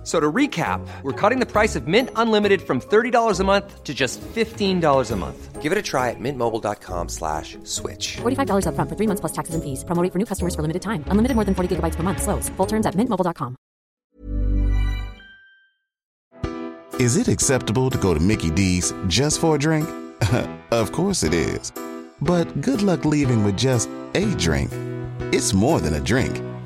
F- So to recap, we're cutting the price of Mint Unlimited from $30 a month to just $15 a month. Give it a try at mintmobile.com slash switch. $45 upfront for three months plus taxes and fees. Promo rate for new customers for limited time. Unlimited more than 40 gigabytes per month. Slows. Full terms at mintmobile.com. Is it acceptable to go to Mickey D's just for a drink? of course it is. But good luck leaving with just a drink. It's more than a drink.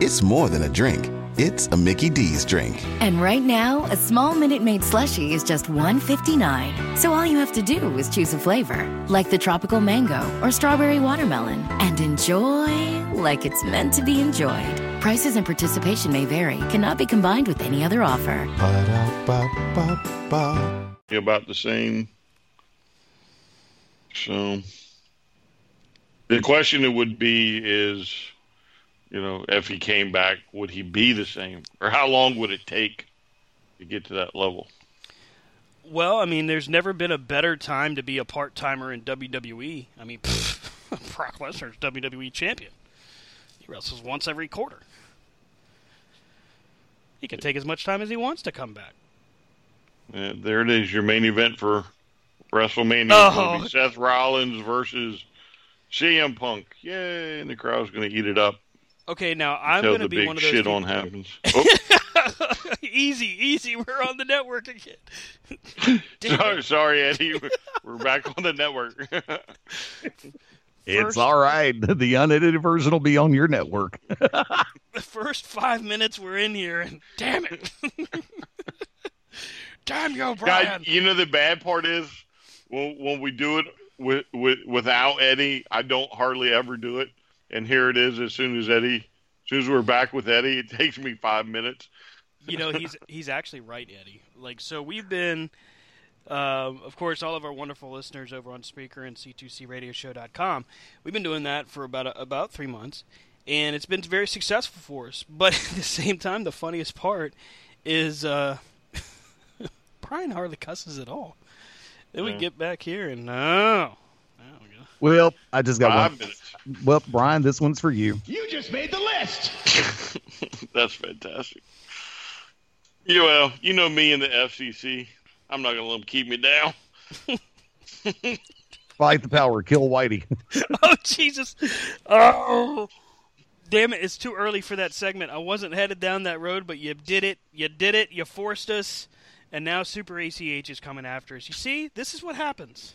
It's more than a drink. It's a Mickey D's drink. And right now, a small Minute Maid slushie is just $1.59. So all you have to do is choose a flavor, like the tropical mango or strawberry watermelon, and enjoy like it's meant to be enjoyed. Prices and participation may vary, cannot be combined with any other offer. Ba-da-ba-ba-ba. about the same. So the question it would be is, you know, if he came back, would he be the same, or how long would it take to get to that level? Well, I mean, there's never been a better time to be a part timer in WWE. I mean, Brock Lesnar's WWE champion. He wrestles once every quarter. He can take as much time as he wants to come back. Uh, there it is, your main event for WrestleMania. Oh. Seth Rollins versus CM Punk. Yay! And the crowd's going to eat it up Okay, now I'm going to be big one of those. shit people- on happens. Oh, easy, easy. We're on the network again. Damn sorry, sorry, Eddie. We're back on the network. It's all right. The unedited version will be on your network. The first five minutes we're in here, and damn it. damn you, God, you know the bad part is when when we do it with, with without Eddie, I don't hardly ever do it. And here it is. As soon as Eddie, as soon as we're back with Eddie, it takes me five minutes. you know he's he's actually right eddie like so we've been um, of course all of our wonderful listeners over on speaker and c2cradioshow.com we've been doing that for about a, about three months and it's been very successful for us but at the same time the funniest part is uh, brian hardly cusses at all then we get back here and oh there we go. Well, I just got Five one. minutes. Well, Brian, this one's for you. You just made the list. That's fantastic. Yeah, well, you know me and the FCC. I'm not gonna let them keep me down. Fight the power, kill Whitey. oh jesus oh damn it it's too early for that segment i wasn't headed down that road but you did it you did it you forced us and now super ach is coming after us you see this is what happens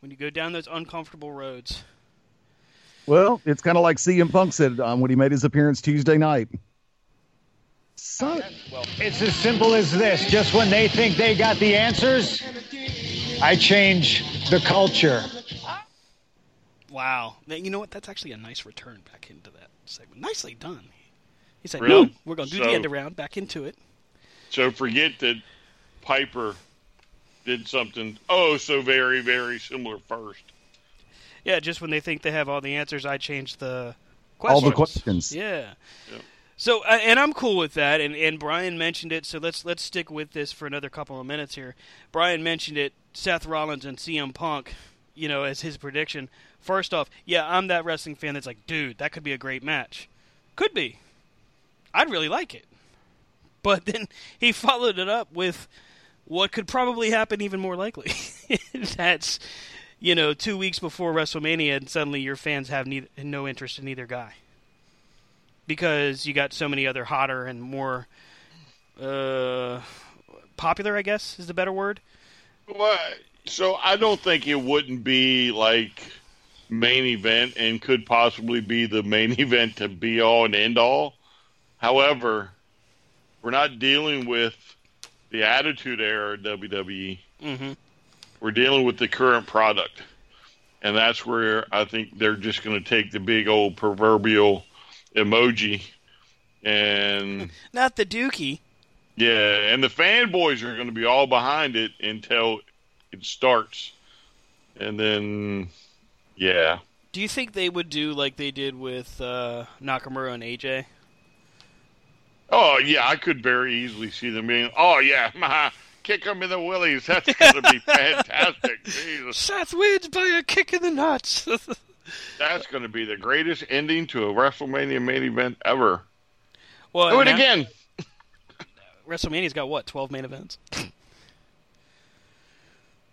when you go down those uncomfortable roads Well, it's kind of like CM Punk said um, when he made his appearance Tuesday night. Son, It's as simple as this. Just when they think they got the answers, I change the culture. wow you know what that's actually a nice return back into that segment nicely done he said Really? no we're going to do So- the end around back into it So forget that Piper did something oh so very very similar first. Yeah just when they think they have all the answers i change the questions. all the questions. questions. Yeah. So uh, and I'm cool with that, and, and Brian mentioned it. So let's let's stick with this for another couple of minutes here. Brian mentioned it. Seth Rollins and CM Punk, you know, as his prediction. First off, yeah, I'm that wrestling fan that's like, dude, that could be a great match. Could be. I'd really like it. But then he followed it up with what could probably happen even more likely. that's, you know, two weeks before WrestleMania, and suddenly your fans have neither, no interest in either guy because you got so many other hotter and more uh, popular. I guess is the better word. Well, so I don't think it wouldn't be like main event and could possibly be the main event to be all and end all. However, we're not dealing with the Attitude Era WWE. Mm-hmm. We're dealing with the current product, and that's where I think they're just going to take the big old proverbial emoji and Not the Dookie. yeah, and the fanboys are going to be all behind it until it starts, and then yeah, Do you think they would do like they did with uh, Nakamura and AJ? Oh yeah, I could very easily see them being. Oh yeah, kick him in the willies. That's going to be fantastic. Jesus, Seth wins by a kick in the nuts. that's going to be the greatest ending to a WrestleMania main event ever. well, Do it now- again. WrestleMania's got what twelve main events?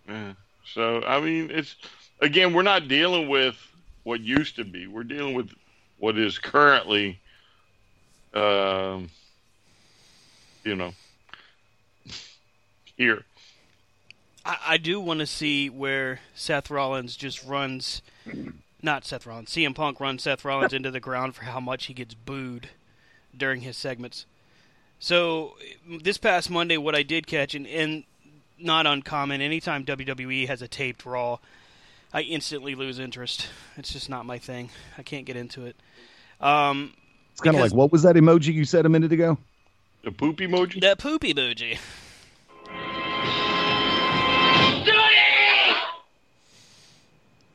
Yeah. So I mean, it's again, we're not dealing with what used to be. We're dealing with what is currently, um, you know, here. I, I do want to see where Seth Rollins just runs, not Seth Rollins, CM Punk runs Seth Rollins into the ground for how much he gets booed during his segments. So this past Monday, what I did catch, and, and not uncommon, anytime WWE has a taped Raw, I instantly lose interest. It's just not my thing. I can't get into it. Um, It's kind of like what was that emoji you said a minute ago? The poop emoji. that poopy emoji.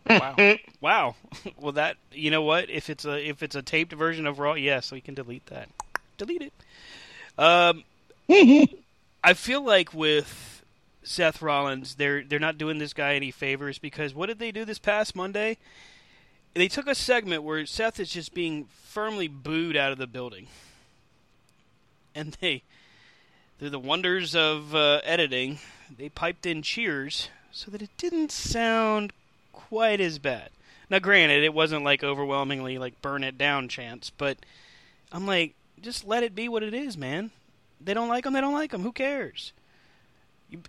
Wow. Wow. well that you know what? If it's a if it's a taped version of Raw, yes, we can delete that. Delete it. Um I feel like with Seth Rollins, they're they're not doing this guy any favors because what did they do this past Monday? They took a segment where Seth is just being firmly booed out of the building. And they through the wonders of uh, editing, they piped in cheers so that it didn't sound quite as bad. Now, granted, it wasn't like overwhelmingly like burn it down chants, but I'm like, just let it be what it is, man. They don't like them, they don't like them. Who cares? You,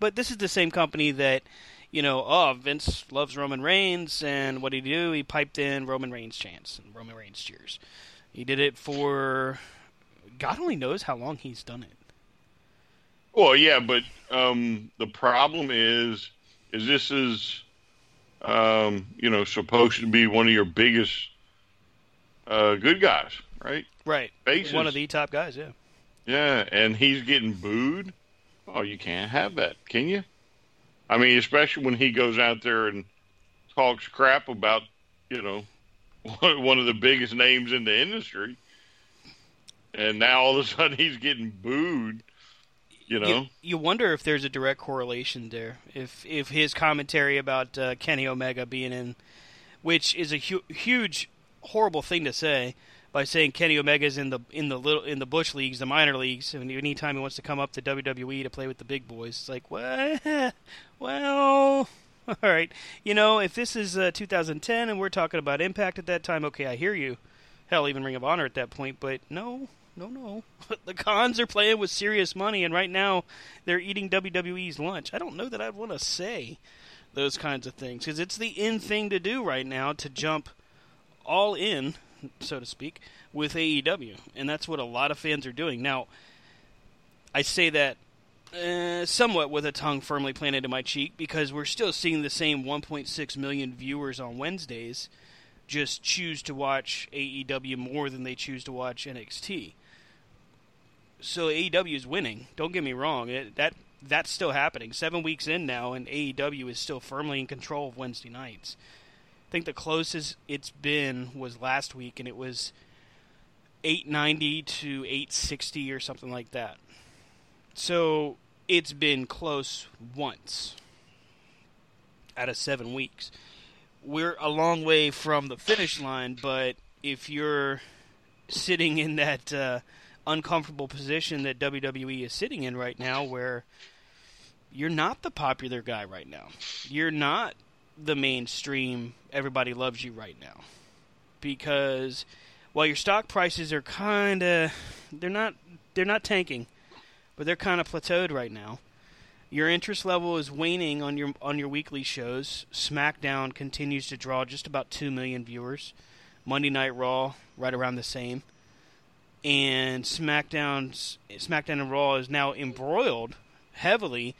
but this is the same company that, you know, oh, Vince loves Roman Reigns, and what did he do? He piped in Roman Reigns chants and Roman Reigns cheers. He did it for God only knows how long he's done it. Well, yeah, but um, the problem is, is this is, um, you know, supposed to be one of your biggest uh, good guys, right? Right. Faces. One of the top guys, yeah. Yeah, and he's getting booed. Oh, you can't have that, can you? I mean, especially when he goes out there and talks crap about, you know, one of the biggest names in the industry, and now all of a sudden he's getting booed. You know, You, you wonder if there's a direct correlation there. If if his commentary about uh, Kenny Omega being in, which is a hu- huge, horrible thing to say, by saying Kenny Omega's in the in the little in the bush leagues, the minor leagues, and anytime he wants to come up to WWE to play with the big boys, it's like, well, Well, all right. You know, if this is uh, 2010 and we're talking about Impact at that time, okay, I hear you. Hell, even Ring of Honor at that point, but no, no, no. the cons are playing with serious money, and right now they're eating WWE's lunch. I don't know that I'd want to say those kinds of things because it's the in thing to do right now to jump all in, so to speak, with AEW, and that's what a lot of fans are doing now. I say that uh, somewhat with a tongue firmly planted in my cheek because we're still seeing the same 1.6 million viewers on Wednesdays just choose to watch AEW more than they choose to watch NXT. So AEW is winning. Don't get me wrong. It, that that's still happening. Seven weeks in now, and AEW is still firmly in control of Wednesday nights. I think the closest it's been was last week, and it was 890 to 860 or something like that. So it's been close once out of seven weeks. We're a long way from the finish line, but if you're sitting in that uh, uncomfortable position that WWE is sitting in right now, where you're not the popular guy right now, you're not the mainstream, everybody loves you right now, because while your stock prices are kind of they're not they're not tanking but they're kind of plateaued right now. Your interest level is waning on your on your weekly shows. SmackDown continues to draw just about two million viewers. Monday Night Raw right around the same. and SmackDown's SmackDown and Raw is now embroiled heavily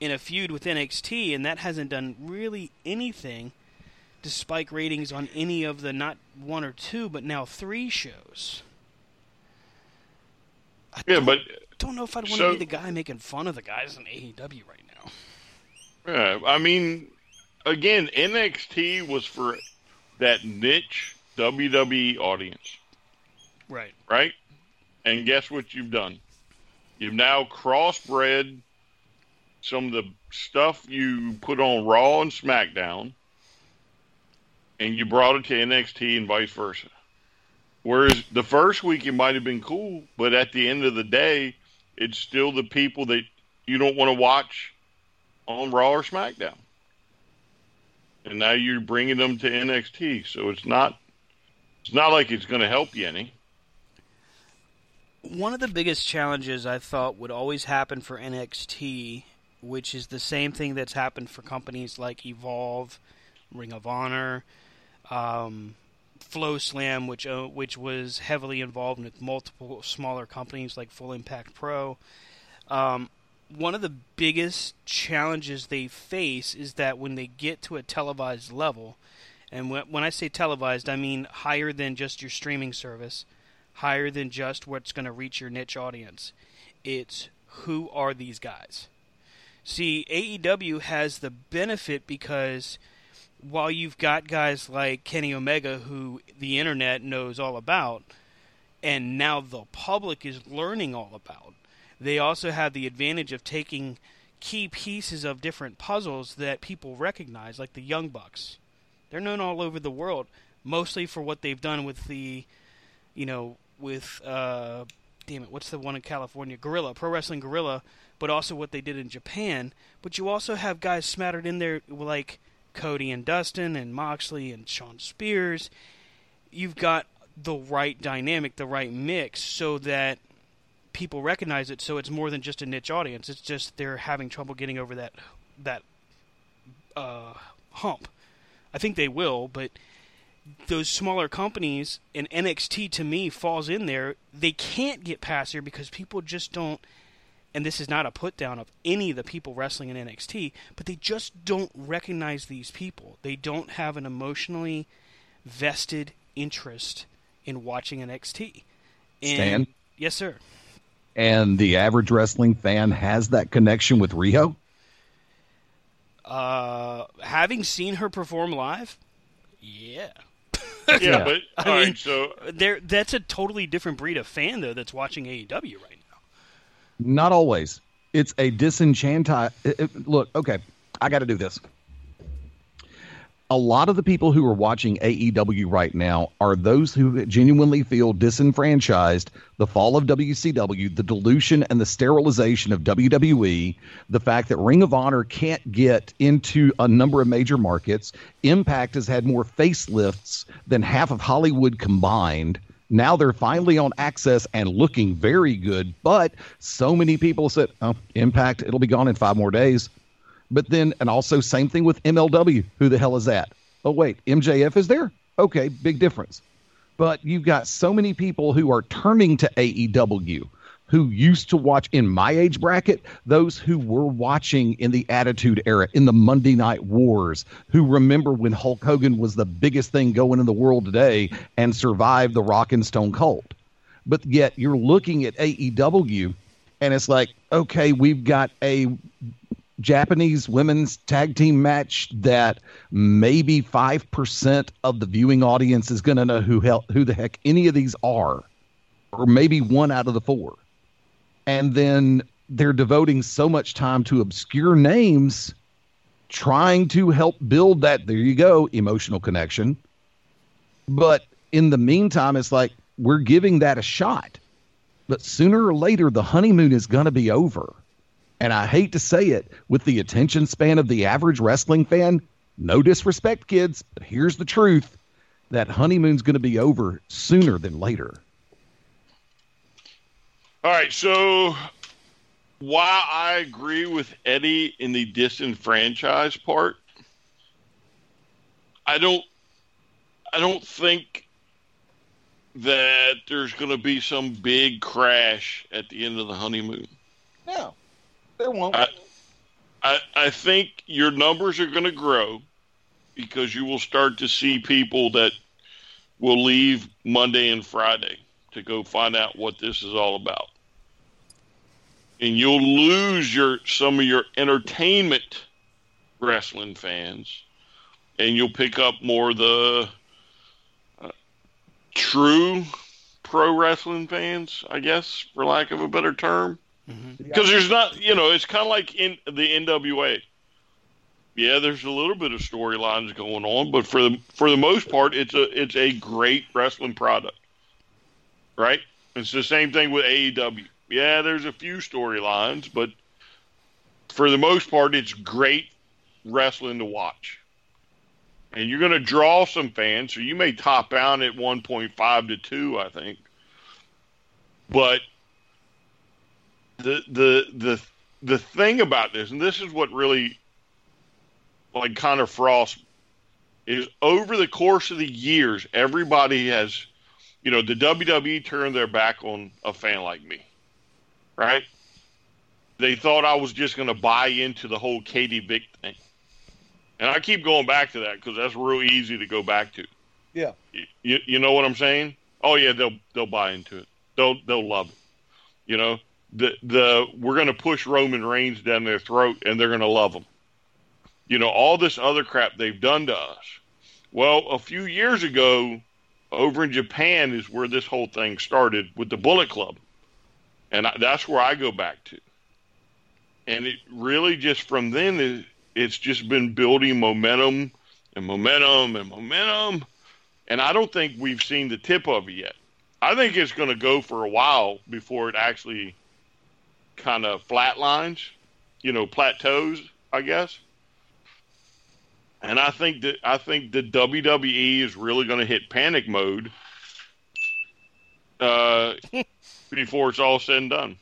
in a feud with NXT, and that hasn't done really anything to spike ratings on any of the not one or two, but now three shows. Yeah, but don't know if I'd want to so- be the guy making fun of the guys in AEW right now. Yeah, I mean, again, NXT was for that niche WWE audience, Right. right? And guess what you've done? You've now crossbred some of the stuff you put on Raw and SmackDown, and you brought it to NXT and vice versa. Whereas the first week it might have been cool, but at the end of the day, it's still the people that you don't want to watch on Raw or SmackDown. And now you're bringing them to NXT, so it's not it's not like it's going to help you any. One of the biggest challenges I thought would always happen for NXT, which is the same thing that's happened for companies like Evolve, Ring of Honor, um, FloSlam, which uh, which was heavily involved with multiple smaller companies like Full Impact Pro. Um, one of the biggest challenges they face is that when they get to a televised level, and when, when I say televised, I mean higher than just your streaming service, higher than just what's going to reach your niche audience. It's who are these guys? See, AEW has the benefit because while you've got guys like Kenny Omega who the internet knows all about, and now the public is learning all about, they also have the advantage of taking key pieces of different puzzles that people recognize, like the Young Bucks. They're known all over the world, mostly for what they've done with the, you know, with uh, damn it, what's the one in California? Guerrilla, Pro Wrestling Guerrilla, but also what they did in Japan. But you also have guys smattered in there like Cody and Dustin and Moxley and Shawn Spears. You've got the right dynamic, the right mix, so that people recognize it. So it's more than just a niche audience. It's just they're having trouble getting over that that uh, hump. I think they will, but those smaller companies and NXT to me falls in there. They can't get past here because people just don't. And this is not a put down of any of the people wrestling in NXT, but they just don't recognize these people. They don't have an emotionally vested interest in watching NXT. And, Stan? Yes, sir. And the average wrestling fan has that connection with Rio. Uh, having seen her perform live, yeah. Yeah, Yeah. but I all right, mean, so there that's a totally different breed of fan though that's watching AEW right now. Not always. It's a disenchantment. Look, okay, I got to do this. A lot of the people who are watching AEW right now are those who genuinely feel disenfranchised. The fall of WCW, the dilution and the sterilization of WWE, the fact that Ring of Honor can't get into a number of major markets. Impact has had more facelifts than half of Hollywood combined. Now they're finally on access and looking very good, but so many people said, "Oh, Impact, it'll be gone in five more days." But then, and also same thing with MLW. Who the hell is that? Oh wait, MJF is there. Okay, big difference. But you've got so many people who are turning to AEW, who used to watch in my age bracket, those who were watching in the Attitude Era, in the Monday Night Wars, who remember when Hulk Hogan was the biggest thing going in the world today and survived the Rock and Stone Cold. But yet you're looking at AEW, and it's like, okay, we've got a Japanese women's tag team match that maybe 5% of the viewing audience is going to know who hell, who the heck any of these are or maybe one out of the four. And then they're devoting so much time to obscure names trying to help build that there you go emotional connection. But in the meantime it's like we're giving that a shot. But sooner or later the honeymoon is going to be over. And I hate to say it, with the attention span of the average wrestling fan, no disrespect, kids, but here's the truth that honeymoon's going to be over sooner than later. All right, so while I agree with Eddie in the disenfranchised part, I don't I don't think that there's going to be some big crash at the end of the honeymoon. No, there won't. I, I, I think your numbers are going to grow because you will start to see people that will leave Monday and Friday to go find out what this is all about. And you'll lose your some of your entertainment wrestling fans and you'll pick up more the uh, true pro wrestling fans, I guess, for lack of a better term. Because there's not, you know, it's kind of like in the NWA. Yeah, there's a little bit of storylines going on, but for the for the most part, it's a it's a great wrestling product, right? It's the same thing with AEW. Yeah, there's a few storylines, but for the most part, it's great wrestling to watch. And you're going to draw some fans, so you may top out at 1.5 to 2, I think. But the the the the thing about this, and this is what really like Connor Frost is over the course of the years, everybody has, you know, the WWE turned their back on a fan like me, right? They thought I was just going to buy into the whole Katie Vick thing, and I keep going back to that because that's real easy to go back to. yeah. You, you know what I'm saying? Oh yeah, they'll they'll buy into it. They'll they'll love it. You know, the the we're going to push Roman Reigns down their throat, and they're going to love him. You know, all this other crap they've done to us. Well, a few years ago, over in Japan is where this whole thing started with the Bullet Club, and I, that's where I go back to. And it really just from then it, it's just been building momentum and momentum and momentum and I don't think we've seen the tip of it yet. I think it's going to go for a while before it actually kind of flatlines, you know, plateaus, I guess. And I think that I think the WWE is really going to hit panic mode uh, before it's all said and done.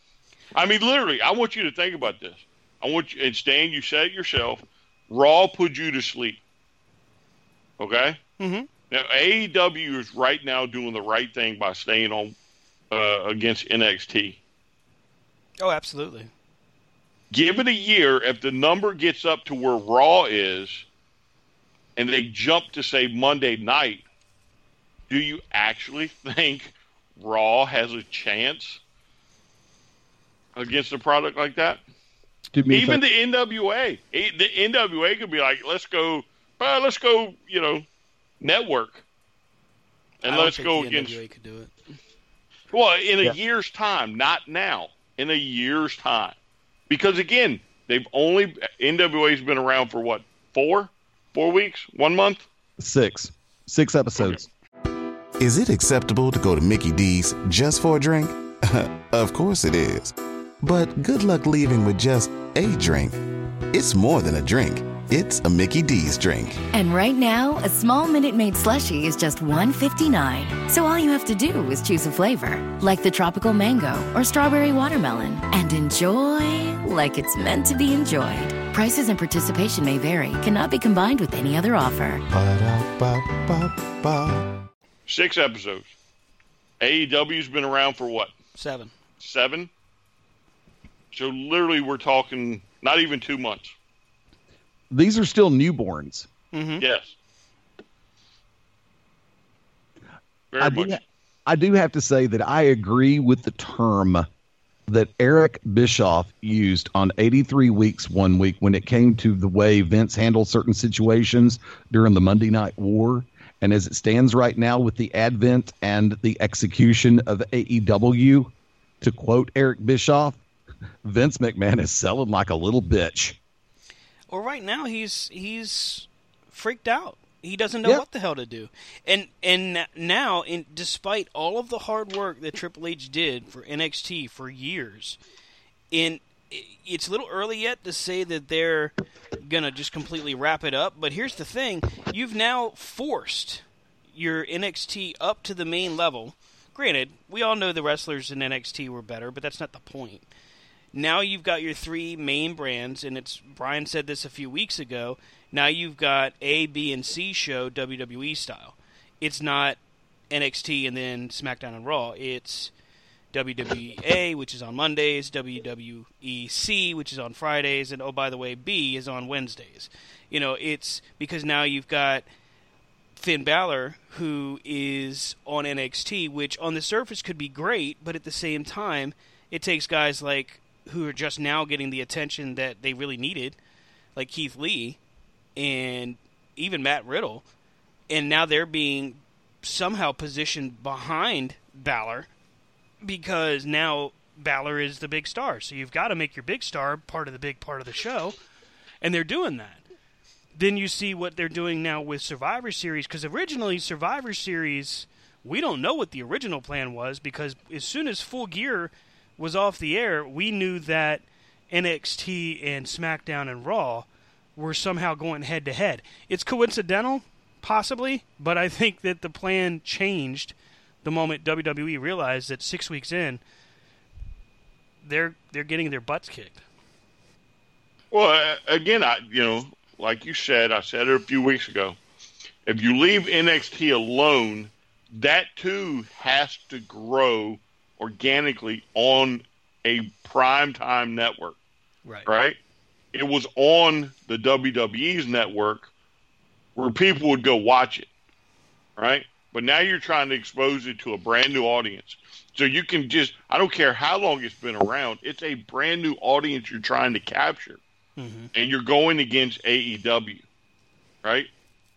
I mean, literally, I want you to think about this. I want you, and Stan, you said it yourself. Raw put you to sleep. Okay. Mm-hmm. Now AEW is right now doing the right thing by staying on uh, against NXT. Oh, absolutely. Give it a year. If the number gets up to where Raw is, and they jump to say Monday night, do you actually think Raw has a chance against a product like that? Do me a Even the NWA, the NWA could be like, let's go, uh, let's go, you know, network, and I let's go the against. NWA could do it. Well, in a Yeah. year's time, not now. In a year's time, because again, they've only NWA's been around for what four, four weeks, one month. six, six episodes. Is it acceptable to go to Mickey D's just for a drink? of course it is. But good luck leaving with just a drink. It's more than a drink. It's a Mickey D's drink. And right now, a small Minute Maid slushy is just $1.59. So all you have to do is choose a flavor, like the tropical mango or strawberry watermelon, and enjoy like it's meant to be enjoyed. Prices and participation may vary, cannot be combined with any other offer. Ba-da-ba-ba-ba. Six episodes. AEW's been around for what Seven. seven? So literally, we're talking not even two months. These are still newborns. Mm-hmm. Yes. Very I do, much. ha- I do have to say that I agree with the term that Eric Bischoff used on 83 Weeks one week when it came to the way Vince handled certain situations during the Monday Night War. And as it stands right now with the advent and the execution of AEW, to quote Eric Bischoff, Vince McMahon is selling like a little bitch. Well, right now he's he's freaked out. He doesn't know Yep. what the hell to do. And and now, in despite all of the hard work that Triple H did for NXT for years, in it's a little early yet to say that they're gonna just completely wrap it up. But here's the thing: you've now forced your NXT up to the main level. Granted, we all know the wrestlers in NXT were better, but that's not the point now you've got your three main brands, and it's Brian said this a few weeks ago. Now you've got A, B, and C show WWE style. It's not NXT and then SmackDown and Raw. It's WWA, which is on Mondays, WWEC, which is on Fridays, and oh by the way, B is on Wednesdays. You know, it's because now you've got Finn Balor who is on NXT, which on the surface could be great, but at the same time, it takes guys like who are just now getting the attention that they really needed, like Keith Lee and even Matt Riddle, and now they're being somehow positioned behind Balor because now Balor is the big star. So you've got to make your big star part of the big part of the show, and they're doing that. Then you see what they're doing now with Survivor Series because originally Survivor Series, we don't know what the original plan was because as soon as Full Gear was off the air, we knew that NXT and SmackDown and Raw were somehow going head to head. It's coincidental, possibly, but I think that the plan changed the moment WWE realized that six weeks in, they're they're getting their butts kicked. Well, again, I you know, like you said, I said it a few weeks ago. If you leave NXT alone, that too has to grow organically on a primetime network. Right. Right? It was on the WWE's network where people would go watch it. Right? But now you're trying to expose it to a brand new audience. So you can just I don't care how long it's been around, it's a brand new audience you're trying to capture. Mm-hmm. And you're going against AEW. Right?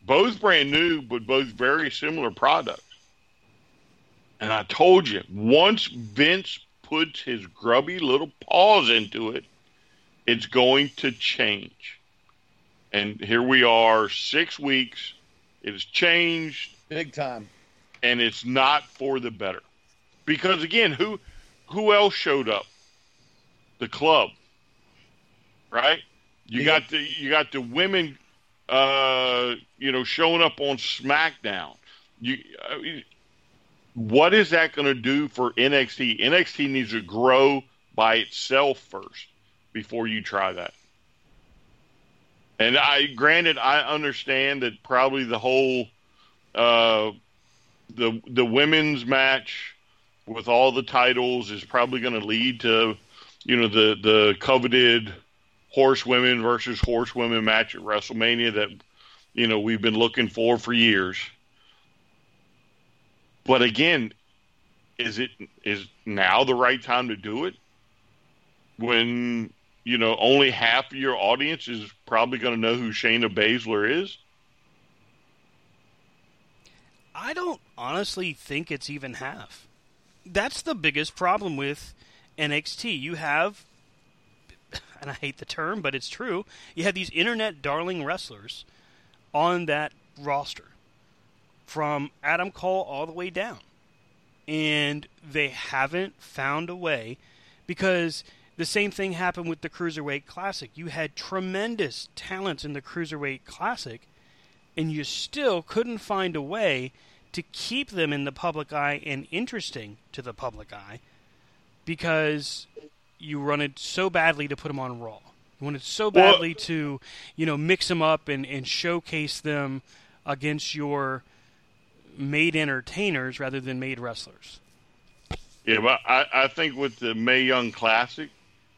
Both brand new, but both very similar products. And I told you, once Vince puts his grubby little paws into it, it's going to change. And here we are, six weeks. It has changed, Big time. and it's not for the better. Because again, who who else showed up? The club, right? You got the you got the women, uh, you know, showing up on SmackDown. You, I mean, what is that going to do for NXT? NXT needs to grow by itself first before you try that. And I, granted, I understand that probably the whole, uh, the the women's match with all the titles is probably going to lead to, you know, the the coveted horsewomen versus horsewomen match at WrestleMania that, you know, we've been looking for for years. But again, is it is now the right time to do it when you know only half of your audience is probably going to know who Shayna Baszler is? I don't honestly think it's even half. That's the biggest problem with NXT. You have, and I hate the term, but it's true, you have these internet darling wrestlers on that roster from Adam Cole all the way down. And they haven't found a way because the same thing happened with the Cruiserweight Classic. You had tremendous talents in the Cruiserweight Classic, and you still couldn't find a way to keep them in the public eye and interesting to the public eye because you wanted so badly to put them on Raw. You wanted so Well- badly to, you know, mix them up and, and showcase them against your made entertainers rather than made wrestlers. Yeah, but I, I think with the Mae Young Classic,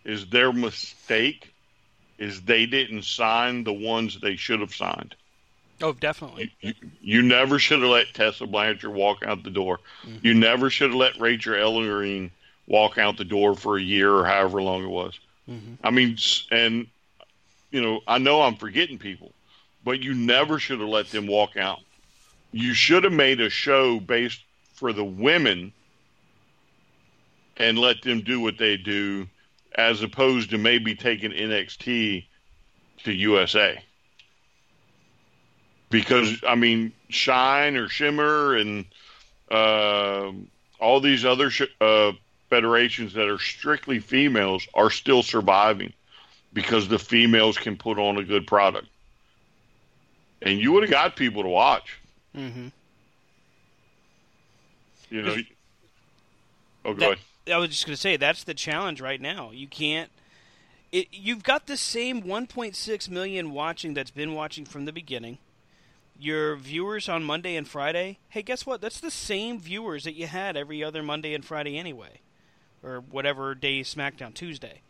is their mistake is they didn't sign the ones they should have signed. Oh, definitely. You, you never should have let Tessa Blanchard walk out the door. Mm-hmm. You never should have let Rachel Ellering walk out the door for a year or however long it was. Mm-hmm. I mean, and you know, I know I'm forgetting people, but you never should have let them walk out. You should have made a show based for the women and let them do what they do, as opposed to maybe taking NXT to USA. Because I mean, Shine or Shimmer and uh, all these other sh- uh, federations that are strictly females are still surviving because the females can put on a good product. And you would have got people to watch. Mm-hmm. You know. Oh, go ahead. I was just going to say that's the challenge right now. You can't. It, you've got the same 1.6 million watching that's been watching from the beginning. your viewers on Monday and Friday, hey, guess what? That's the same viewers that you had every other Monday and Friday anyway, or whatever day SmackDown Tuesday.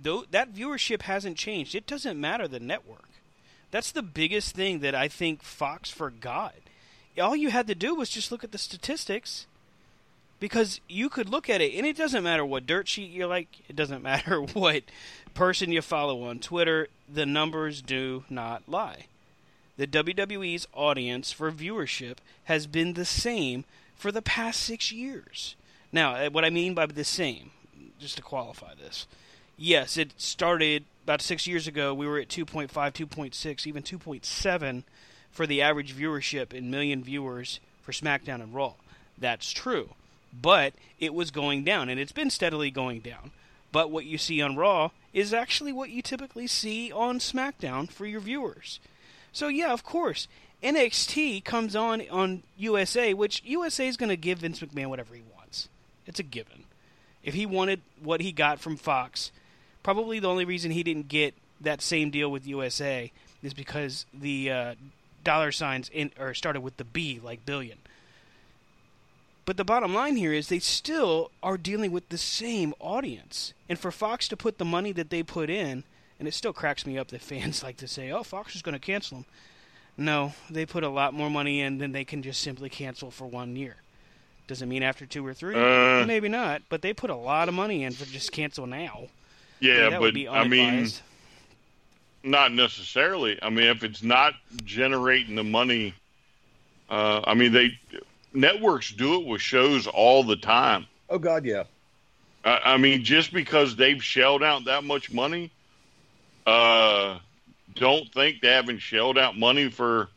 Though that viewership hasn't changed. It doesn't matter the network. That's the biggest thing that I think Fox forgot. All you had to do was just look at the statistics. Because you could look at it, and it doesn't matter what dirt sheet you like, it doesn't matter what person you follow on Twitter, the numbers do not lie the WWE's audience for viewership has been the same for the past six years. Now, uh, what I mean by the same, just to qualify this, yes, it started about six years ago. We were at 2.5, 2.6, even 2.7 for the average viewership in million viewers for SmackDown and Raw. That's true. But it was going down, and it's been steadily going down. But what you see on Raw is actually what you typically see on SmackDown for your viewers. So yeah, of course, NXT comes on on USA, which USA is going to give Vince McMahon whatever he wants. It's a given. If he wanted what he got from Fox, probably the only reason he didn't get that same deal with USA is because the uh, dollar signs in or started with the B, like billion. But the bottom line here is they still are dealing with the same audience, and for Fox to put the money that they put in and it still cracks me up that fans like to say, "Oh, Fox is going to cancel them." No, they put a lot more money in than they can just simply cancel for one year. Does it mean after two or three? Uh, Maybe not, but they put a lot of money in for just cancel now. Yeah, but I mean, not necessarily. I mean, if it's not generating the money, uh, I mean, they networks do it with shows all the time. Oh God, yeah. I, I mean, just because they've shelled out that much money, uh, don't think they haven't shelled out money for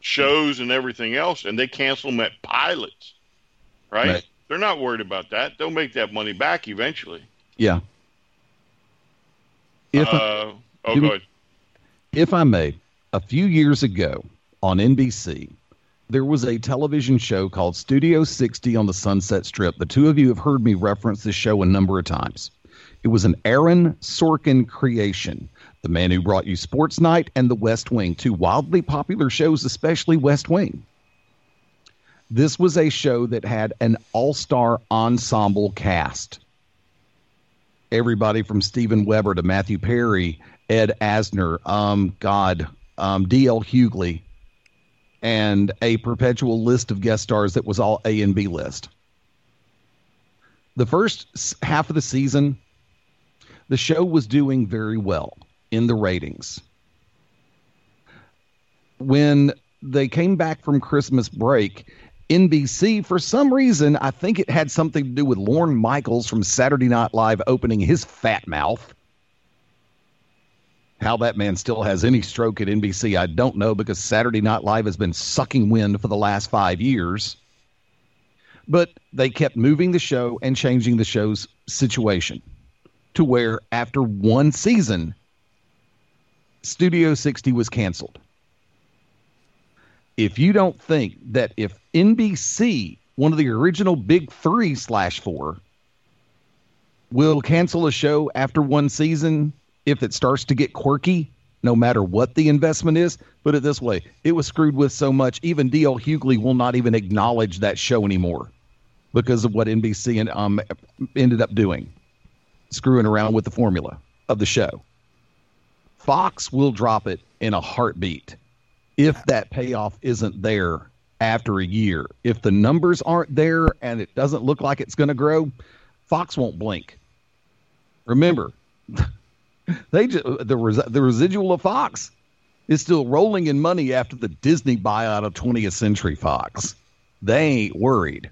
shows and everything else, and they cancel them at pilots, right? Right. They're not worried about that. They'll make that money back eventually. Yeah. If I- uh, oh, go ahead. if I may, a few years ago on NBC, there was a television show called Studio 60 on the Sunset Strip. The two of you have heard me reference this show a number of times. It was an Aaron Sorkin creation, the man who brought you Sports Night and The West Wing, two wildly popular shows, especially West Wing. This was a show that had an all star ensemble cast everybody from Steven Weber to Matthew Perry, Ed Asner, um, God, um, D.L. Hughley, and a perpetual list of guest stars that was all A and B list. The first half of the season, the show was doing very well in the ratings. When they came back from Christmas break, NBC, for some reason, I think it had something to do with Lorne Michaels from Saturday Night Live opening his fat mouth. How that man still has any stroke at NBC, I don't know because Saturday Night Live has been sucking wind for the last five years. But they kept moving the show and changing the show's situation to where after one season, Studio 60 was canceled if you don't think that if NBC, one of the original big three slash four, will cancel a show after one season if it starts to get quirky, no matter what the investment is, put it this way, it was screwed with so much, even D.L. Hughley will not even acknowledge that show anymore because of what NBC and, um, ended up doing, screwing around with the formula of the show. Fox will drop it in a heartbeat if that payoff isn't there after a year. If the numbers aren't there and it doesn't look like it's going to grow, Fox won't blink. Remember, they just, uh, the res- the residual of Fox is still rolling in money after the Disney buyout of 20th Century Fox. They ain't worried.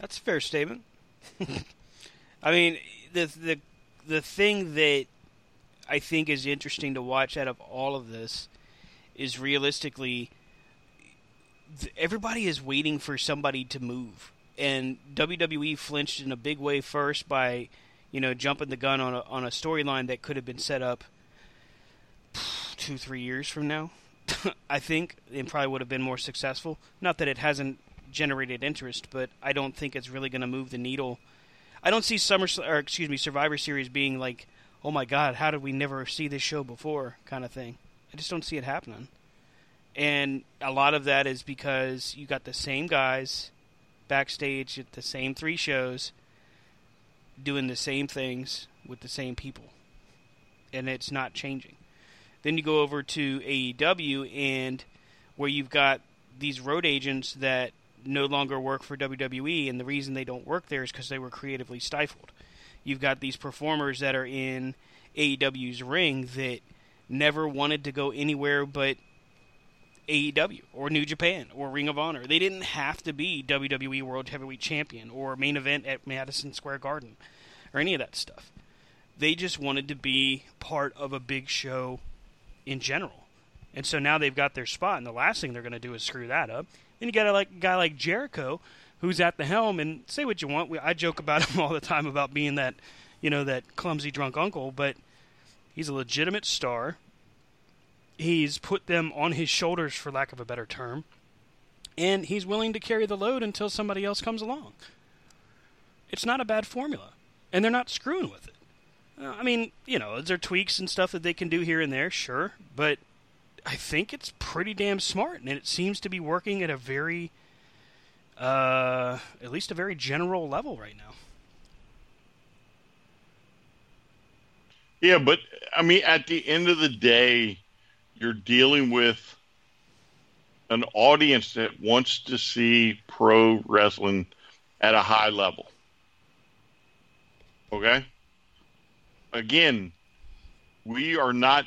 That's a fair statement. I mean, the the the thing that I think is interesting to watch out of all of this is realistically everybody is waiting for somebody to move, and WWE flinched in a big way first by you know jumping the gun on a on a storyline that could have been set up two three years from now. I think it probably would have been more successful. Not that it hasn't generated interest, but I don't think it's really going to move the needle. I don't see Summer or excuse me Survivor Series being like, oh my God, how did we never see this show before kind of thing. I just don't see it happening. And a lot of that is because you got the same guys backstage at the same three shows doing the same things with the same people. And it's not changing. Then you go over to AEW and where you've got these road agents that no longer work for WWE and the reason they don't work there is because they were creatively stifled. You've got these performers that are in AEW's ring that never wanted to go anywhere but AEW or New Japan or Ring of Honor. They didn't have to be WWE World Heavyweight Champion or main event at Madison Square Garden or any of that stuff. They just wanted to be part of a big show in general. And so now they've got their spot, and the last thing they're going to do is screw that up. Then you got a like, guy like Jericho, who's at the helm, and say what you want. We, I joke about him all the time about being that, you know, that clumsy drunk uncle, but he's a legitimate star. He's put them on his shoulders, for lack of a better term, and he's willing to carry the load until somebody else comes along. It's not a bad formula, and they're not screwing with it. Uh, I mean, you know, there tweaks and stuff that they can do here and there? Sure, but I think it's pretty damn smart, and it seems to be working at a very, uh, at least a very general level right now. Yeah, but I mean, at the end of the day, you're dealing with an audience that wants to see pro wrestling at a high level. Okay? Again, we are not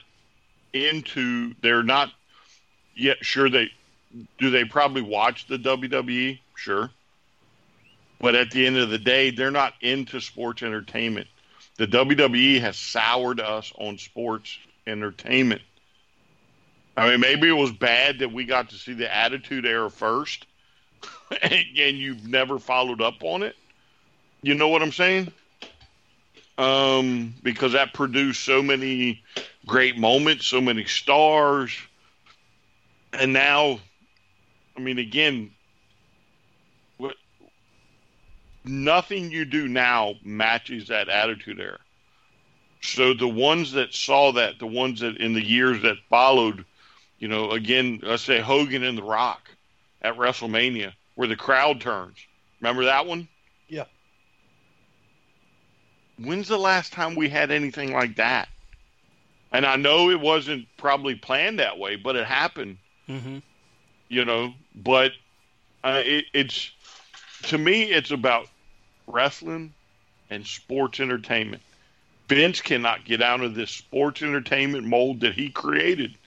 into they're not yet sure they do they probably watch the WWE? Sure. But at the end of the day, they're not into sports entertainment. The WWE has soured us on sports entertainment. I mean, maybe it was bad that we got to see the Attitude Era first, and, and you've never followed up on it. You know what I'm saying? Um, because that produced so many great moments, so many stars, and now, I mean, again, what nothing you do now matches that Attitude Era. So the ones that saw that, the ones that in the years that followed you know, again, let's say Hogan and The Rock at WrestleMania, where the crowd turns. Remember that one? Yeah. When's the last time we had anything like that? And I know it wasn't probably planned that way, but it happened. Mm-hmm. You know, but uh, it, it's to me, it's about wrestling and sports entertainment. Vince cannot get out of this sports entertainment mold that he created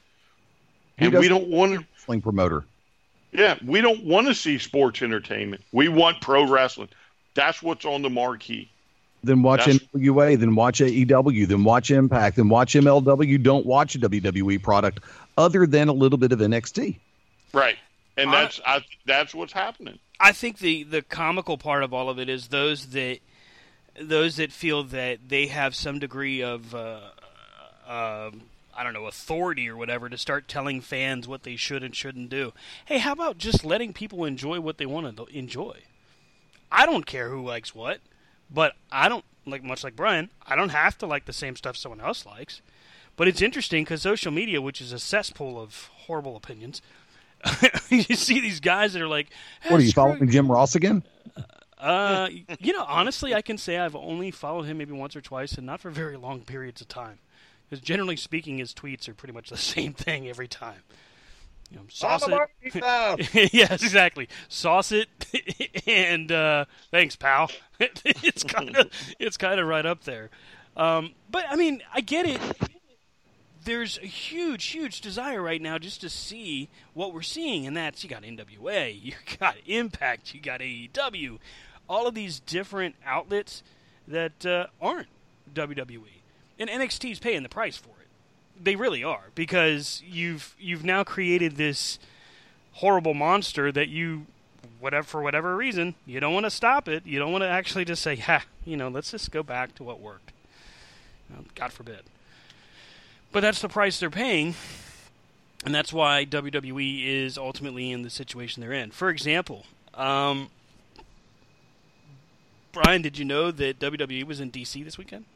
and we don't want to wrestling promoter. Yeah, we don't want to see sports entertainment. We want pro wrestling. That's what's on the marquee. Then watch That's- NWA, then watch AEW, then watch Impact, then watch MLW. Don't watch a WWE product other than a little bit of NXT. Right, and I- that's I, that's what's happening. I think the the comical part of all of it is those that those that feel that they have some degree of uh, uh, I don't know authority or whatever to start telling fans what they should and shouldn't do. Hey, how about just letting people enjoy what they want to enjoy? I don't care who likes what, but I don't like much like Brian. I don't have to like the same stuff someone else likes. But it's interesting because social media, which is a cesspool of horrible opinions, you see these guys that are like, "Hey, What are you following Jim Ross again? uh, you know, honestly, I can say I've only followed him maybe once or twice, and not for very long periods of time. Because generally speaking, his tweets are pretty much the same thing every time. You know, sauce it. Yes, exactly. Sauce it, and uh, thanks, pal. it's kind of it's kind of right up there. Um, but I mean, I get it. There's a huge, huge desire right now just to see what we're seeing, and that's you got NWA, you got Impact, you got AEW, all of these different outlets that uh, aren't WWE, and NXT's paying the price for it. They really are because you've you've now created this horrible monster that you whatever for whatever reason you don't want to stop it. You don't want to actually just say, "Ha, you know, let's just go back to what worked." Um, God forbid. But that's the price they're paying, and that's why WWE is ultimately in the situation they're in. For example, um, Brian, did you know that WWE was in DC this weekend?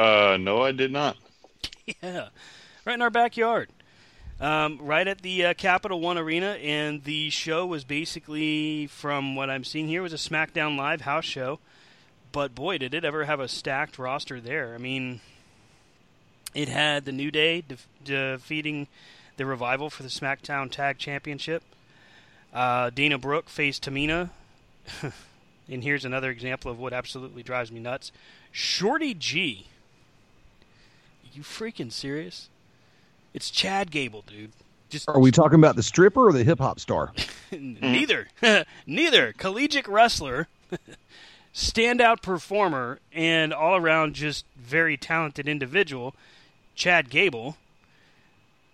Uh, no, I did not. Yeah, right in our backyard. um, right at the uh, Capital One Arena, and the show was basically, from what I'm seeing here, was a SmackDown Live house show. But boy, did it ever have a stacked roster there! I mean, it had the New Day def- defeating the Revival for the SmackDown Tag Championship. Uh, Dana Brooke faced Tamina. and here's another example of what absolutely drives me nuts. Shorty G. You freaking serious? It's Chad Gable, dude. Just Are we talking about the stripper or the hip hop star? neither. neither. Collegiate wrestler, standout performer, and all around just very talented individual, Chad Gable,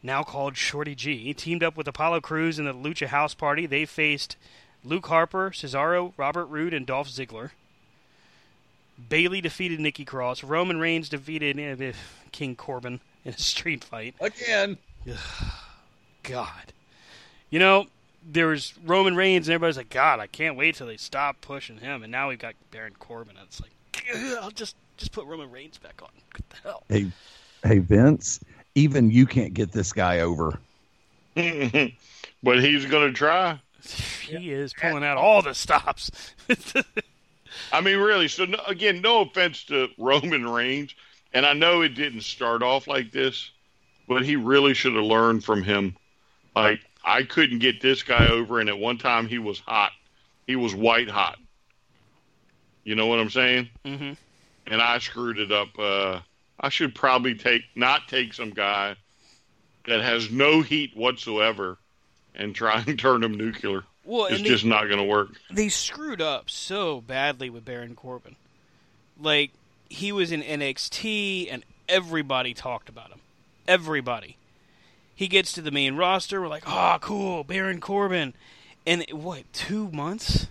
now called Shorty G, teamed up with Apollo Crews in the Lucha House Party. They faced Luke Harper, Cesaro, Robert Roode, and Dolph Ziggler. Bayley defeated Nikki Cross. Roman Reigns defeated uh, King Corbin in a street fight. Again. God. You know, there was Roman Reigns, and everybody's like, God, I can't wait till they stop pushing him. And now we've got Baron Corbin. And it's like, I'll just just put Roman Reigns back on. What the hell? Hey, hey, Vince. Even you can't get this guy over. but he's going to try. He is pulling out all the stops. I mean, really. So no, again, no offense to Roman Reigns, and I know it didn't start off like this, but he really should have learned from him. Like I couldn't get this guy over, and at one time he was hot. He was white hot. You know what I'm saying? hmm And I screwed it up. Uh, I should probably take not take some guy that has no heat whatsoever and try and turn him nuclear. Well, it's they- just not going to work. they screwed up so badly with Baron Corbin. Like he was in NXT and everybody talked about him. Everybody. He gets to the main roster, we're like, "Oh, cool, Baron Corbin." And what, 2 months?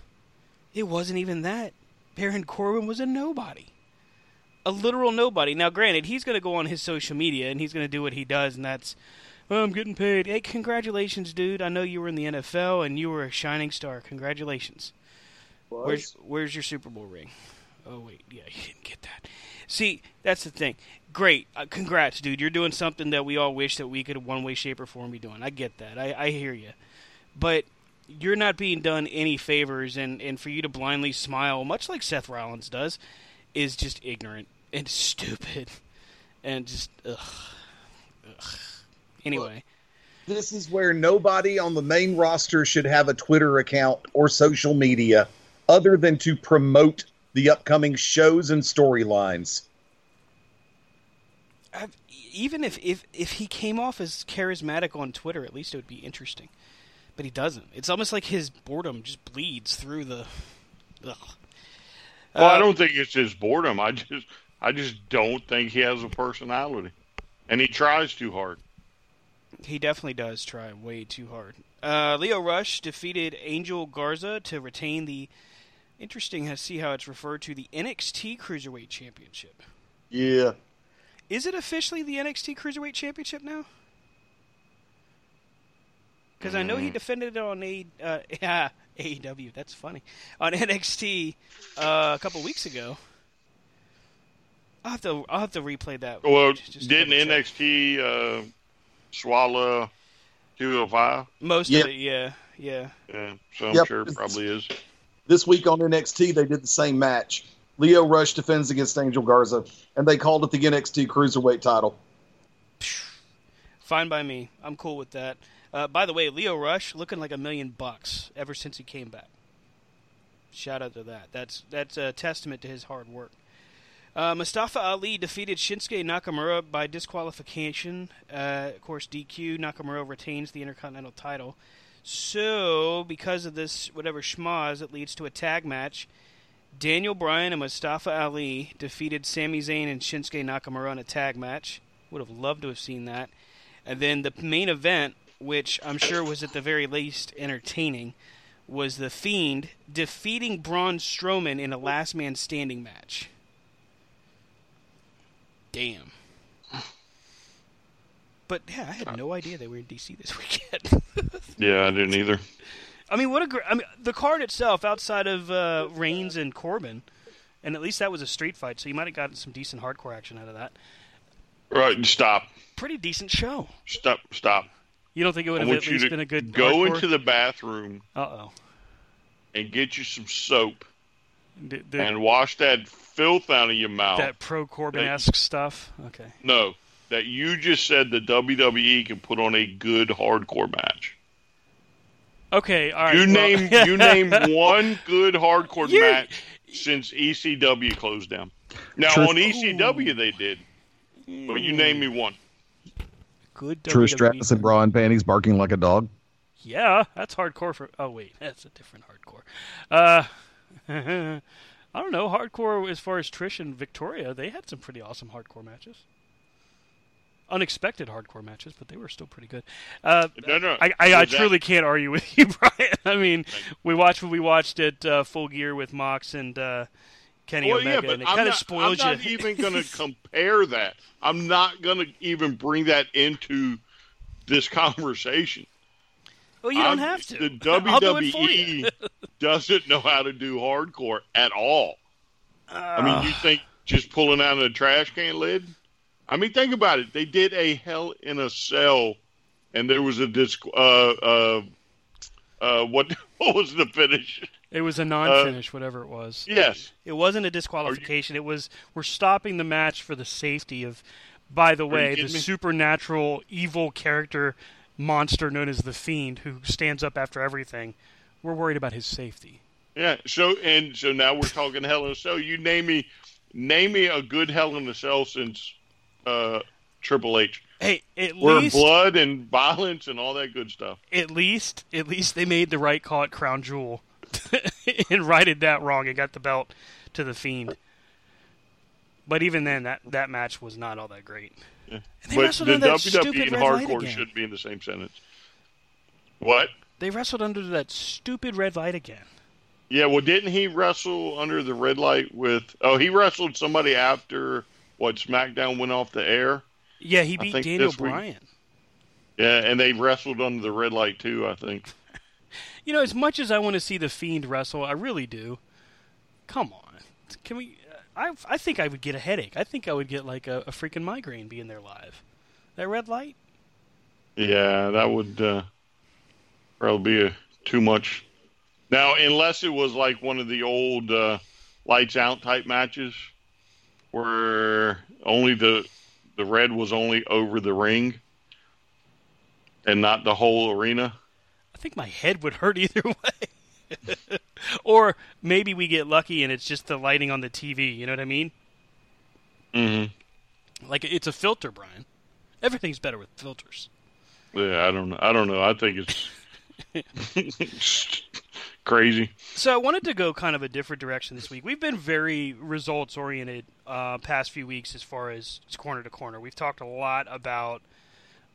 It wasn't even that. Baron Corbin was a nobody. A literal nobody. Now, granted, he's going to go on his social media and he's going to do what he does, and that's, well, I'm getting paid. Hey, congratulations, dude. I know you were in the NFL and you were a shining star. Congratulations. Where's Where's your Super Bowl ring? Oh wait, yeah, you didn't get that. See, that's the thing. Great, uh, congrats, dude. You're doing something that we all wish that we could, one way, shape, or form, be doing. I get that. I, I hear you, but you're not being done any favors, and and for you to blindly smile, much like Seth Rollins does, is just ignorant and stupid, and just ugh. ugh. Anyway. This is where nobody on the main roster should have a Twitter account or social media other than to promote the upcoming shows and storylines. Even if, if if he came off as charismatic on Twitter, at least it would be interesting. But he doesn't. It's almost like his boredom just bleeds through the. Ugh. Well, I Uh, don't think it's his boredom. I just, I just don't think he has a personality, and he tries too hard. He definitely does try way too hard. Uh, Lio Rush defeated Angel Garza to retain the. Interesting to see how it's referred to the NXT Cruiserweight Championship. Yeah. Is it officially the NXT Cruiserweight Championship now? Because I know he defended it on a uh, yeah, AEW. That's funny on NXT uh, a couple weeks ago. I'll have to I'll have to replay that. Well, Just- just didn't. NXT uh, swallow 205? most Yep. of it? Yeah, yeah. Yeah, so I'm Yep. sure it probably is. This week on NXT, they did the same match. Lio Rush defends against Angel Garza, and they called it the NXT Cruiserweight title. Fine by me. I'm cool with that. Uh, by the way, Lio Rush looking like a million bucks ever since he came back. Shout out to that. That's that's a testament to his hard work. Uh, Mustafa Ali defeated Shinsuke Nakamura by disqualification. Uh, of course, DQ. Nakamura retains the Intercontinental title. So, because of this, whatever schmaz, it leads to a tag match. Daniel Bryan and Mustafa Ali defeated Sami Zayn and Shinsuke Nakamura in a tag match. Would have loved to have seen that. And then the main event, which I'm sure was at the very least entertaining, was The Fiend defeating Braun Strowman in a last man standing match. Damn. But yeah, I had no idea they were in DC this weekend. Yeah, I didn't either. I mean, what a great! I mean, the card itself, outside of uh, Reigns and Corbin, and at least that was a street fight, so you might have gotten some decent hardcore action out of that. Right, stop, Pretty decent show. stop, stop. You don't think it would have at least been a good go hardcore? into the bathroom Uh oh. and get you some soap The, the, and wash that filth out of your mouth. that pro Corbin esque stuff. Okay. No, that you just said the WWE can put on a good hardcore match. Okay. All right. you well- name you name one good hardcore You're- match since ECW closed down. Now Trish- on ECW they did, but you name me one. good. Trish WWE. Stratus in bra and panties barking like a dog. Yeah, that's hardcore for. Oh wait, that's a different hardcore. Uh, I don't know. Hardcore as far as Trish and Victoria, they had some pretty awesome hardcore matches. Unexpected hardcore matches, but they were still pretty good. Uh, No, no, I, I, I truly can't argue with you, Brian. I mean, we watched what we watched at uh, Full Gear with Mox and uh, Kenny Well, Omega, yeah, but and it I'm kind of spoils I'm you. not even going to compare that. I'm not going to even bring that into this conversation. well, you don't I'm- have to. The I'll do it for you. WWE doesn't know how to do hardcore at all. I mean, you think just pulling out of a trash can lid? I mean, think about it. They did a Hell in a Cell, and there was a disc. Uh, uh, uh, what what was the finish? It was a non-finish, whatever it was. Yes, It wasn't a disqualification. It was we're stopping the match for the safety of, by the way, the me? supernatural evil character monster known as the Fiend, who stands up after everything. We're worried about his safety. yeah. So and so now we're talking Hell in a Cell. You name me, name me a good Hell in a Cell since uh, Triple H. Hey, at Where least, blood and violence and all that good stuff. at least, at least they made the right call at Crown Jewel, and righted that wrong and got the belt to the Fiend. But even then, that that match was not all that great. And they But wrestled the under that WWE stupid and red light hardcore again. should be in the same sentence. What? They wrestled under that stupid red light again. Yeah, well, didn't he wrestle under the red light with? Oh, he wrestled somebody after what SmackDown went off the air. Yeah, he beat Daniel Bryan. Yeah, and they wrestled under the red light too. I think. You know, as much as I want to see the Fiend wrestle, I really do. Come on, can we? I I think I would get a headache. I think I would get like a, a freaking migraine being there live. That red light. Yeah, that would uh, probably be a, too much. Now, unless it was like one of the old uh, lights out type matches, where only the the red was only over the ring and not the whole arena. I think my head would hurt either way. or maybe we get lucky and it's just the lighting on the TV. You know what I mean? Mm-hmm. Like it's a filter, Brian. Everything's better with filters. Yeah, I don't know. I don't know. I think it's crazy. So I wanted to go kind of a different direction this week. We've been very results oriented uh, past few weeks as far as corner to corner. We've talked a lot about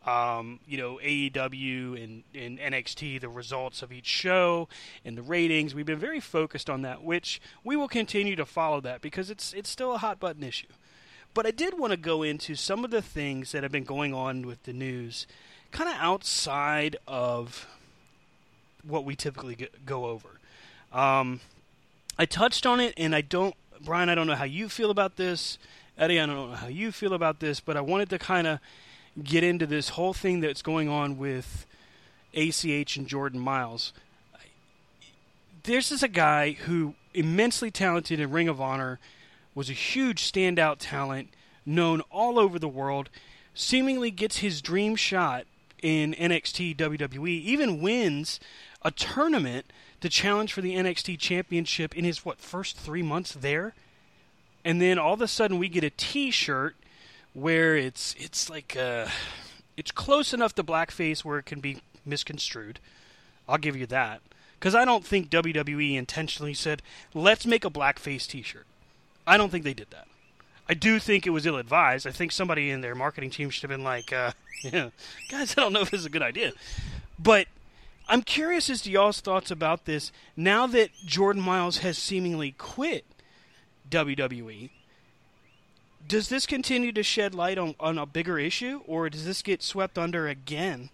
um, you know AEW and, and NXT, the results of each show and the ratings. We've been very focused on that, which we will continue to follow that because it's it's still a hot button issue. But I did want to go into some of the things that have been going on with the news, kind of outside of what we typically g- go over. Um, I touched on it, and I don't, Brian. I don't know how you feel about this, Eddie. I don't know how you feel about this, but I wanted to kind of get into this whole thing that's going on with ACH and Jordan Myles. This is a guy who immensely talented in Ring of Honor, was a huge standout talent, known all over the world, seemingly gets his dream shot in NXT WWE, even wins a tournament to challenge for the NXT championship in his what first 3 months there. And then all of a sudden we get a t-shirt where it's it's like uh it's close enough to blackface where it can be misconstrued. I'll give you that. Cuz I don't think WWE intentionally said, "Let's make a blackface t-shirt." I don't think they did that. I do think it was ill advised. I think somebody in their marketing team should have been like, uh, yeah, guys, I don't know if this is a good idea. But I'm curious as to y'all's thoughts about this now that Jordan Myles has seemingly quit WWE. Does this continue to shed light on, on a bigger issue, or does this get swept under again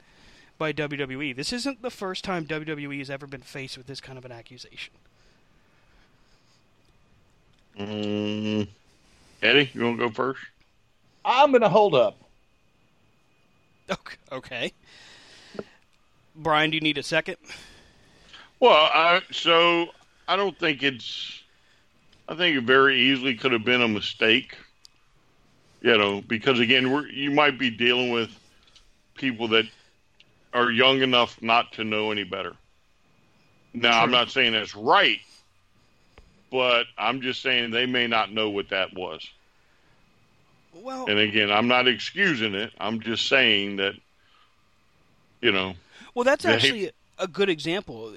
by WWE? This isn't the first time WWE has ever been faced with this kind of an accusation. Mm. Eddie, you want to go first? I'm going to hold up. Okay. okay. Brian, do you need a second? Well, I, so I don't think it's. I think it very easily could have been a mistake. You know, because again, we're, you might be dealing with people that are young enough not to know any better. Now, I'm not saying that's right, but I'm just saying they may not know what that was. Well, And again, I'm not excusing it. I'm just saying that, you know, Well, that's actually a good example.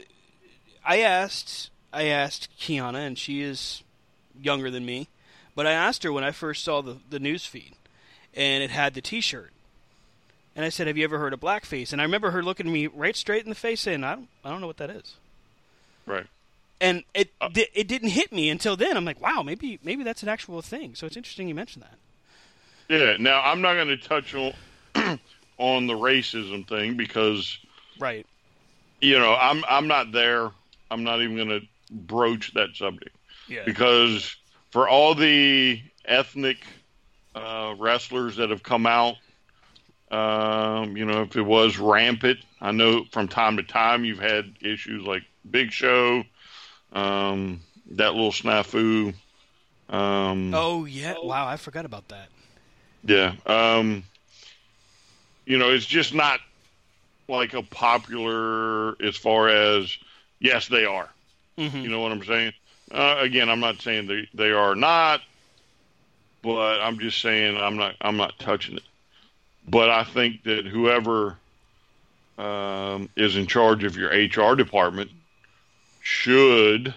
I asked I asked Kiana, and she is younger than me, but I asked her when I first saw the the news feed, and it had the T-shirt, and I said, "Have you ever heard of blackface?" And I remember her looking at me right straight in the face, saying, "I don't, I don't know what that is." right. And it uh, di- it didn't hit me until then. I'm like, "Wow, maybe maybe that's an actual thing." So it's interesting you mentioned that. Yeah. Now, I'm not going to touch on on the racism thing because Right. you know I'm I'm not there. I'm not even going to broach that subject Yeah. because for all the ethnic uh, wrestlers that have come out, um, you know, if it was rampant, I know from time to time you've had issues like Big Show, um, that little snafu. Um, Oh yeah. Wow, I forgot about that. Yeah. Um, you know, it's just not like a popular as far as yes, they are. Mhm. You know what I'm saying? Uh, again, I'm not saying they they are not, but I'm just saying I'm not I'm not touching it. But I think that whoever um, is in charge of your HR department should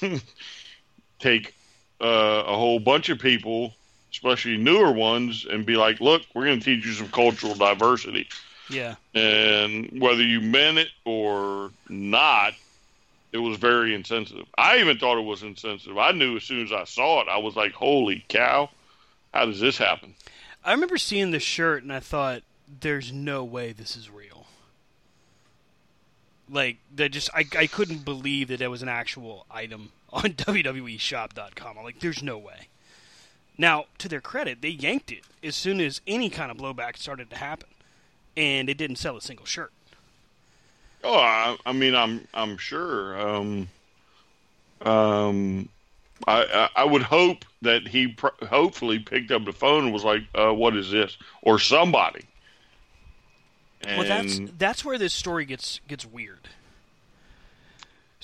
take uh, a whole bunch of people, especially newer ones, and be like, "Look, we're going to teach you some cultural diversity." Yeah. and whether you meant it or not, it was very insensitive. I even thought it was insensitive. I knew as soon as I saw it, I was like, "Holy cow! How does this happen?" I remember seeing the shirt and I thought, "There's no way this is real." Like that, just I I couldn't believe that there was an actual item on WWEShop.com. I'm like, "There's no way." Now, to their credit, they yanked it as soon as any kind of blowback started to happen, and it didn't sell a single shirt. Oh, I, I mean, I'm I'm sure. Um, um, I, I I would hope that he pr- hopefully picked up the phone and was like, uh, "What is this?" or somebody. And well, that's that's where this story gets gets weird.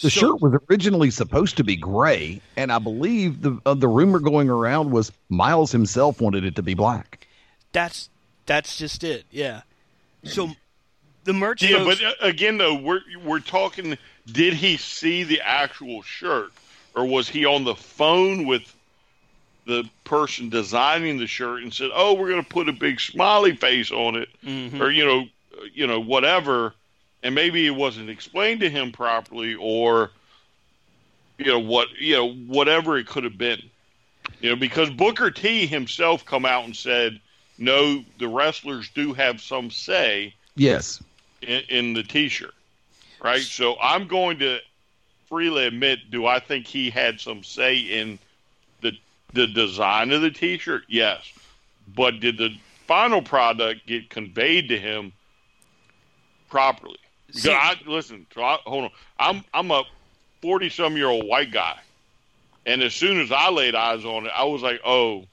The So- shirt was originally supposed to be gray, and I believe the uh, the rumor going around was Myles himself wanted it to be black. That's that's just it. Yeah. So the merch. Yeah, folks- but uh, again, though, we're we're talking. Did he see the actual shirt, or was he on the phone with the person designing the shirt and said, "Oh, we're going to put a big smiley face on it," Mhm. or you know, you know, whatever, and maybe it wasn't explained to him properly, or you know what, you know, whatever it could have been, you know, because Booker T himself come out and said, "No, the wrestlers do have some say." Yes, in, in the T-shirt, right? So I'm going to freely admit, do I think he had some say in the the design of the T-shirt? Yes, but did the final product get conveyed to him properly? Because See- I listen. So I, hold on. I'm I'm a forty some year old white guy, and as soon as I laid eyes on it, I was like, oh,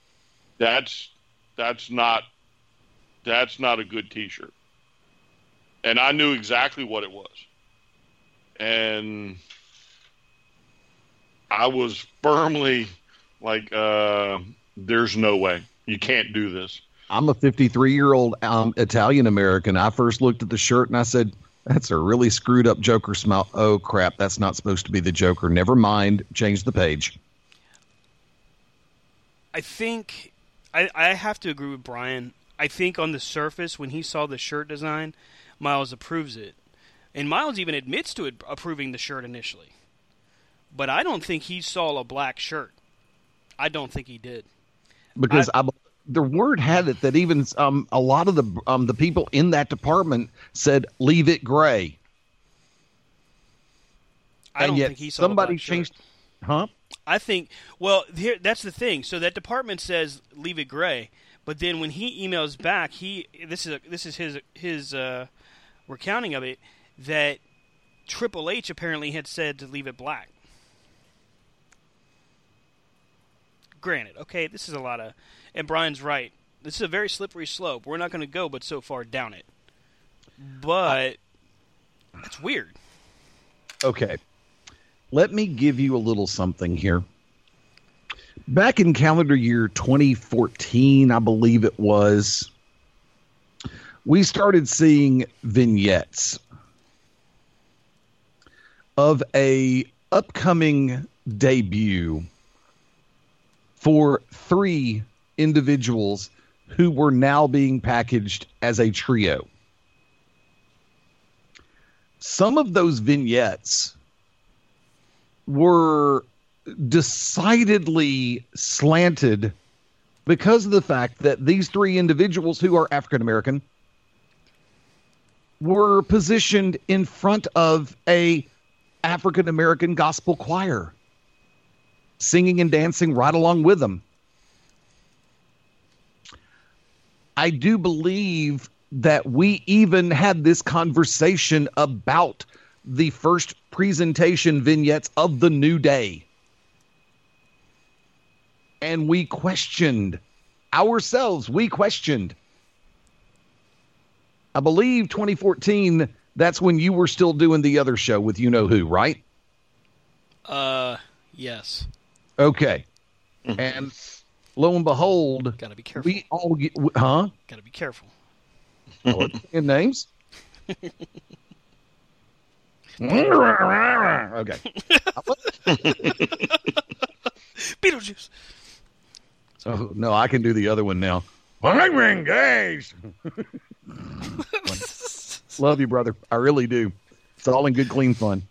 that's that's not that's not a good T-shirt and I knew exactly what it was. And I was firmly like, uh, "There's no way you can't do this." I'm a 53 year old um, Italian American. I first looked at the shirt and I said, "That's a really screwed up Joker smile." Oh crap, that's not supposed to be the Joker. Never mind. Change the page. I think I, I have to agree with Brian. I think on the surface, when he saw the shirt design, Myles approves it, and Myles even admits to it, approving the shirt initially. But I don't think he saw a black shirt. I don't think he did. because I, the word had it that even um, a lot of the um, the people in that department said leave it gray. I and don't think he saw a somebody black shirt. changed. Huh? I think well, here that's the thing. So that department says leave it gray, but then when he emails back, he this is a, this is his his uh, recounting of it that Triple H apparently had said to leave it black. Granted, okay, this is a lot of, and Brian's right. This is a very slippery slope. We're not going to go, but so far down it. But that's weird. Okay. Let me give you a little something here. Back in calendar year 2014, I believe it was, we started seeing vignettes of a upcoming debut for three individuals who were now being packaged as a trio. Some of those vignettes were decidedly slanted because of the fact that these three individuals who are African American were positioned in front of a African American gospel choir singing and dancing right along with them. I do believe that we even had this conversation about the first presentation vignettes of the new day. And we questioned ourselves, we questioned. I believe 2014, that's when you were still doing the other show with you know who, right? Uh, yes. Okay. And lo and behold, Gotta be careful. we all get, huh? Gotta be careful. In names? okay. Beetlejuice. Oh, no, I can do the other one now. I'm engaged. Love you, brother. I really do. It's all in good, clean fun.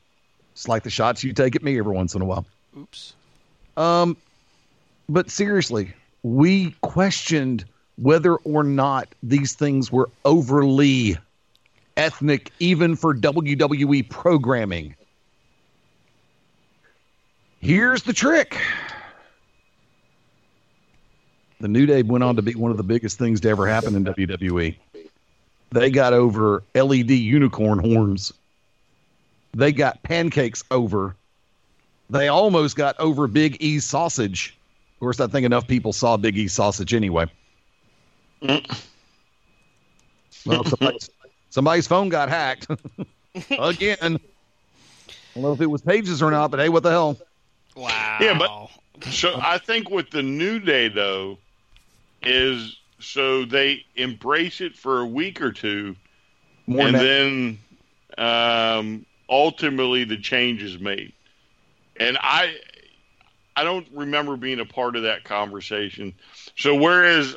It's like the shots you take at me every once in a while. Oops. Um, but seriously, we questioned whether or not these things were overly ethnic, even for WWE programming. Here's the trick. The New Day went on to be one of the biggest things to ever happen in WWE. They got over LED unicorn horns. They got pancakes over. They almost got over Big E's sausage. Of course, I think enough people saw Big E's sausage anyway. Mm. well, somebody's, somebody's phone got hacked again. I don't know if it was Paige's or not, but hey, what the hell? Wow. Yeah, but so I think with the new day though is so they embrace it for a week or two, More and than- then um, ultimately the change is made. And I, I don't remember being a part of that conversation. So whereas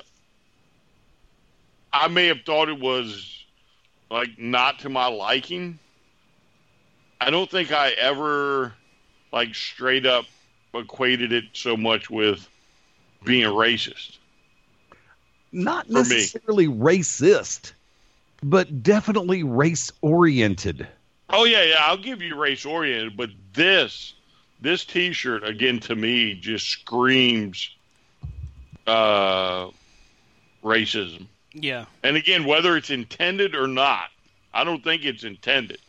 I may have thought it was like not to my liking, I don't think I ever like straight up equated it so much with being racist. not for me. necessarily racist, but definitely race oriented. Oh yeah, yeah, I'll give you race oriented, but this this T-shirt again to me just screams uh, racism. Yeah. And again, whether it's intended or not, I don't think it's intended.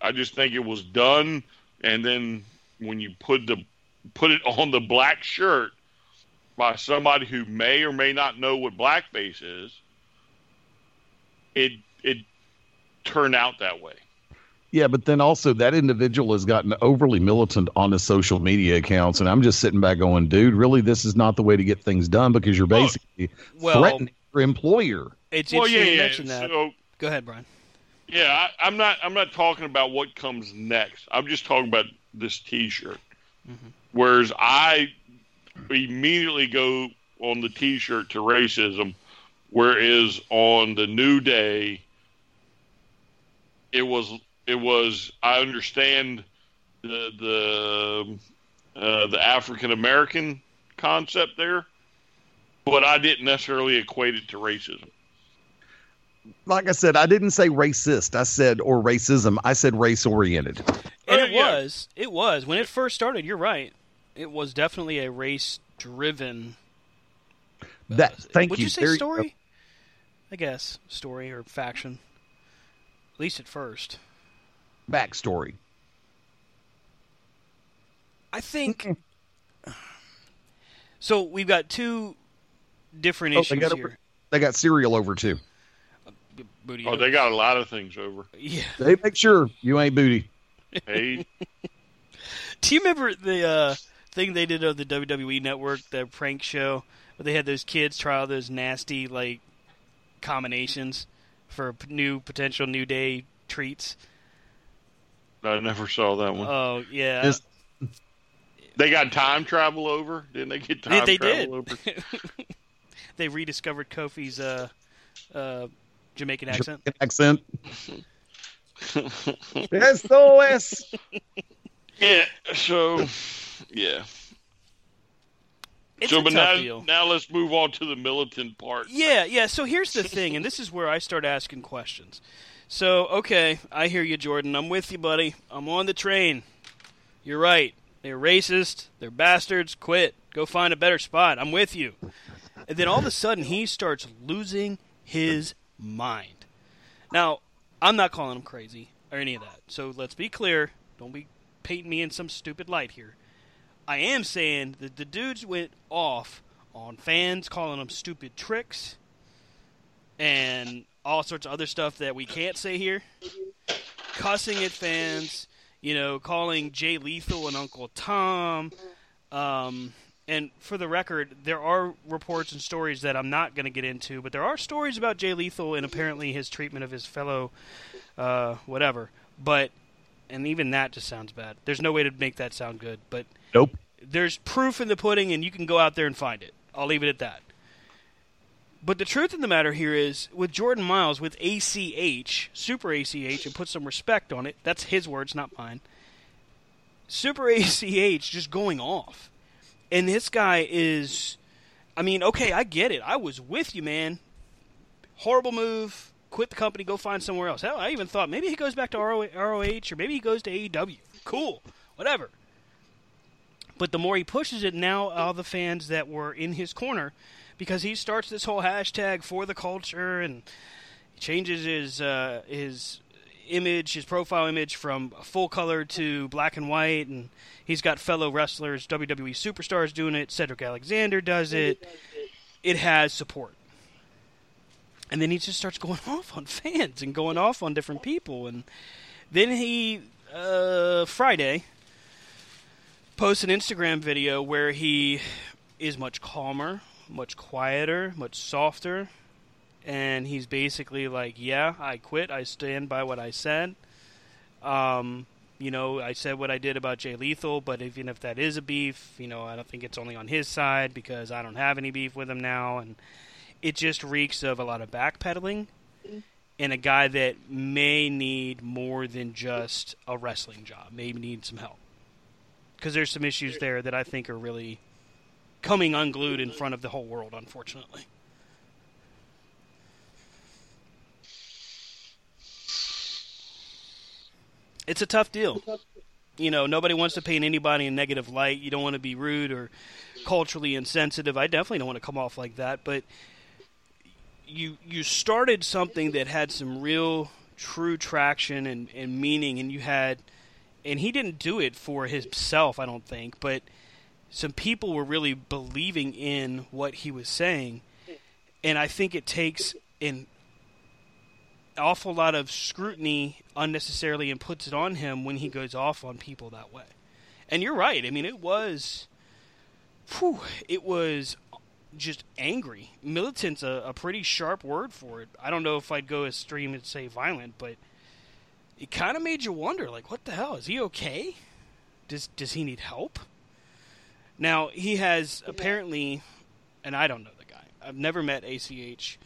I just think it was done, and then when you put the put it on the black shirt by somebody who may or may not know what blackface is, it it turned out that way. Yeah, but then also that individual has gotten overly militant on his social media accounts, and I'm just sitting back going, dude, really, this is not the way to get things done because you're basically well- threatening your employer. It's Well, interesting yeah, you yeah. mention that. So, Go ahead, Brian. Yeah, I, I'm not. I'm not talking about what comes next. I'm just talking about this T-shirt. Whereas I immediately go on the T-shirt to racism, whereas on the New Day, it was. It was. I understand the the uh, the African American concept there, but I didn't necessarily equate it to racism. Like I said, I didn't say racist. I said or racism. I said race oriented. And it yeah. was. It was. When it first started, you're right. It was definitely a race driven. That uh, thank Would you. you say There- story? Uh, I guess. Story or faction. At least at first. Backstory. I think. so we've got two different Oh, issues they got here. they got cereal over too. Booty Oh, they got a lot of things over. Yeah. They make sure you ain't booty. Hey, Do you remember the uh, thing they did on the WWE Network, the prank show, where they had those kids try all those nasty like combinations for new potential New Day treats? I never saw that one. Oh yeah, This- they got time travel over. Didn't they get they, time they travel did. over? they rediscovered Kofi's uh, uh, Jamaican accent. Accent. SOS. Yeah. So, yeah. It's so, a but now, deal. now let's move on to the militant part. Yeah, yeah. So here's the thing, and this is where I start asking questions. So, okay, I hear you, Jordan. I'm with you, buddy. I'm on the train. You're right. They're racist. They're bastards. Quit. Go find a better spot. I'm with you. And then all of a sudden, he starts losing his mind. Now, I'm not calling him crazy or any of that. So let's be clear. Don't be painting me in some stupid light here. I am saying that the dudes went off on fans calling them stupid tricks and all sorts of other stuff that we can't say here. Cussing at fans, you know, calling Jay Lethal and Uncle Tom. Um, and for the record, there are reports and stories that I'm not going to get into, but there are stories about Jay Lethal and apparently his treatment of his fellow, uh, whatever. But, and even that just sounds bad. There's no way to make that sound good, but Nope. there's proof in the pudding, and you can go out there and find it. I'll leave it at that. But the truth of the matter here is, with Jordan Myles, with ACH, Super ACH, and put some respect on it, that's his words, not mine. Super ACH just going off. And this guy is, I mean, okay, I get it. I was with you, man. Horrible move. Quit the company, go find somewhere else. Hell, I even thought maybe he goes back to ROH or maybe he goes to AEW. Cool. Whatever. But the more he pushes it, now all the fans that were in his corner, because he starts this whole hashtag for the culture and changes his uh, his image, his profile image from full color to black and white, and he's got fellow wrestlers, WWE superstars doing it. Cedric Alexander does it. It has support. And then he just starts going off on fans and going off on different people, and then he uh, Friday posts an Instagram video where he is much calmer, much quieter, much softer, and he's basically like, "Yeah, I quit. I stand by what I said. Um, you know, I said what I did about Jay Lethal, but even if that is a beef, you know, I don't think it's only on his side because I don't have any beef with him now, and it just reeks of a lot of backpedaling." And a guy that may need more than just a wrestling job, maybe need some help because there's some issues there that I think are really coming unglued in front of the whole world, unfortunately. It's a tough deal. You know, nobody wants to paint anybody in negative light. You don't want to be rude or culturally insensitive. I definitely don't want to come off like that, but you you started something that had some real true traction and, and meaning and you had and he didn't do it for himself, I don't think, but some people were really believing in what he was saying. And I think it takes an awful lot of scrutiny unnecessarily and puts it on him when he goes off on people that way. And you're right. I mean, it was, whew, it was just angry. Militant's a, a pretty sharp word for it. I don't know if I'd go as extreme and say violent, but it kind of made you wonder, like, what the hell? Is he okay? Does does he need help? Now he has apparently, and I don't know the guy. I've never met ACH.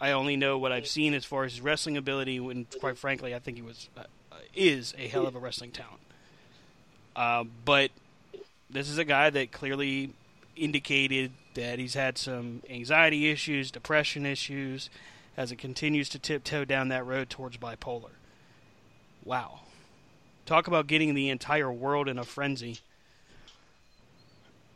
I only know what I've seen as far as his wrestling ability. When, quite frankly, I think he was uh, is a hell of a wrestling talent. Uh, but this is a guy that clearly indicated that he's had some anxiety issues, depression issues, as it continues to tiptoe down that road towards bipolar. Wow. Talk about getting the entire world in a frenzy.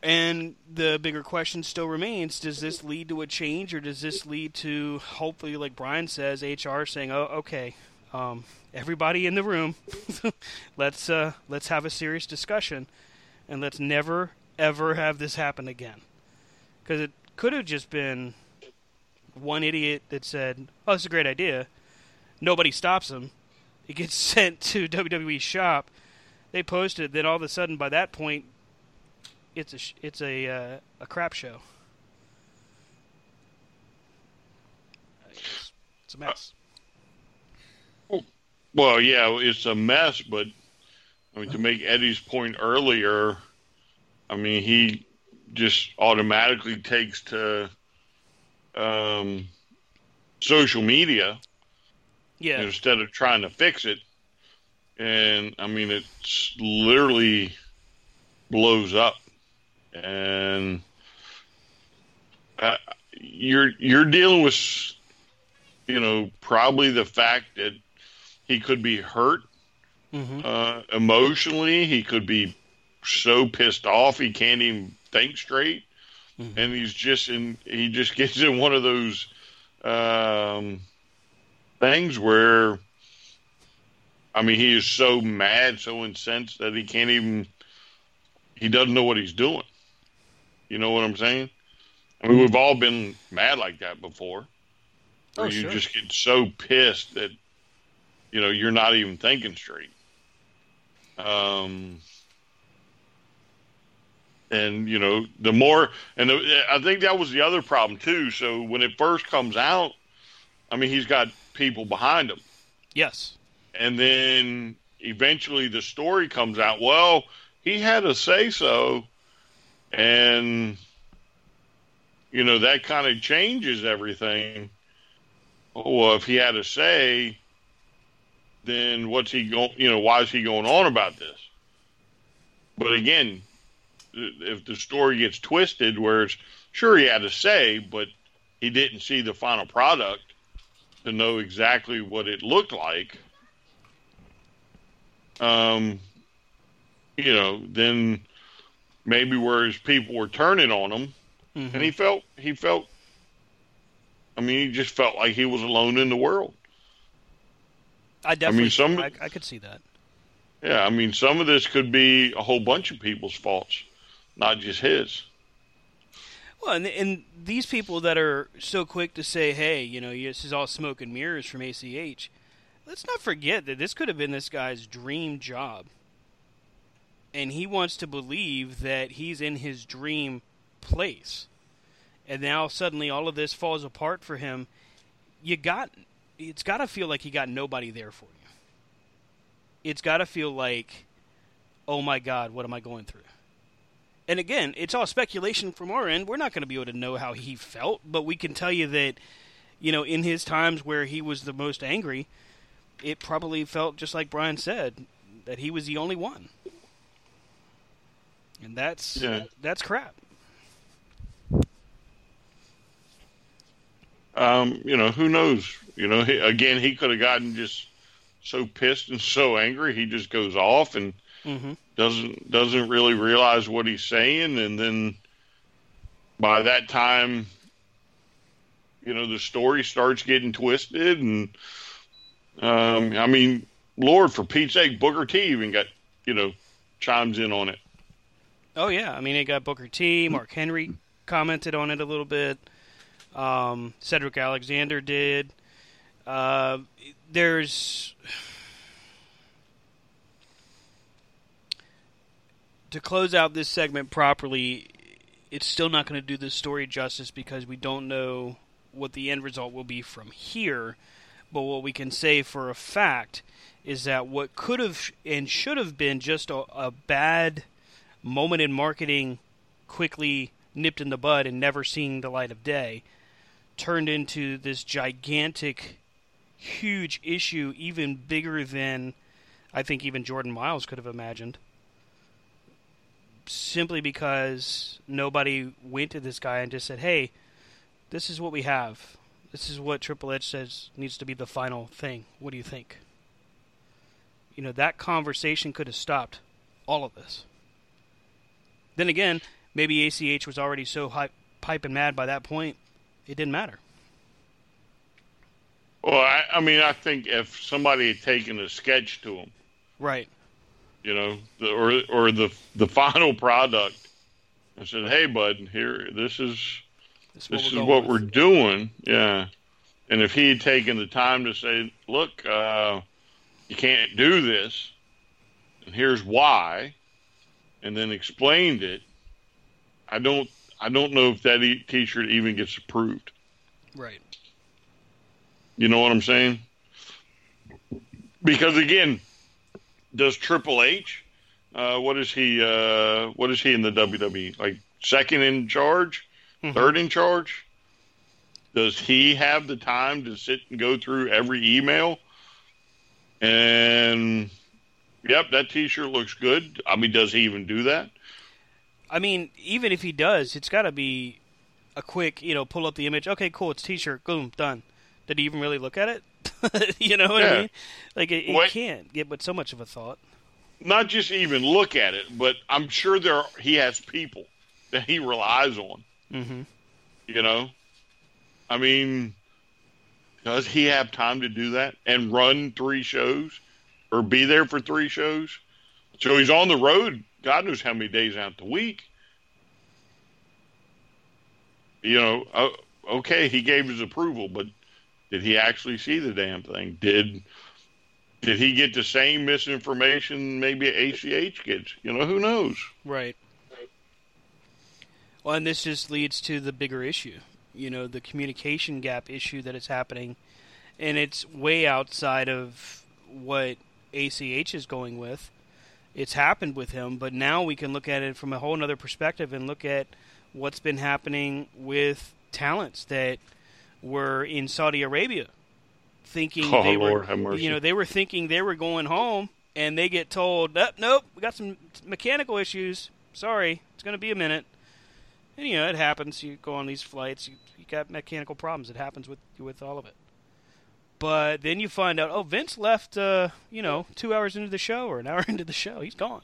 And the bigger question still remains does this lead to a change, or does this lead to, hopefully, like Brian says, HR saying, oh, okay, Um, everybody in the room, let's uh, let's have a serious discussion, and let's never ever have this happen again. Because it could have just been one idiot that said, "Oh, it's a great idea." Nobody stops him. It gets sent to WWE shop. They post it. Then all of a sudden, by that point, it's a sh- it's a uh, a crap show. It's, it's a mess. Well, yeah, it's a mess, but I mean, to make Eddie's point earlier, I mean, he just automatically takes to um, social media Yeah. instead of trying to fix it. And I mean, it's literally blows up, and uh, you're you're dealing with, you know, probably the fact that he could be hurt Mm-hmm. uh, emotionally. He could be so pissed off he can't even think straight, and he's just in. He just gets in one of those um, things where, I mean, he is so mad, so incensed that he can't even. He doesn't know what he's doing. You know what I'm saying? I mean, we've all been mad like that before. Where Oh, you sure. just get so pissed that you know you're not even thinking straight. Um, and you know the more, and the, I think that was the other problem too. So when it first comes out, I mean he's got people behind him, Yes. and then eventually the story comes out. Well, he had a say so, and you know that kind of changes everything. Oh, well, if he had a say, then what's he going? You know, why is he going on about this? But again, if the story gets twisted, where it's sure he had a say, but he didn't see the final product to know exactly what it looked like, um, you know, then maybe where his people were turning on him, Mm-hmm. and he felt he felt. I mean, he just felt like he was alone in the world. I definitely. some- I, I could see that. Yeah, I mean, some of this could be a whole bunch of people's faults, not just his. Well, and, and these people that are so quick to say, "Hey, you know, this is all smoke and mirrors from ACH," let's not forget that this could have been this guy's dream job, and he wants to believe that he's in his dream place, and now suddenly all of this falls apart for him. You got, it's got to feel like he got nobody there for you. It's got to feel like, oh my God, what am I going through? and again, it's all speculation from our end. We're not going to be able to know how he felt, but we can tell you that, you know, in his times where he was the most angry, it probably felt just like Brian said that he was the only one, and that's Yeah. that's crap. Um, you know, who knows? You know, he, again, he could have gotten just so pissed and so angry, he just goes off and Mm-hmm. doesn't doesn't really realize what he's saying, and then by that time, you know, the story starts getting twisted, and um, I mean, Lord, for Pete's sake, Booker T even got you know chimes in on it. Oh yeah, I mean it got Booker T. Mark Henry commented on it a little bit. Um, Cedric Alexander did. Uh, there's to close out this segment properly. It's still not going to do this story justice because we don't know what the end result will be from here. But what we can say for a fact is that what could have and should have been just a, a bad moment in marketing quickly nipped in the bud and never seeing the light of day turned into this gigantic huge issue even bigger than I think even Jordan Myles could have imagined. Simply because nobody went to this guy and just said hey this is what we have. This is what Triple H says needs to be the final thing. What do you think? You know that conversation could have stopped all of this then again, maybe ACH was already so hype, piping mad by that point, it didn't matter. Well, I, I mean, I think if somebody had taken a sketch to him, Right. you know, the, or or the the final product, and said, "Hey, bud, here, this is This, this is what going we're doing." Yeah, and if he had taken the time to say, "Look, uh, you can't do this, and here's why," and then explained it, I don't I don't know if that e- T-shirt even gets approved. Right. You know what I'm saying? Because again, does Triple H? Uh, what is he? Uh, what is he in the WWE? Like second in charge, third in charge? Does he have the time to sit and go through every email? And yep, that T-shirt looks good. I mean, does he even do that? I mean, even if he does, it's got to be a quick, you know, pull up the image. Okay, cool. It's T-shirt. Boom, done. Did he even really look at it? you know what I mean? Like it, it can't get with so much of a thought. Not just even look at it, but I'm sure there are, he has people that he relies on. Mm-hmm. You know, I mean, does he have time to do that and run three shows or be there for three shows? So he's on the road. God knows how many days out the week. You know, uh, okay, he gave his approval, but did he actually see the damn thing? Did did he get the same misinformation maybe ACH gets? You know, who knows? Right. Well, and this just leads to the bigger issue. You know, the communication gap issue that is happening, and it's way outside of what ACH is going with. It's happened with him, but now we can look at it from a whole other perspective and look at what's been happening with talents that were in Saudi Arabia, thinking Oh, they Lord, were, you know, they were thinking they were going home, and they get told, "Nope, nope, we got some mechanical issues. Sorry, it's going to be a minute." And you know, it happens. You go on these flights, you, you got mechanical problems. It happens with with all of it. But then you find out, oh, Vince left, uh, you know, two hours into the show or an hour into the show. He's gone.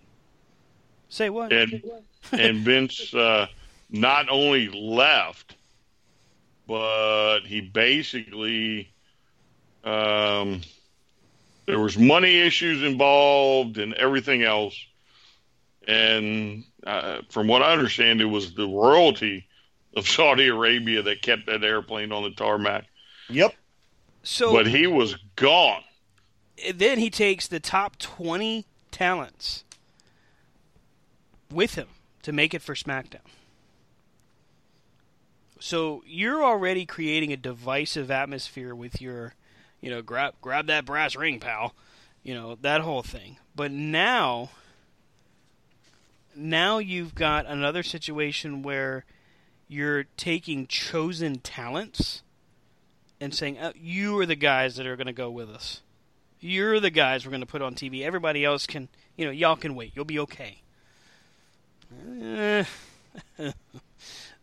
Say what? and and Vince uh, not only left, but he basically um, there was money issues involved and everything else. And uh, from what I understand, it was the royalty of Saudi Arabia that kept that airplane on the tarmac. Yep. So But he was gone. then he takes the top 20 talents with him to make it for SmackDown. So you're already creating a divisive atmosphere with your, you know, grab grab that brass ring, pal. You know, that whole thing. But now now you've got another situation where you're taking chosen talents and saying, uh, "You are the guys that are going to go with us. You're the guys we're going to put on TV. Everybody else can, you know, y'all can wait. You'll be okay."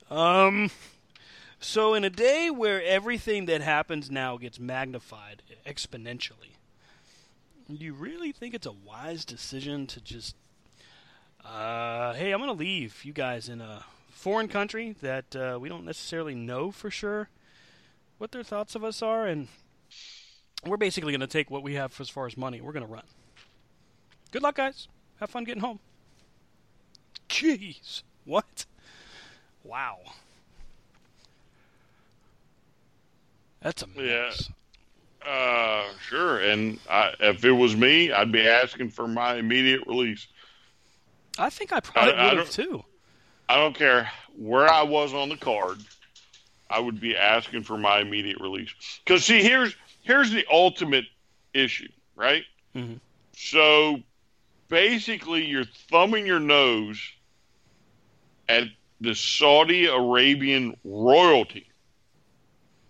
Um. So in a day where everything that happens now gets magnified exponentially, do you really think it's a wise decision to just, uh, hey, I'm going to leave you guys in a foreign country that uh, we don't necessarily know for sure what their thoughts of us are, and we're basically going to take what we have as far as money. We're going to run. Good luck, guys. Have fun getting home. Jeez. What? Wow. That's a mess. Yeah. Uh, sure. And I, if it was me, I'd be asking for my immediate release. I think I probably would have too. I don't care where I was on the card. I would be asking for my immediate release. Because see, here's here's the ultimate issue, right? Mhm. So basically, you're thumbing your nose at the Saudi Arabian royalty,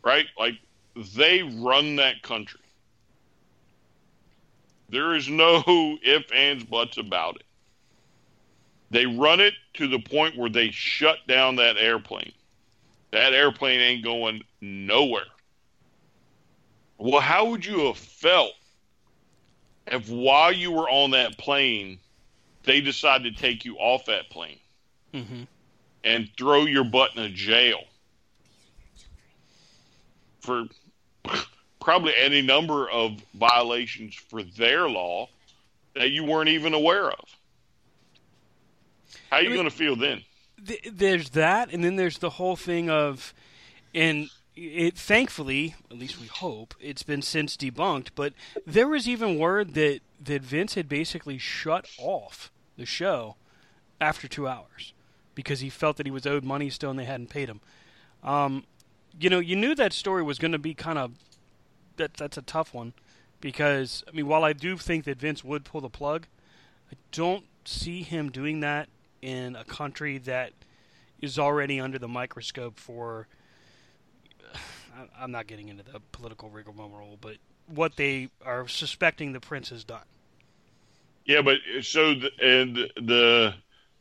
right? Like they run that country. There is no if, ands, buts about it. They run it to the point where they shut down that airplane. That airplane ain't going nowhere. Well, how would you have felt if while you were on that plane, they decided to take you off that plane Mm-hmm. and throw your butt in a jail for probably any number of violations for their law that you weren't even aware of. How are you I mean- going to feel then? Th- there's that, and then there's the whole thing of, and it thankfully, at least we hope, it's been since debunked. But there was even word that that Vince had basically shut off the show after two hours because he felt that he was owed money still and they hadn't paid him. Um, you know, you knew that story was going to be kind of that. That's a tough one because I mean, while I do think that Vince would pull the plug, I don't see him doing that in a country that is already under the microscope for. I'm not getting into the political rigmarole, but what they are suspecting the prince has done. Yeah, but so the, and the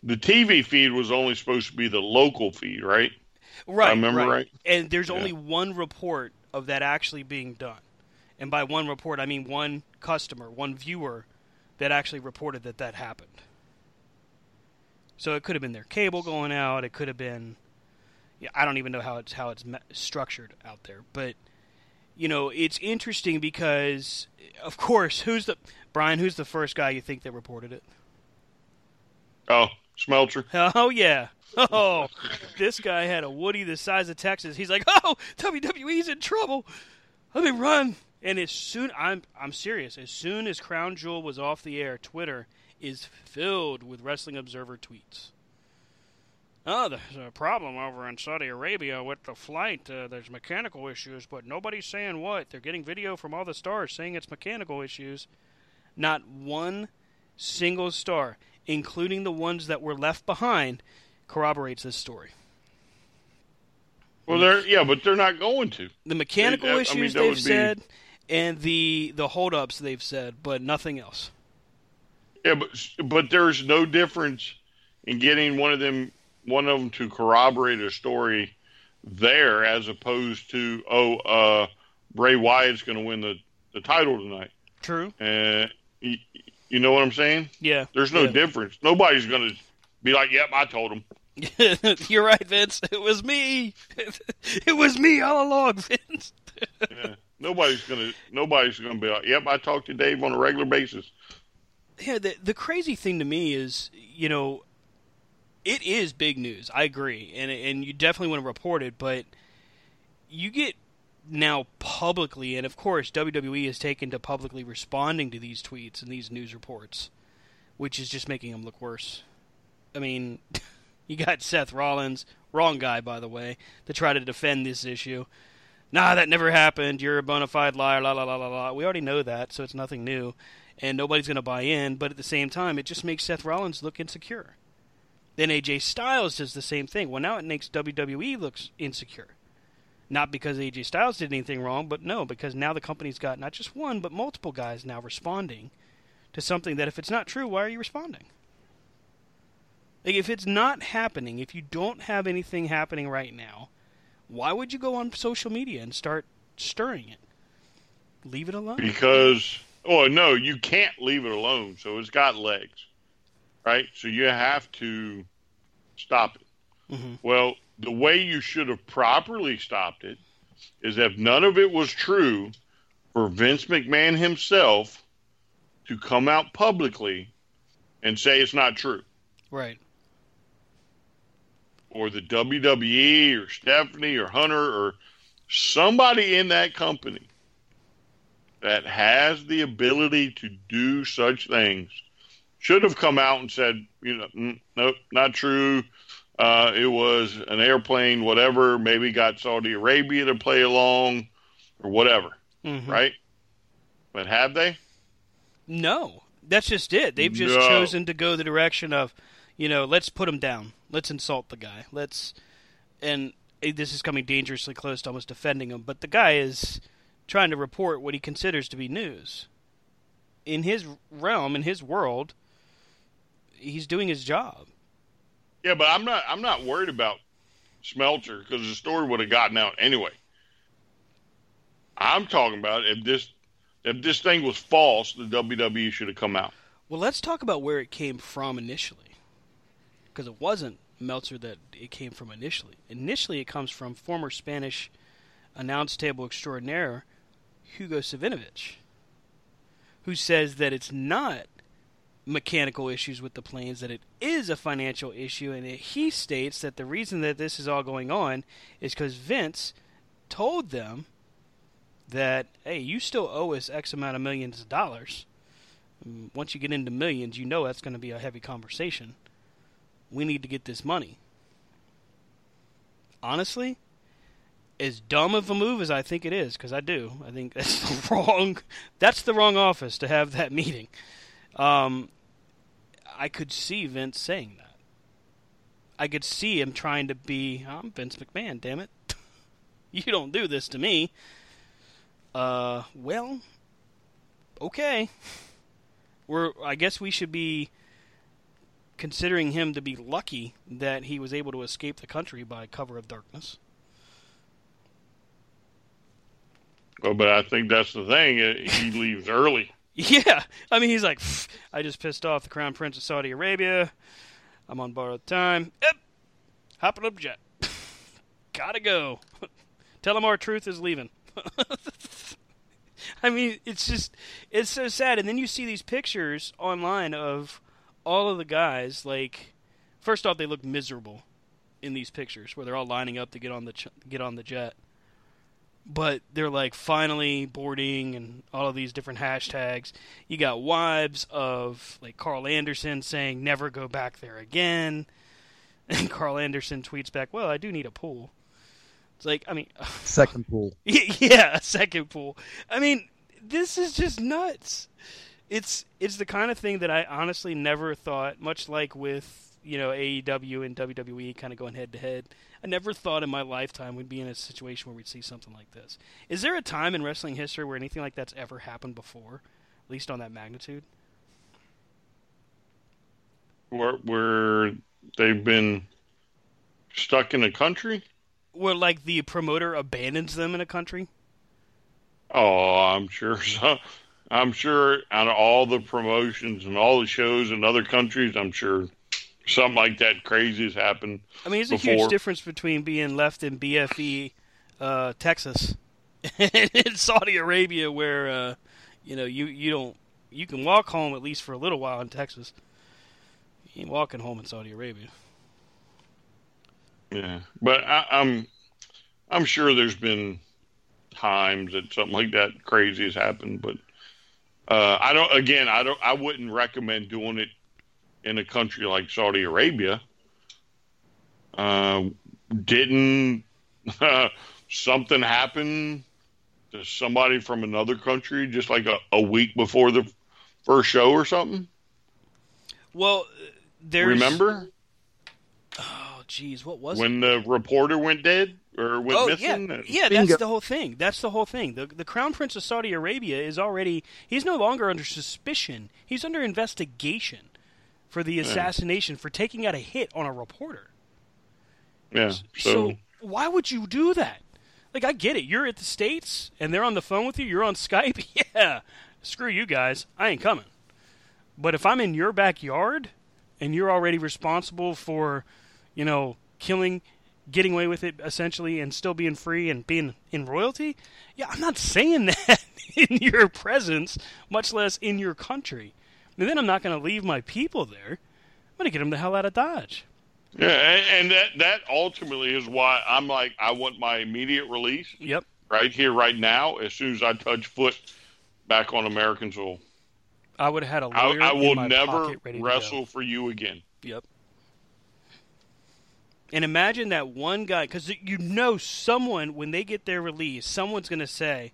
the TV feed was only supposed to be the local feed, right? Right. I remember right. And there's Yeah. only one report of that actually being done. And by one report, I mean one customer, one viewer that actually reported that that happened. So it could have been their cable going out. It could have been, yeah, I don't even know how it's how it's structured out there. But you know, it's interesting because, of course, who's the Brian? Who's the first guy you think that reported it? Oh, Smelter. Oh yeah. Oh, this guy had a Woody the size of Texas. He's like, "Oh, WWE's in trouble. Let me run." And as soon I'm I'm serious. As soon as Crown Jewel was off the air, Twitter is filled with Wrestling Observer tweets. Oh, there's a problem over in Saudi Arabia with the flight. Uh, there's mechanical issues, but nobody's saying what. They're getting video from all the stars saying it's mechanical issues. Not one single star, including the ones that were left behind, corroborates this story. Well, they're yeah, but they're not going to. The mechanical I mean, issues they've be- said, and the the holdups they've said, but nothing else. Yeah, but but there's no difference in getting one of them one of them to corroborate a story there as opposed to oh uh Bray Wyatt's going to win the the title tonight. True. Uh, you, you know what I'm saying? Yeah. There's no Yeah. difference. Nobody's going to be like, "Yep, I told him." You're right, Vince. It was me. it was me all along, Vince. Yeah. Nobody's going to nobody's going to be like, "Yep, I talk to Dave on a regular basis." Yeah, the the crazy thing to me is, you know, it is big news. I agree, and and you definitely want to report it, but you get now publicly, and of course, WWE has taken to publicly responding to these tweets and these news reports, which is just making them look worse. I mean, you got Seth Rollins, wrong guy by the way, to try to defend this issue. Nah, that never happened. You're a bona fide liar. La la la la la. We already know that, so it's nothing new, and nobody's going to buy in. But at the same time, it just makes Seth Rollins look insecure. Then AJ Styles does the same thing. Well, now it makes WWE looks insecure. Not because AJ Styles did anything wrong, but no, because now the company's got not just one, but multiple guys now responding to something that if it's not true, why are you responding? Like if it's not happening, if you don't have anything happening right now, why would you go on social media and start stirring it? Leave it alone. because oh no you can't leave it alone so it's got legs right so you have to stop it Mhm. well the way you should have properly stopped it is if none of it was true for vince mcmahon himself to come out publicly and say it's not true Right. or the WWE or Stephanie or Hunter or somebody in that company that has the ability to do such things should have come out and said, you know, "Mm, nope, not true. Uh, it was an airplane, whatever. Maybe got Saudi Arabia to play along or whatever, Mhm. right? But have they? No, that's just it. They've just No. chosen to go the direction of, you know, let's put him down. Let's insult the guy. Let's, and eh, this is coming dangerously close to almost defending him, but the guy is trying to report what he considers to be news. In his realm, in his world, he's doing his job. Yeah, but I'm not. I'm not worried about Smelter because the story would have gotten out anyway. I'm talking about if this if this thing was false, the WWE should have come out. Well, let's talk about where it came from initially. Because it wasn't Meltzer that it came from initially. Initially, it comes from former Spanish announce table extraordinaire Hugo Savinovich, who says that it's not mechanical issues with the planes, that it is a financial issue, and he states that the reason that this is all going on is because Vince told them that, hey, you still owe us X amount of millions of dollars. Once you get into millions, you know that's going to be a heavy conversation. We need to get this money. Honestly, as dumb of a move as I think it is, because I do, I think that's the wrong. That's the wrong office to have that meeting. Um, I could see Vince saying that. I could see him trying to be. I'm Vince McMahon. Damn it! you don't do this to me. Uh, well, okay. We're. I guess we should be considering him to be lucky that he was able to escape the country by cover of darkness. Well, but I think that's the thing. uh, He leaves early. Yeah, I mean, he's like, I just pissed off the Crown Prince of Saudi Arabia. I'm on borrowed time. Yep, hopping up jet. Gotta go. Tell him our truth is leaving. I mean, it's just, it's so sad. And then you see these pictures online of all of the guys. Like, first off, they look miserable in these pictures where they're all lining up to get on the ch- get on the jet but they're like finally boarding and all of these different hashtags. You got wives of like Karl Anderson saying never go back there again. And Karl Anderson tweets back, "Well, I do need a pool." It's like, I mean, Second pool. yeah, a second pool. I mean, this is just nuts. It's it's the kind of thing that I honestly never thought, much like with you know AEW and WWE kind of going head to head. I never thought in my lifetime we'd be in a situation where we'd see something like this. Is there a time in wrestling history where anything like that's ever happened before, at least on that magnitude? Where, where they've been stuck in a country? Where like the promoter abandons them in a country? Oh, I'm sure so. I'm sure out of all the promotions and all the shows in other countries, I'm sure something like that crazy has happened. I mean, there's a huge difference between being left in BFE, uh, Texas, and in Saudi Arabia, where uh, you know you you don't you can walk home at least for a little while in Texas. You ain't walking home in Saudi Arabia. Yeah, but I, I'm I'm sure there's been times that something like that crazy has happened, but uh, I don't. Again, I don't. I wouldn't recommend doing it in a country like Saudi Arabia. Uh, didn't something happen to somebody from another country just like a, a week before the first show or something? Well, there's Remember Oh, jeez, what was it? when the reporter went dead or went oh missing? yeah, yeah. That's the whole thing. That's the whole thing. The the Crown Prince of Saudi Arabia is already. He's no longer under suspicion. He's under investigation for the hmm. assassination for taking out a hit on a reporter. Yeah. So, So, why would you do that? Like I get it. You're at the states and they're on the phone with you. You're on Skype. Yeah. Screw you guys. I ain't coming. But if I'm in your backyard and you're already responsible for, you know, killing, getting away with it essentially, and still being free and being in royalty, yeah, I'm not saying that in your presence, much less in your country. And then I'm not going to leave my people there. I'm going to get them the hell out of Dodge. yeah, and, and that that ultimately is why I'm like I want my immediate release Yep. right here, right now, as soon as I touch foot back on American soil. I would have had a I, lawyer I will in my never pocket ready to go. wrestle for you again. Yep. And imagine that one guy, because you know someone, when they get their release, someone's going to say,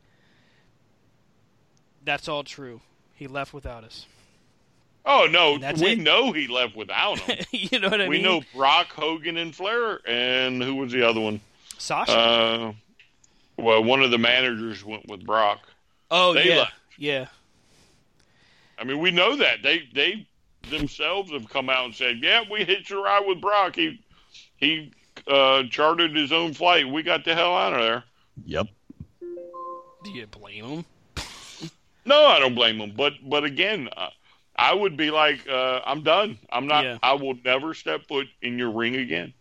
that's all true. He left without us. Oh no, that's we it. know he left without him. you know what I we mean? We know Brock Hogan and Flair, and who was the other one? Sasha. Uh, well, one of the managers went with Brock. oh, they yeah. left. Yeah. I mean, we know that they they themselves have come out and said, "Yeah, we hitched a ride with Brock. He he uh, chartered his own flight. We got the hell out of there." Yep. Do you blame him? No, I don't blame him. But but again, uh, I would be like, uh, I'm done. I'm not. Yeah. I will never step foot in your ring again.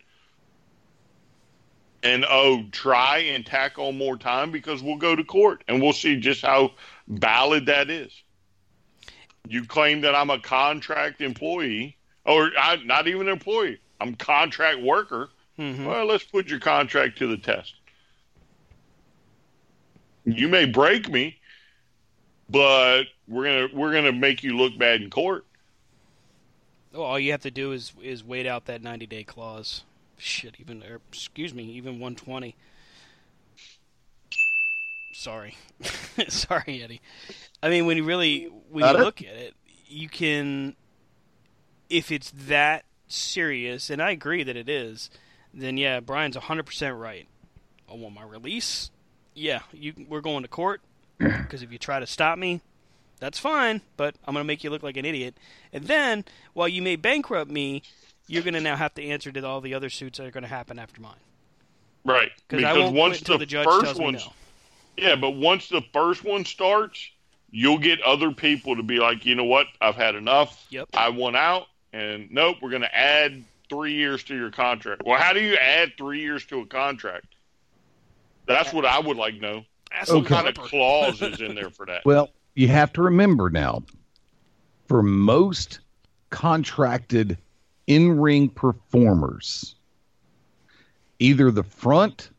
and oh, try and tack on more time because we'll go to court and we'll see just how valid that is. You claim that I'm a contract employee, or I, not even an employee. I'm contract worker. Mhm. Well, let's put your contract to the test. You may break me, but we're gonna we're gonna make you look bad in court. Well, all you have to do is is wait out that 90 day clause. Shit, even or, excuse me, even 120. Sorry, sorry, Eddie. I mean, when you really when Got you it? look at it, you can, if it's that serious, and I agree that it is, then yeah, Brian's 100 percent right. I want my release. Yeah, you we're going to court because if you try to stop me, that's fine, but I'm going to make you look like an idiot. And then, while you may bankrupt me, you're going to now have to answer to all the other suits that are going to happen after mine. Right. 'Cause I Because won't once quit the, the judge first tells me one, no. yeah, but once the first one starts, you'll get other people to be like, you know what, I've had enough. Yep. I want out, and nope, we're going to add three years to your contract. Well, how do you add three years to a contract? That's what I would like to know. Ask What kind of clause is in there for that? Well, you have to remember now, for most contracted in ring performers, either the front,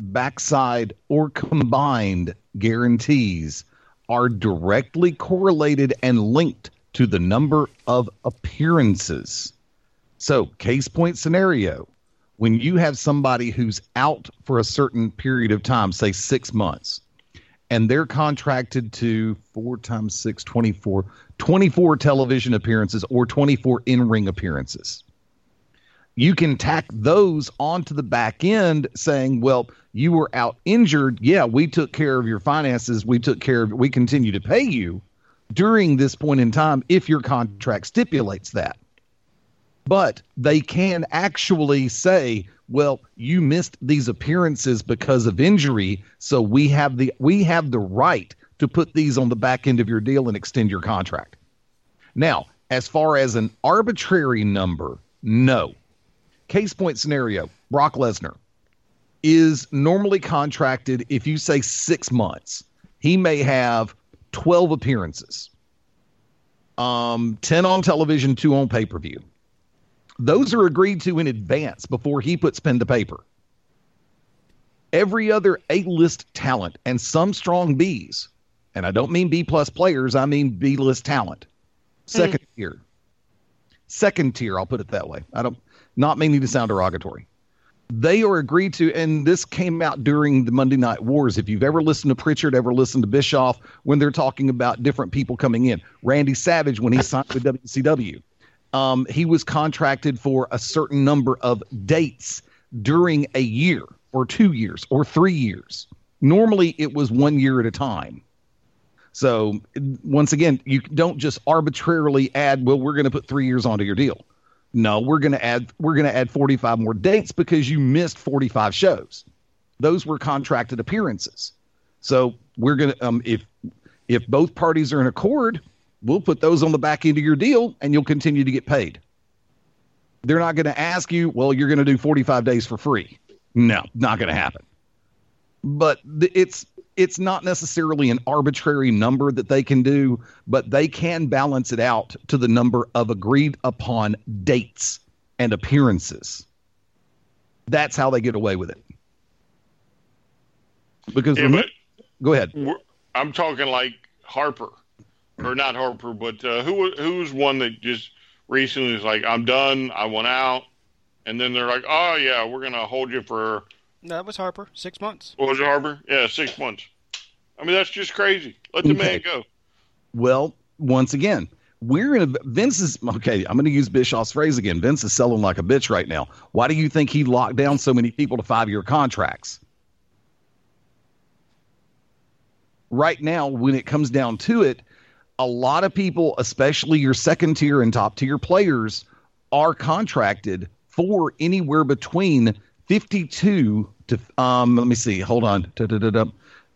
backside, or combined guarantees are directly correlated and linked to the number of appearances. So, case point scenario when you have somebody who's out for a certain period of time, say six months, and they're contracted to four times six, 24, 24 television appearances or 24 in ring appearances. You can tack those onto the back end saying, well, you were out injured. Yeah, we took care of your finances. We took care of We continue to pay you during this point in time if your contract stipulates that but they can actually say well you missed these appearances because of injury. So we have the we have the right to put these on the back end of your deal and extend your contract. Now as far as an arbitrary number no. Case point scenario brock lesnar is normally contracted if you say six months he may have 12 appearances. Um 10 on television 2 on pay-per-view those are agreed to in advance before he puts pen to paper. Every other A-list talent and some strong Bs, and I don't mean B plus players, I mean B list talent. Mm-hmm. Second tier. Second tier, I'll put it that way. I don't not meaning to sound derogatory. They are agreed to, and this came out during the Monday Night Wars. If you've ever listened to Pritchard, ever listened to Bischoff, when they're talking about different people coming in, Randy Savage when he signed with WCW, um, he was contracted for a certain number of dates during a year or two years or three years. Normally, it was one year at a time. So, once again, you don't just arbitrarily add, well, we're going to put three years onto your deal. No, we're going to add we're going to add 45 more dates because you missed 45 shows. Those were contracted appearances. So, we're going to um if if both parties are in accord, we'll put those on the back end of your deal and you'll continue to get paid. They're not going to ask you, well, you're going to do 45 days for free. No, not going to happen. But th- it's it's not necessarily an arbitrary number that they can do, but they can balance it out to the number of agreed upon dates and appearances. That's how they get away with it. Because Yeah, go ahead. I'm talking like Harper, or not Harper, but uh, who who's one that just recently is like, I'm done, I want out, and then they're like, oh yeah, we're gonna hold you for That was Harper. Six months. what was it, Harper? Yeah, six months. I mean, that's just crazy. Let the Okay. man go. Well, once again, we're in a Vince is okay. I'm going to use Bischoff's phrase again. Vince is selling like a bitch right now. Why do you think he locked down so many people to five year contracts? Right now, when it comes down to it, a lot of people, especially your second tier and top tier players, are contracted for anywhere between 52 to um let me see hold on Da-da-da-da.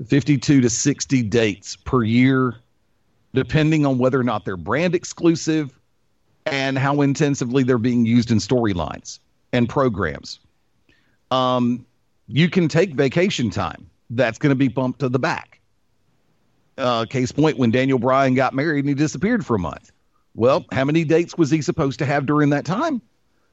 52 to 60 dates per year depending on whether or not they're brand exclusive and how intensively they're being used in storylines and programs. Um, you can take vacation time. That's going to be bumped to the back. Uh, case point when Daniel Bryan got married and he disappeared for a month. Well, how many dates was he supposed to have during that time?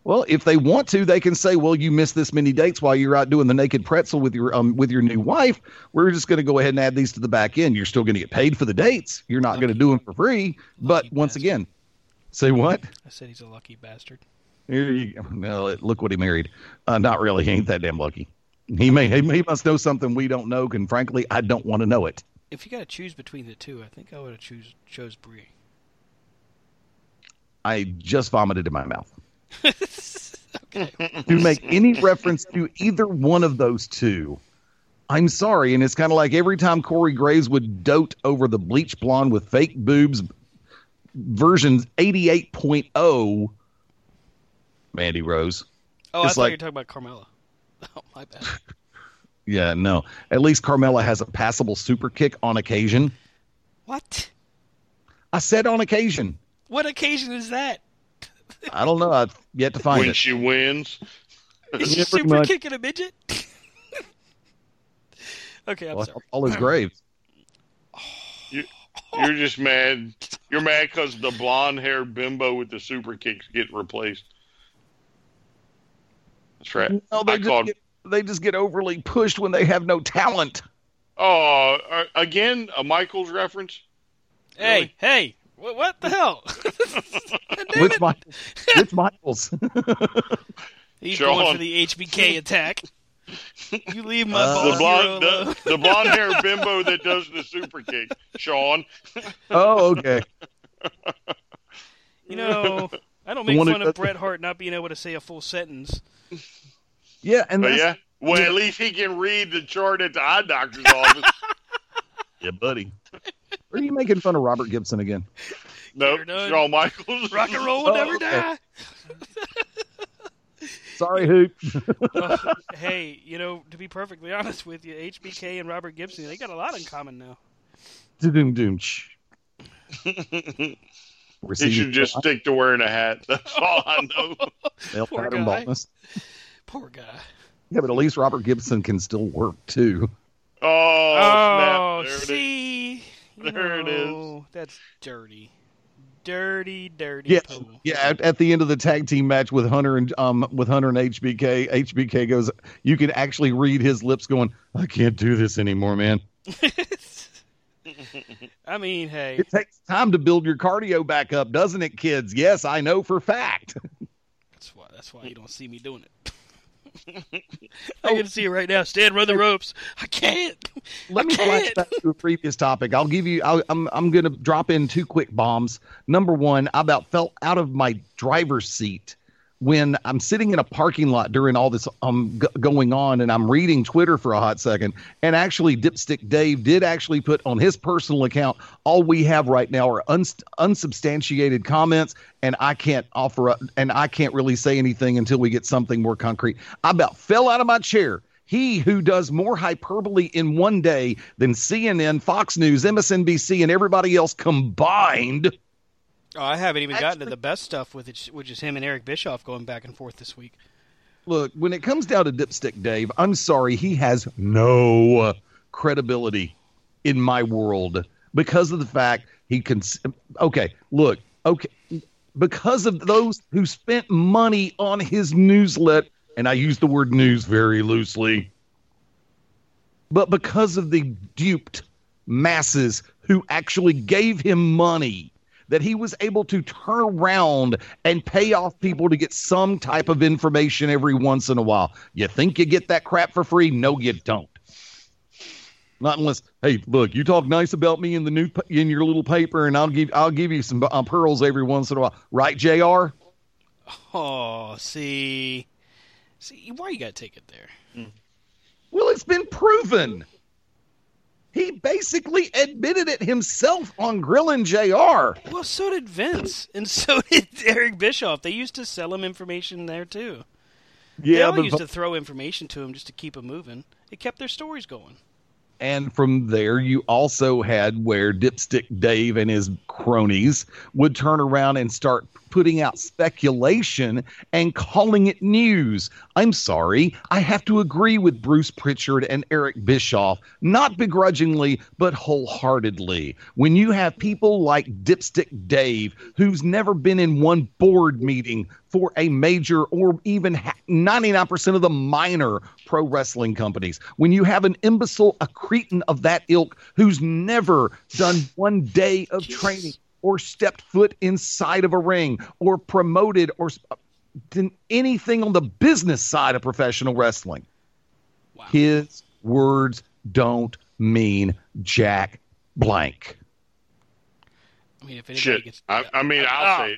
Well, if they want to, they can say, "Well, you missed this many dates while you're out doing the naked pretzel with your um with your new wife. We're just going to go ahead and add these to the back end. You're still going to get paid for the dates. You're not going to do them for free. But once bastard. again, say what? I said he's a lucky bastard. Here you go. Well, look what he married. Uh, not really. He ain't that damn lucky. He may he, he must know something we don't know, and frankly, I don't want to know it. If you got to choose between the two, I think I would have choose chose Brie. I just vomited in my mouth. Okay. to make any reference to either one of those two, I'm sorry. And it's kind of like every time Corey Graves would dote over the bleach blonde with fake boobs version 88.0, Mandy Rose. Oh, I It's thought like- you were talking about Carmella. Oh, my bad. Yeah, no. At least Carmella has a passable super kick on occasion. What? I said on occasion. What occasion is that? I don't know. I've yet to find when it. she wins. Is she pretty super much. kicking a midget? okay, I'm Well, sorry. all his graves. You, you're just mad. You're mad because the blonde haired bimbo with the super kicks get replaced. That's right. No, they I called. get, they just get overly pushed when they have no talent. Oh, uh, again, a Michaels reference. Hey, hey, what, what the hell? Damn Which, it. Mi- which Michaels? He's Shawn. going for the HBK attack. You leave my Uh, ball The zero blonde, alone. the, the blonde haired bimbo that does the super kick, Shawn. oh, okay. You know, I don't make fun of Bret Hart not being able to say a full sentence. Yeah, and But that's, yeah, well, at least he can read the chart at the eye doctor's office. yeah, buddy. Are you making fun of Robert Gibson again? No, You're done. Shawn Michaels. Rock and roll will Oh, never okay. die. Sorry, Hoop. Uh, hey, you know, to be perfectly honest with you, HBK and Robert Gibson, they got a lot in common now. doom doom. shh. He should just stick to wearing a hat. That's all I know. male Poor pattern guy. baldness. Poor guy. Yeah, but at least Robert Gibson can still work too. Oh, Oh, snap. There see, you There it is. know, That's dirty, dirty, dirty. Yeah, pool. yeah. At, at the end of the tag team match with Hunter and um with Hunter and HBK, HBK goes. You can actually read his lips going, "I can't do this anymore, man." I mean, hey, It takes time to build your cardio back up, doesn't it, kids? Yes, I know for fact. that's why that's why you don't see me doing it. I can see it right now. Stan, run the ropes. I can't. Let I me flash back to a previous topic. I'll give you. I'll, I'm I'm going to drop in two quick bombs. Number one, I about fell out of my driver's seat when I'm sitting in a parking lot during all this um g- going on, and I'm reading Twitter for a hot second. And actually, Dipstick Dave did actually put on his personal account. All we have right now are uns- unsubstantiated comments, and I can't offer up, and I can't really say anything until we get something more concrete. I about fell out of my chair. He who does more hyperbole in one day than CNN, Fox News, MSNBC, and everybody else combined. Oh, I haven't even gotten to the best stuff with it, which is him and Eric Bischoff going back and forth this week. Look, when it comes down to Dipstick Dave, I'm sorry, he has no credibility in my world because of the fact he can. Okay, look, okay, because of those who spent money on his newsletter, and I use the word news very loosely, but because of the duped masses who actually gave him money that he was able to turn around and pay off people to get some type of information every once in a while. You think you get that crap for free? No, you don't. Not unless, hey, look, you talk nice about me in the new in your little paper, and I'll give I'll give you some uh, pearls every once in a while, right, Jr. Oh, see, see, why you gotta take it there? Well, it's been proven. He basically admitted it himself on Grilling JR Well, so did Vince, and so did Eric Bischoff. They used to sell him information there too. Yeah, they all used to throw information to him just to keep him moving. It kept their stories going. And from there, you also had where Dipstick Dave and his cronies would turn around and start putting out speculation and calling it news. I'm sorry, I have to agree with Bruce Pritchard and Eric Bischoff, not begrudgingly, but wholeheartedly. When you have people like Dipstick Dave, who's never been in one board meeting for a major or even 99% of the minor pro wrestling companies. When you have an imbecile, a cretin of that ilk who's never done one day of training or stepped foot inside of a ring or promoted or done anything on the business side of professional wrestling. Wow. His words don't mean jack blank. I mean, if anybody Shit. gets, I, I mean, I'll Oh. say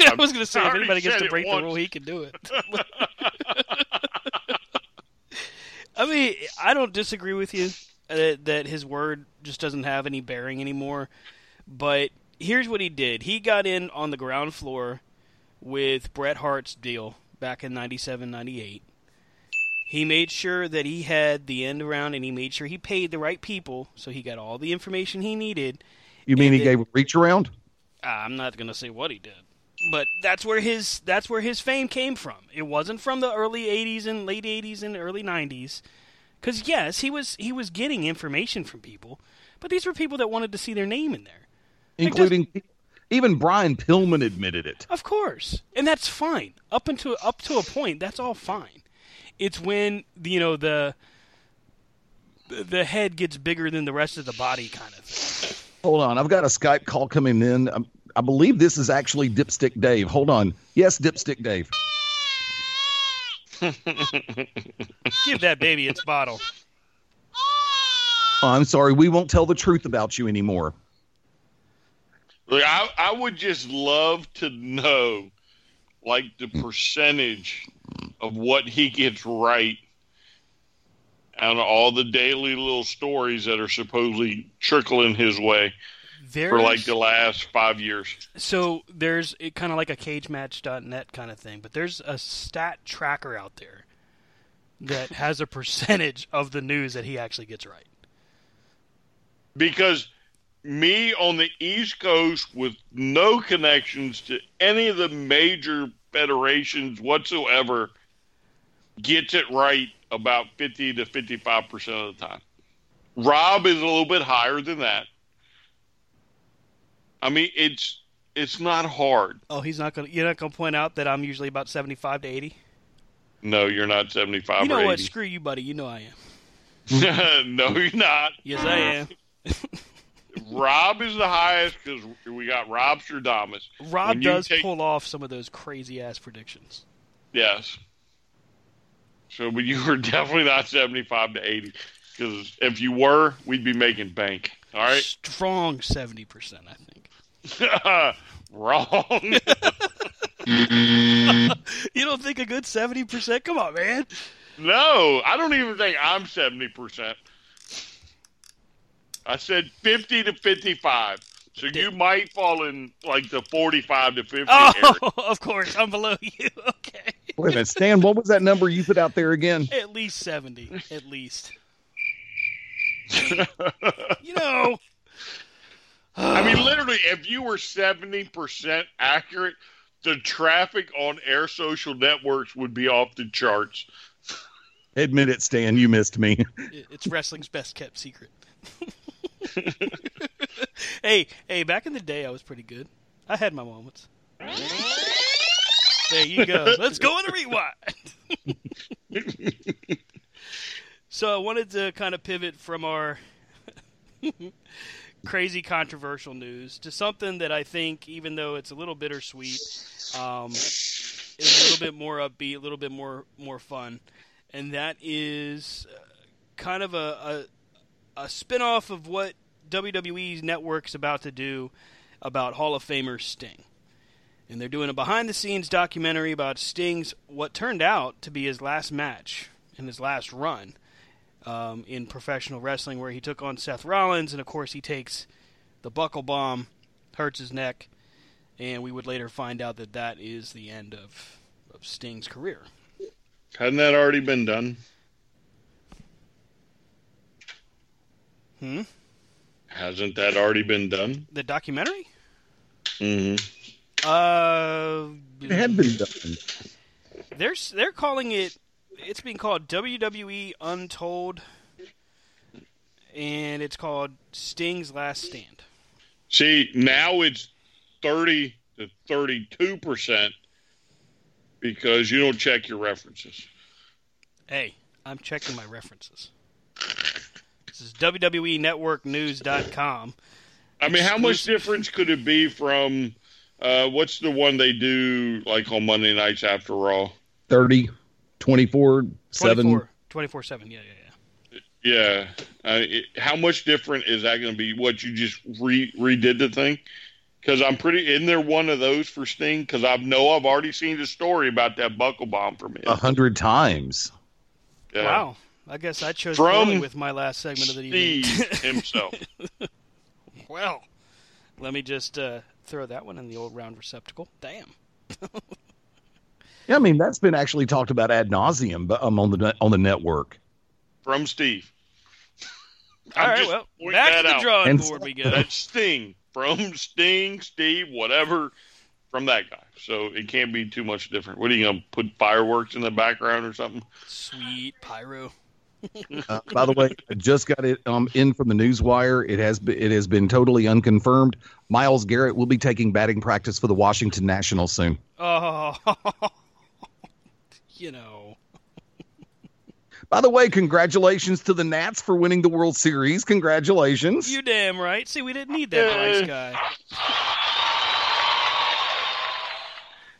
it. I was going to say, if anybody gets to break the rule, he can do it. I mean, I don't disagree with you uh, that his word just doesn't have any bearing anymore. But here's what he did: he got in on the ground floor with Bret Hart's deal back in 97, 98. He made sure that he had the end around, and he made sure he paid the right people, so he got all the information he needed. You mean And he then- gave a reach around? I'm not going to say what he did, but that's where his that's where his fame came from. It wasn't from the early '80s and late '80s and early '90s. Because yes, he was he was getting information from people, but these were people that wanted to see their name in there. Including even Brian Pillman admitted it. Of course, and that's fine up until up to a point. That's all fine. It's when you know the the head gets bigger than the rest of the body, kind of thing. Hold on, I've got a Skype call coming in. Um, I believe this is actually Dipstick Dave. Hold on. Yes, Dipstick Dave. Give that baby its bottle. Oh, I'm sorry, we won't tell the truth about you anymore. Look, I, I would just love to know, like, the percentage of what he gets right on all the daily little stories that are supposedly trickling his way for like the last five years. So there's kind of like a cagematch.net kind of thing, but there's a stat tracker out there that has a percentage of the news that he actually gets right. Because me on the East Coast with no connections to any of the major federations whatsoever gets it right about 50 to 55% of the time. Rob is a little bit higher than that. I mean, it's it's not hard. Oh, he's not gonna. You're not gonna point out that I'm usually about seventy-five to eighty. No, you're not 75 You know or what? Screw you, buddy. You know I am. no, you're not. Yes, I am. Rob is the highest because we got Rob Stradamus. Rob does take- pull off some of those crazy ass predictions. Yes. So, but you were definitely not 75 to 80. Because if you were, we'd be making bank. All right? Strong seventy percent, I think. Wrong. You don't think a good seventy percent? Come on, man. no, I don't even think I'm 70%. I said 50 to 55. So you might fall in like the 45 to 50 area. Oh, of course, I'm below you. Okay, Wait a minute, Stan, what was that number you put out there again? at least seventy, at least. you know, I mean, literally, if you were 70% accurate, the traffic on air social networks would be off the charts. Admit it, Stan, you missed me. it's wrestling's best kept secret. hey, hey, back in the day, I was pretty good. I had my moments. There you go. Let's go on a rewind. so I wanted to kind of pivot from our crazy controversial news to something that I think, even though it's a little bittersweet, um, is a little bit more upbeat, a little bit more more fun, and that is uh, kind of a, a a spin-off of what WWE's network's about to do about Hall of Famer Sting. And they're doing a behind-the-scenes documentary about Sting's what turned out to be his last match and his last run um, in professional wrestling, where he took on Seth Rollins, and of course he takes the buckle bomb, hurts his neck, and we would later find out that that is the end of, of Sting's career. Hadn't that already been done? Hmm? Hasn't that already been done? The documentary? hmm Uh, It had been done. they're they're calling it. It's being called WWE Untold, and it's called Sting's Last Stand. See, now it's 30 to 32 percent because you don't check your references. Hey, I'm checking my references. This is E WWENetworkNews.com. I mean, how much difference could it be from uh, what's the one they do like on Monday nights after Raw? 30, 24, 7. 24, 24 7. Yeah, yeah, yeah. Yeah, uh, it, how much different is that going to be? What you just re- redid the thing? Because I'm pretty. Isn't there one of those for Sting? Because I know I've already seen the story about that buckle bomb from him. A hundred times. Yeah. Wow. I guess I chose From poorly with my last segment of the evening. Himself. well, let me just uh, throw that one in the old round receptacle. Damn. Yeah, I mean that's been actually talked about ad nauseum, but um, on the on the network. from Steve. All I'm right, well, back to the out. drawing And- board we go. That's Sting from Sting, Steve, whatever, from that guy. So it can't be too much different. What are you gonna put fireworks in the background or something? Sweet pyro. Uh, by the way, I just got it um, in from the news wire. It has been, it has been totally unconfirmed. Myles Garrett will be taking batting practice for the Washington Nationals soon. Oh, you know. By the way, congratulations to the Nats for winning the World Series. Congratulations. You damn right. See, we didn't need that nice guy.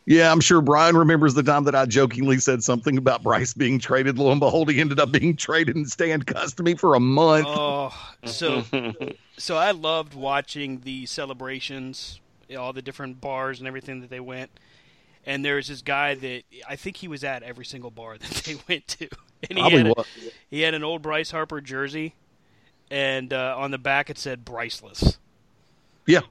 Yeah, I'm sure Brian remembers the time that I jokingly said something about Bryce being traded. Lo and behold, he ended up being traded and staying custody for a month. Oh, so so I loved watching the celebrations, all the different bars and everything that they went. And there was this guy that I think he was at every single bar that they went to, and he Probably had a, was. he had an old Bryce Harper jersey, and uh, on the back it said Bryceless. Yeah.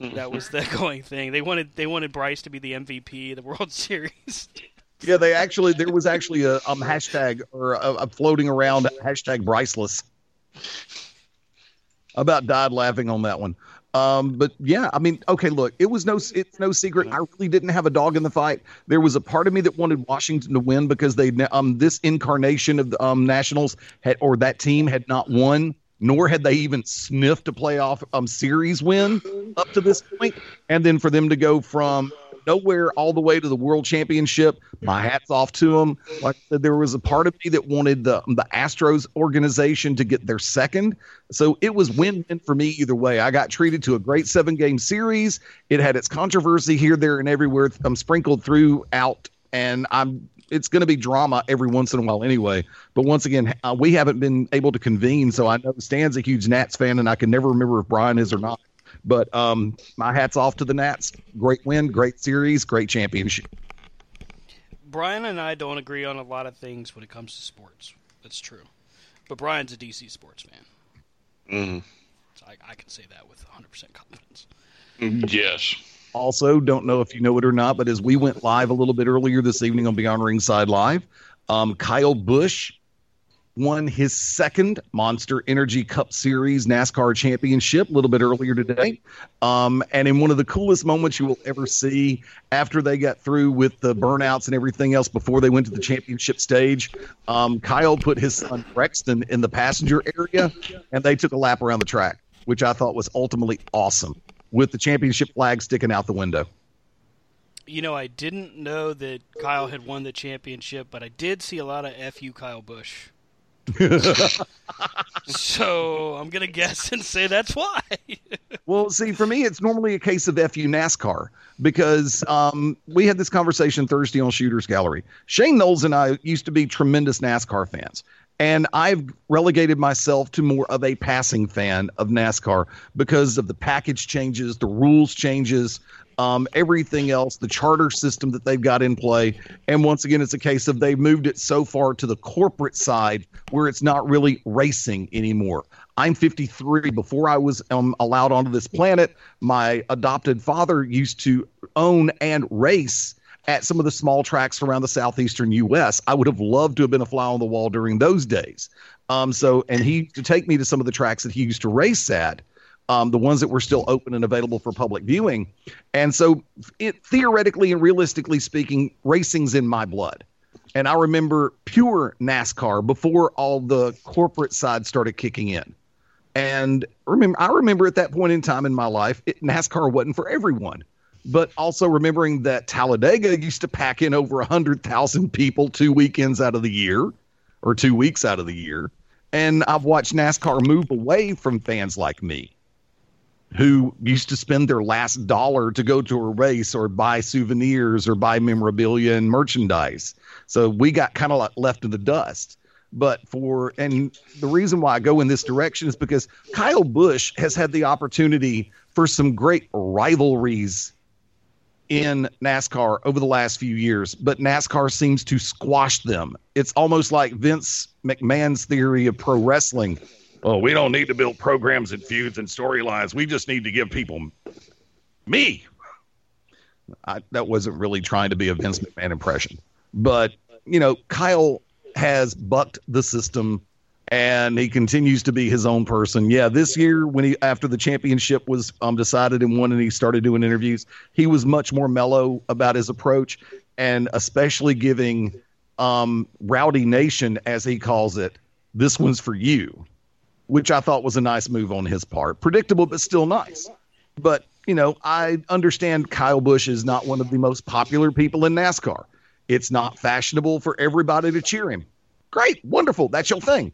That was the going thing. They wanted they wanted Bryce to be the MVP of the World Series. Yeah, they actually there was actually a um hashtag or a, a floating around hashtag Bryceless. About died laughing on that one. Um, but yeah, I mean, okay, look, it was no, it's no secret. I really didn't have a dog in the fight. There was a part of me that wanted Washington to win because they, um, this incarnation of the um Nationals had or that team had not won, nor had they even sniffed a playoff um series win up to this point. And then for them to go from nowhere all the way to the world championship. My hats off to them. Like I said, there was a part of me that wanted the the Astros organization to get their second. So it was win-win for me either way. I got treated to a great seven-game series. It had its controversy here, there, and everywhere. I'm sprinkled throughout, and I'm. It's going to be drama every once in a while anyway. But once again, uh, we haven't been able to convene. So I know Stan's a huge Nats fan, and I can never remember if Brian is or not. But um, my hat's off to the Nats. Great win, great series, great championship. Brian and I don't agree on a lot of things when it comes to sports. That's true. But Brian's a DC sports fan. Mhm. So I, I can say that with 100% confidence. Yes. Also, don't know if you know it or not, but as we went live a little bit earlier this evening on Beyond Ringside Live, um, Kyle Busch won his second Monster Energy Cup Series NASCAR championship a little bit earlier today. Um, and in one of the coolest moments you will ever see after they got through with the burnouts and everything else before they went to the championship stage, um, Kyle put his son Brexton in the passenger area and they took a lap around the track, which I thought was ultimately awesome with the championship flag sticking out the window. You know, I didn't know that Kyle had won the championship, but I did see a lot of FU Kyle Busch. so I'm going to guess and say that's why. Well, see, for me, it's normally a case of FU NASCAR because um, we had this conversation Thursday on Shooters Gallery. Shane Knowles and I used to be tremendous NASCAR fans. And I've relegated myself to more of a passing fan of NASCAR because of the package changes, the rules changes, um, everything else, the charter system that they've got in play. And once again, it's a case of they've moved it so far to the corporate side where it's not really racing anymore. I'm 53. Before I was um, allowed onto this planet, my adopted father used to own and race at some of the small tracks around the southeastern U.S. I would have loved to have been a fly on the wall during those days. Um, so, and he to take me to some of the tracks that he used to race at. um, the ones that were still open and available for public viewing. And so, it, theoretically and realistically speaking, racing's in my blood. And I remember pure NASCAR before all the corporate side started kicking in. And remember, I remember at that point in time in my life, it, NASCAR wasn't for everyone. But also remembering that Talladega used to pack in over 100,000 people two weekends out of the year or two weeks out of the year. And I've watched NASCAR move away from fans like me who used to spend their last dollar to go to a race or buy souvenirs or buy memorabilia and merchandise. So we got kind of like left in the dust. But for, and the reason why I go in this direction is because Kyle Busch has had the opportunity for some great rivalries in NASCAR over the last few years, but NASCAR seems to squash them. It's almost like Vince McMahon's theory of pro wrestling. Oh, we don't need to build programs and feuds and storylines. We just need to give people me. I, that wasn't really trying to be a Vince McMahon impression, but you know, Kyle has bucked the system and he continues to be his own person. Yeah, this year when he after the championship was um, decided and won, and he started doing interviews, he was much more mellow about his approach, and especially giving um, Rowdy Nation, as he calls it, this one's for you, which I thought was a nice move on his part. Predictable, but still nice. But you know, I understand Kyle Busch is not one of the most popular people in NASCAR. It's not fashionable for everybody to cheer him. Great, wonderful, that's your thing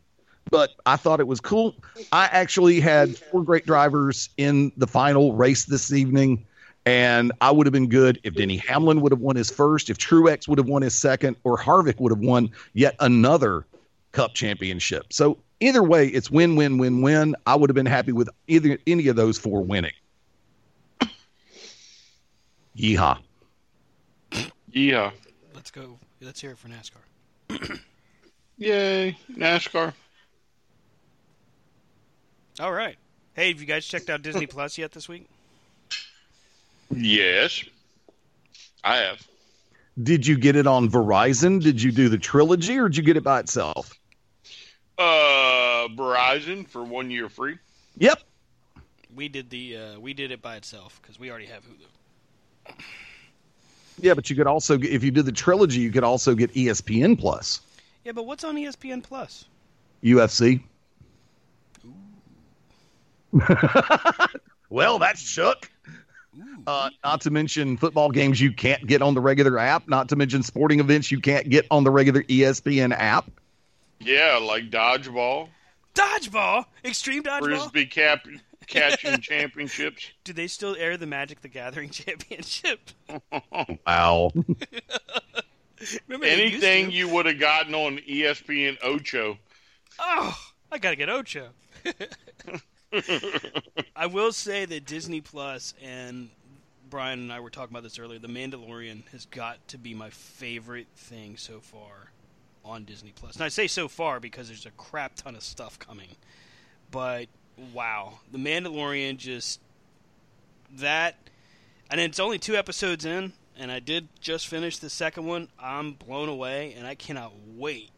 but I thought it was cool. I actually had four great drivers in the final race this evening, and I would have been good if Denny Hamlin would have won his first, if Truex would have won his second, or Harvick would have won yet another Cup championship. So either way, it's win, win, win, win. I would have been happy with either any of those four winning. Yeehaw! Yeah. Let's go. Let's hear it for NASCAR. Yay, NASCAR. All right. Hey, have you guys checked out Disney Plus yet this week? Yes, I have. Did you get it on Verizon? Did you do the trilogy, or did you get it by itself? Uh, Verizon for one year free. Yep. We did the uh, we did it by itself because we already have Hulu. Yeah, but you could also, if you did the trilogy, you could also get ESPN Plus, Yeah, but what's on ESPN Plus? UFC. well, that's shook. Uh, not to mention football games you can't get on the regular app. Not to mention sporting events you can't get on the regular ESPN app. Yeah, like dodgeball, Dodgeball, Extreme Dodgeball. frisbee cap catching championships. Do they still air the Magic the Gathering Championship? Wow. Remember Anything you would have gotten on ESPN Ocho. Oh, I gotta get Ocho. I will say that Disney Plus and Brian and I were talking about this earlier. The Mandalorian has got to be my favorite thing so far on Disney Plus. And I say so far because there's a crap ton of stuff coming. But wow, The Mandalorian just that and it's only two episodes in and I did just finish the second one. I'm blown away and I cannot wait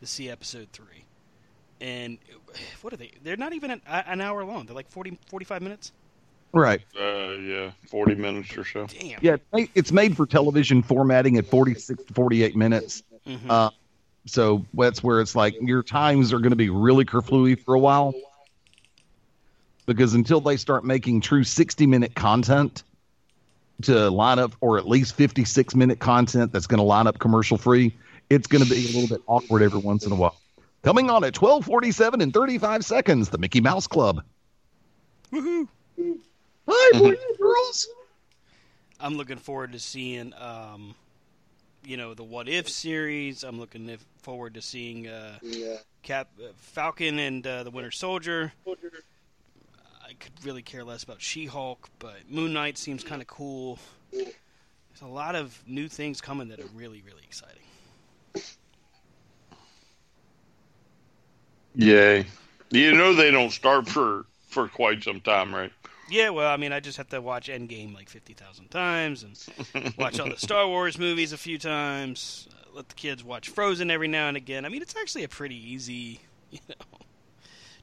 to see episode 3 and what are they? They're not even an, an hour long. They're like 40, 45 minutes. right. Uh, yeah, forty minutes or so. Damn. Yeah, it's made for television formatting at 46 to 48 minutes. Mhm. Uh, so that's where it's like your times are going to be really kerflooey for a while. Because until they start making true 60 minute content to line up, or at least 56 minute content that's going to line up commercial free, it's going to be a little bit awkward every once in a while. Coming on at 1247 and 35 seconds, the Mickey Mouse Club. Woohoo! Hi, boys and girls. I'm looking forward to seeing, um, you know, the What If series. I'm looking if- forward to seeing uh, Cap uh, Falcon and uh, the Winter Soldier. I could really care less about She-Hulk, but Moon Knight seems kind of cool. There's a lot of new things coming that are really, really exciting. Yay! You know they don't start for for quite some time, right? Yeah, well, I mean, I just have to watch Endgame like fifty thousand times, and watch all the Star Wars movies a few times. Uh, let the kids watch Frozen every now and again. I mean, it's actually a pretty easy, you know,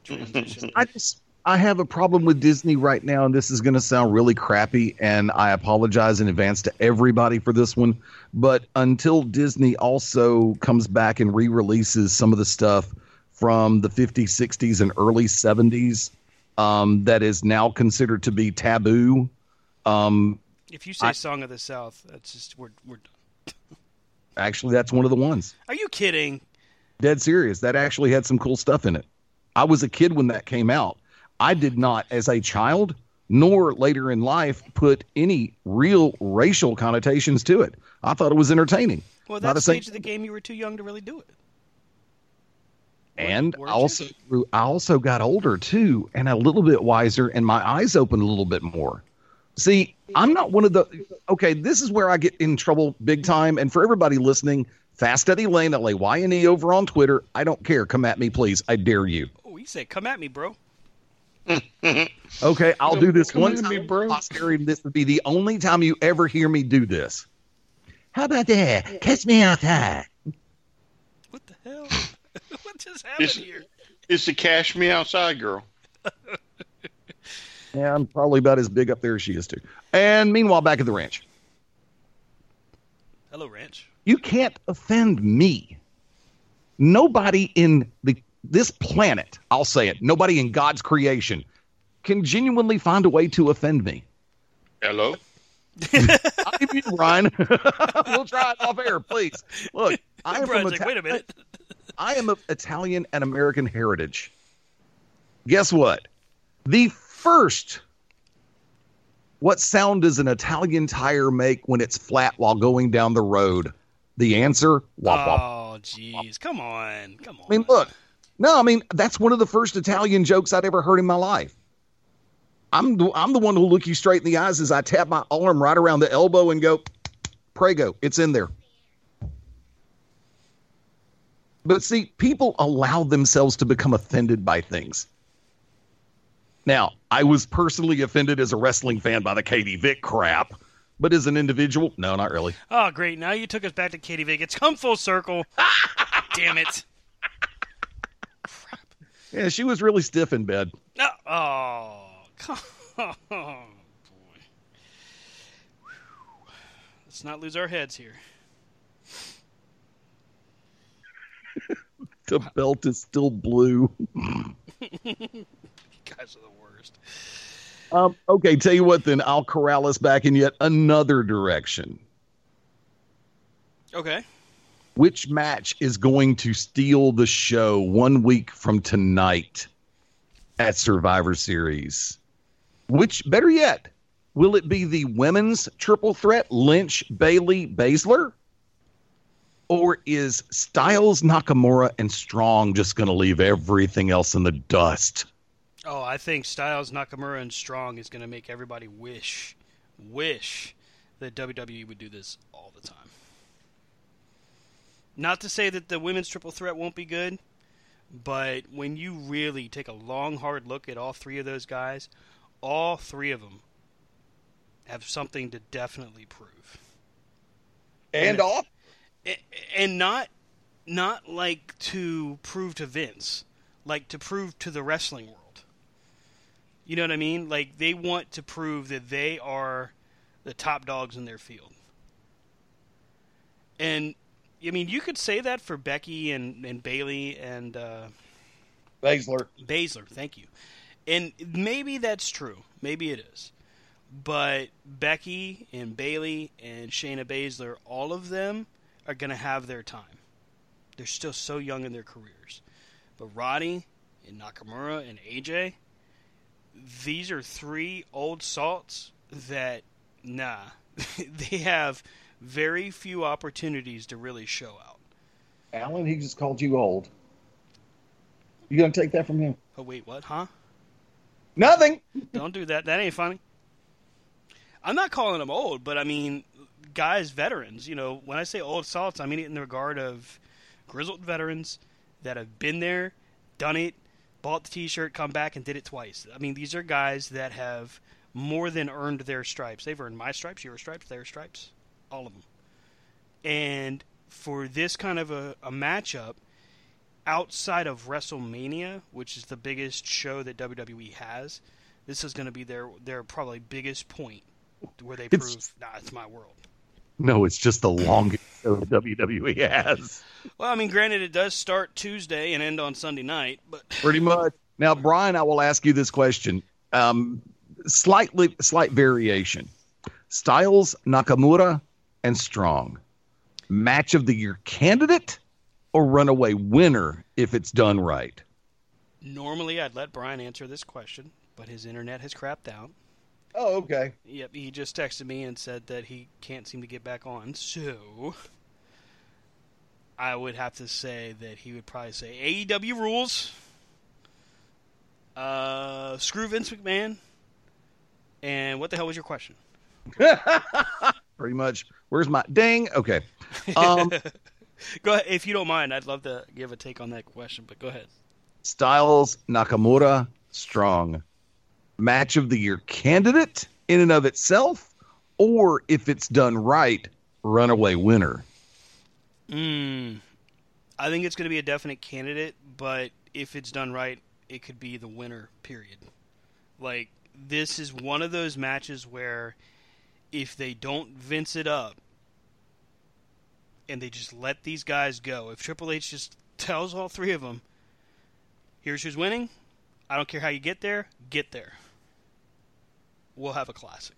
transition. I just I have a problem with Disney right now, and this is going to sound really crappy, and I apologize in advance to everybody for this one. But until Disney also comes back and re releases some of the stuff from the 50s, 60s, and early 70s um, that is now considered to be taboo. Um, If you say I- "Song of the South," that's just we're we're. actually, that's one of the ones. Are you kidding? Dead serious. That actually had some cool stuff in it. I was a kid when that came out. I did not, as a child, nor later in life, put any real racial connotations to it. I thought it was entertaining. Well, that stage of the game, you were too young to really do it. And weren't also grew- I also got older too, and a little bit wiser, and my eyes opened a little bit more. See, I'm not one of the. Okay, this is where I get in trouble big time. And for everybody listening, Fast Eddie Layne, L A Y N E over on Twitter. I don't care. Come at me, please. I dare you. Oh, you say, "Come at me, bro." Okay, I'll do this Come one time, me, bro. posterity. This would be the only time you ever hear me do this. How about that? Catch me outside. What the hell? what just happened It's, here? it's the cash me outside girl. Yeah, I'm probably about as big up there as she is too. And meanwhile, back at the ranch, Hello, Ranch. you can't offend me. Nobody in the this planet, I'll say it, nobody in God's creation can genuinely find a way to offend me. Hello. I'll give you Ryan. we'll try it off air, please. Look, I am from Brian's like, Ita- wait a minute. I am of Italian and American heritage. Guess what? The first what sound does an Italian tire make when it's flat while going down the road? The answer, wop wop. Oh, jeez. Come on. Come on. I mean, look. No, I mean that's one of the first Italian jokes I'd ever heard in my life. I'm the, I'm the one who'll look you straight in the eyes as I tap my arm right around the elbow and go, "Prego, it's in there." But see, people allow themselves to become offended by things. Now, I was personally offended as a wrestling fan by the Katie Vick crap, but as an individual, no, not really. Oh, great. Now you took us back to Katie Vick. It's come full circle. Damn it. Yeah, she was really stiff in bed. No. Oh, come on. boy. Let's not lose our heads here. The belt is still blue. You guys are the worst. Um, okay, tell you what, then I'll corral us back in yet another direction. Okay. Which match is going to steal the show one week from tonight at Survivor Series? Which, better yet, will it be the women's triple threat Lynch, Bayley, Baszler? Or is Styles, Nakamura, and Strong just going to leave everything else in the dust? Oh, I think Styles, Nakamura, and Strong is going to make everybody wish, wish that WWE would do this all the time. Not to say that the women's triple threat won't be good, but when you really take a long, hard look at all three of those guys, all three of them have something to definitely prove. And off. A- and not not like to prove to Vince, like to prove to the wrestling world. You know what I mean? Like they want to prove that they are the top dogs in their field. And I mean, you could say that for Becky and, and Bayley and uh, Baszler. Baszler. Thank you. And maybe that's true. Maybe it is. But Becky and Bayley and Shayna Baszler, all of them are going to have their time. They're still so young in their careers. But Roddy and Nakamura and AJ, these are three old salts that, nah, they have very few opportunities to really show out. Alan, he just called you old. You gonna take that from him? Oh, wait, what? Huh? Nothing. Don't do that. That ain't funny. I'm not calling them old, but I mean, guys, veterans. You know, when I say old salts, I mean it in the regard of grizzled veterans that have been there, done it, bought the T-shirt, come back, and did it twice. I mean, these are guys that have more than earned their stripes. They've earned my stripes, your stripes, their stripes, all of them. And for this kind of a, a matchup, outside of WrestleMania, which is the biggest show that WWE has, this is going to be their their probably biggest point where they It's- prove, nah, it's my world. No, it's just the longest show WWE has. Well, I mean, granted, it does start Tuesday and end on Sunday night, but Pretty much. Now, Brian, I will ask you this question. Um, slightly, slight variation. Styles, Nakamura, and Strong. Match of the year candidate or runaway winner if it's done right? normally I'd let Brian answer this question, but his internet has crapped out. Oh, okay. Yep, he just texted me and said that he can't seem to get back on. So I would have to say that he would probably say AEW rules. Uh, screw Vince McMahon. And what the hell was your question? Pretty much. Where's my dang? Okay. Um, Go ahead, if you don't mind. I'd love to give a take on that question, but go ahead. Styles, Nakamura, Strong. Match of the year candidate in and of itself, or if it's done right, runaway winner. Mm, I think it's going to be a definite candidate, but if it's done right, it could be the winner. Period. Like this is one of those matches where if they don't Vince it up and they just let these guys go, if Triple H just tells all three of them, "Here's who's winning. I don't care how you get there. Get there. We'll have a classic."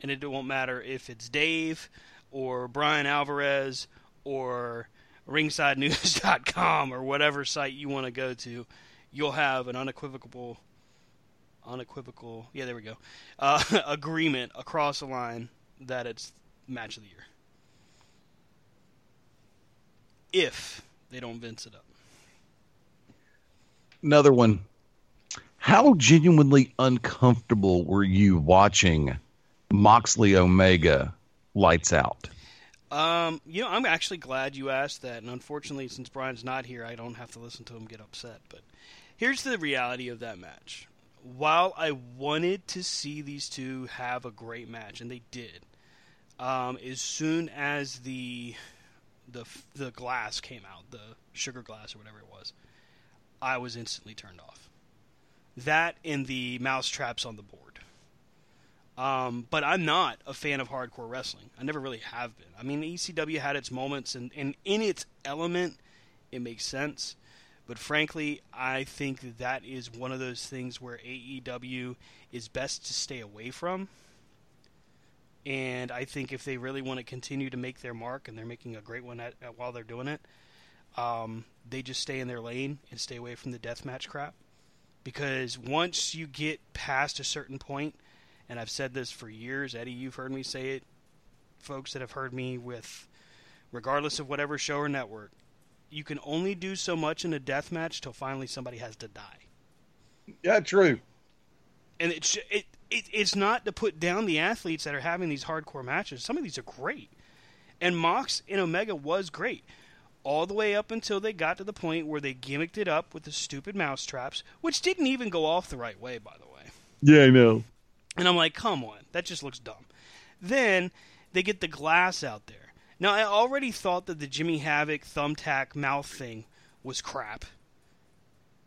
And it won't matter if it's Dave or Bryan Alvarez or ringsidenews.com or whatever site you want to go to, you'll have an unequivocal, unequivocal, yeah, there we go, uh, agreement across the line that it's match of the year. If they don't Vince it up. Another one. How genuinely uncomfortable were you watching Moxley Omega lights out? Um, you know, I'm actually glad you asked that, and unfortunately, since Brian's not here, I don't have to listen to him get upset. But here's the reality of that match. While I wanted to see these two have a great match, and they did, um, as soon as the the the glass came out, the sugar glass or whatever it was, I was instantly turned off. That and the mouse traps on the board. Um, but I'm not a fan of hardcore wrestling. I never really have been. I mean, ECW had its moments, and, and in its element, it makes sense. But frankly, I think that, that is one of those things where AEW is best to stay away from. And I think if they really want to continue to make their mark, and they're making a great one at, at, while they're doing it, um, they just stay in their lane and stay away from the deathmatch crap. Because once you get past a certain point, and I've said this for years. Eddie, you've heard me say it. Folks that have heard me with, regardless of whatever show or network, you can only do so much in a death match till finally somebody has to die. Yeah, true. And it's it, it it's not to put down the athletes that are having these hardcore matches. Some of these are great, and Mox and Omega was great. All the way up until they got to the point where they gimmicked it up with the stupid mouse traps, which didn't even go off the right way, by the way. Yeah, I know. And I'm like, come on, that just looks dumb. Then they get the glass out there. Now, I already thought that the Jimmy Havoc thumbtack mouth thing was crap.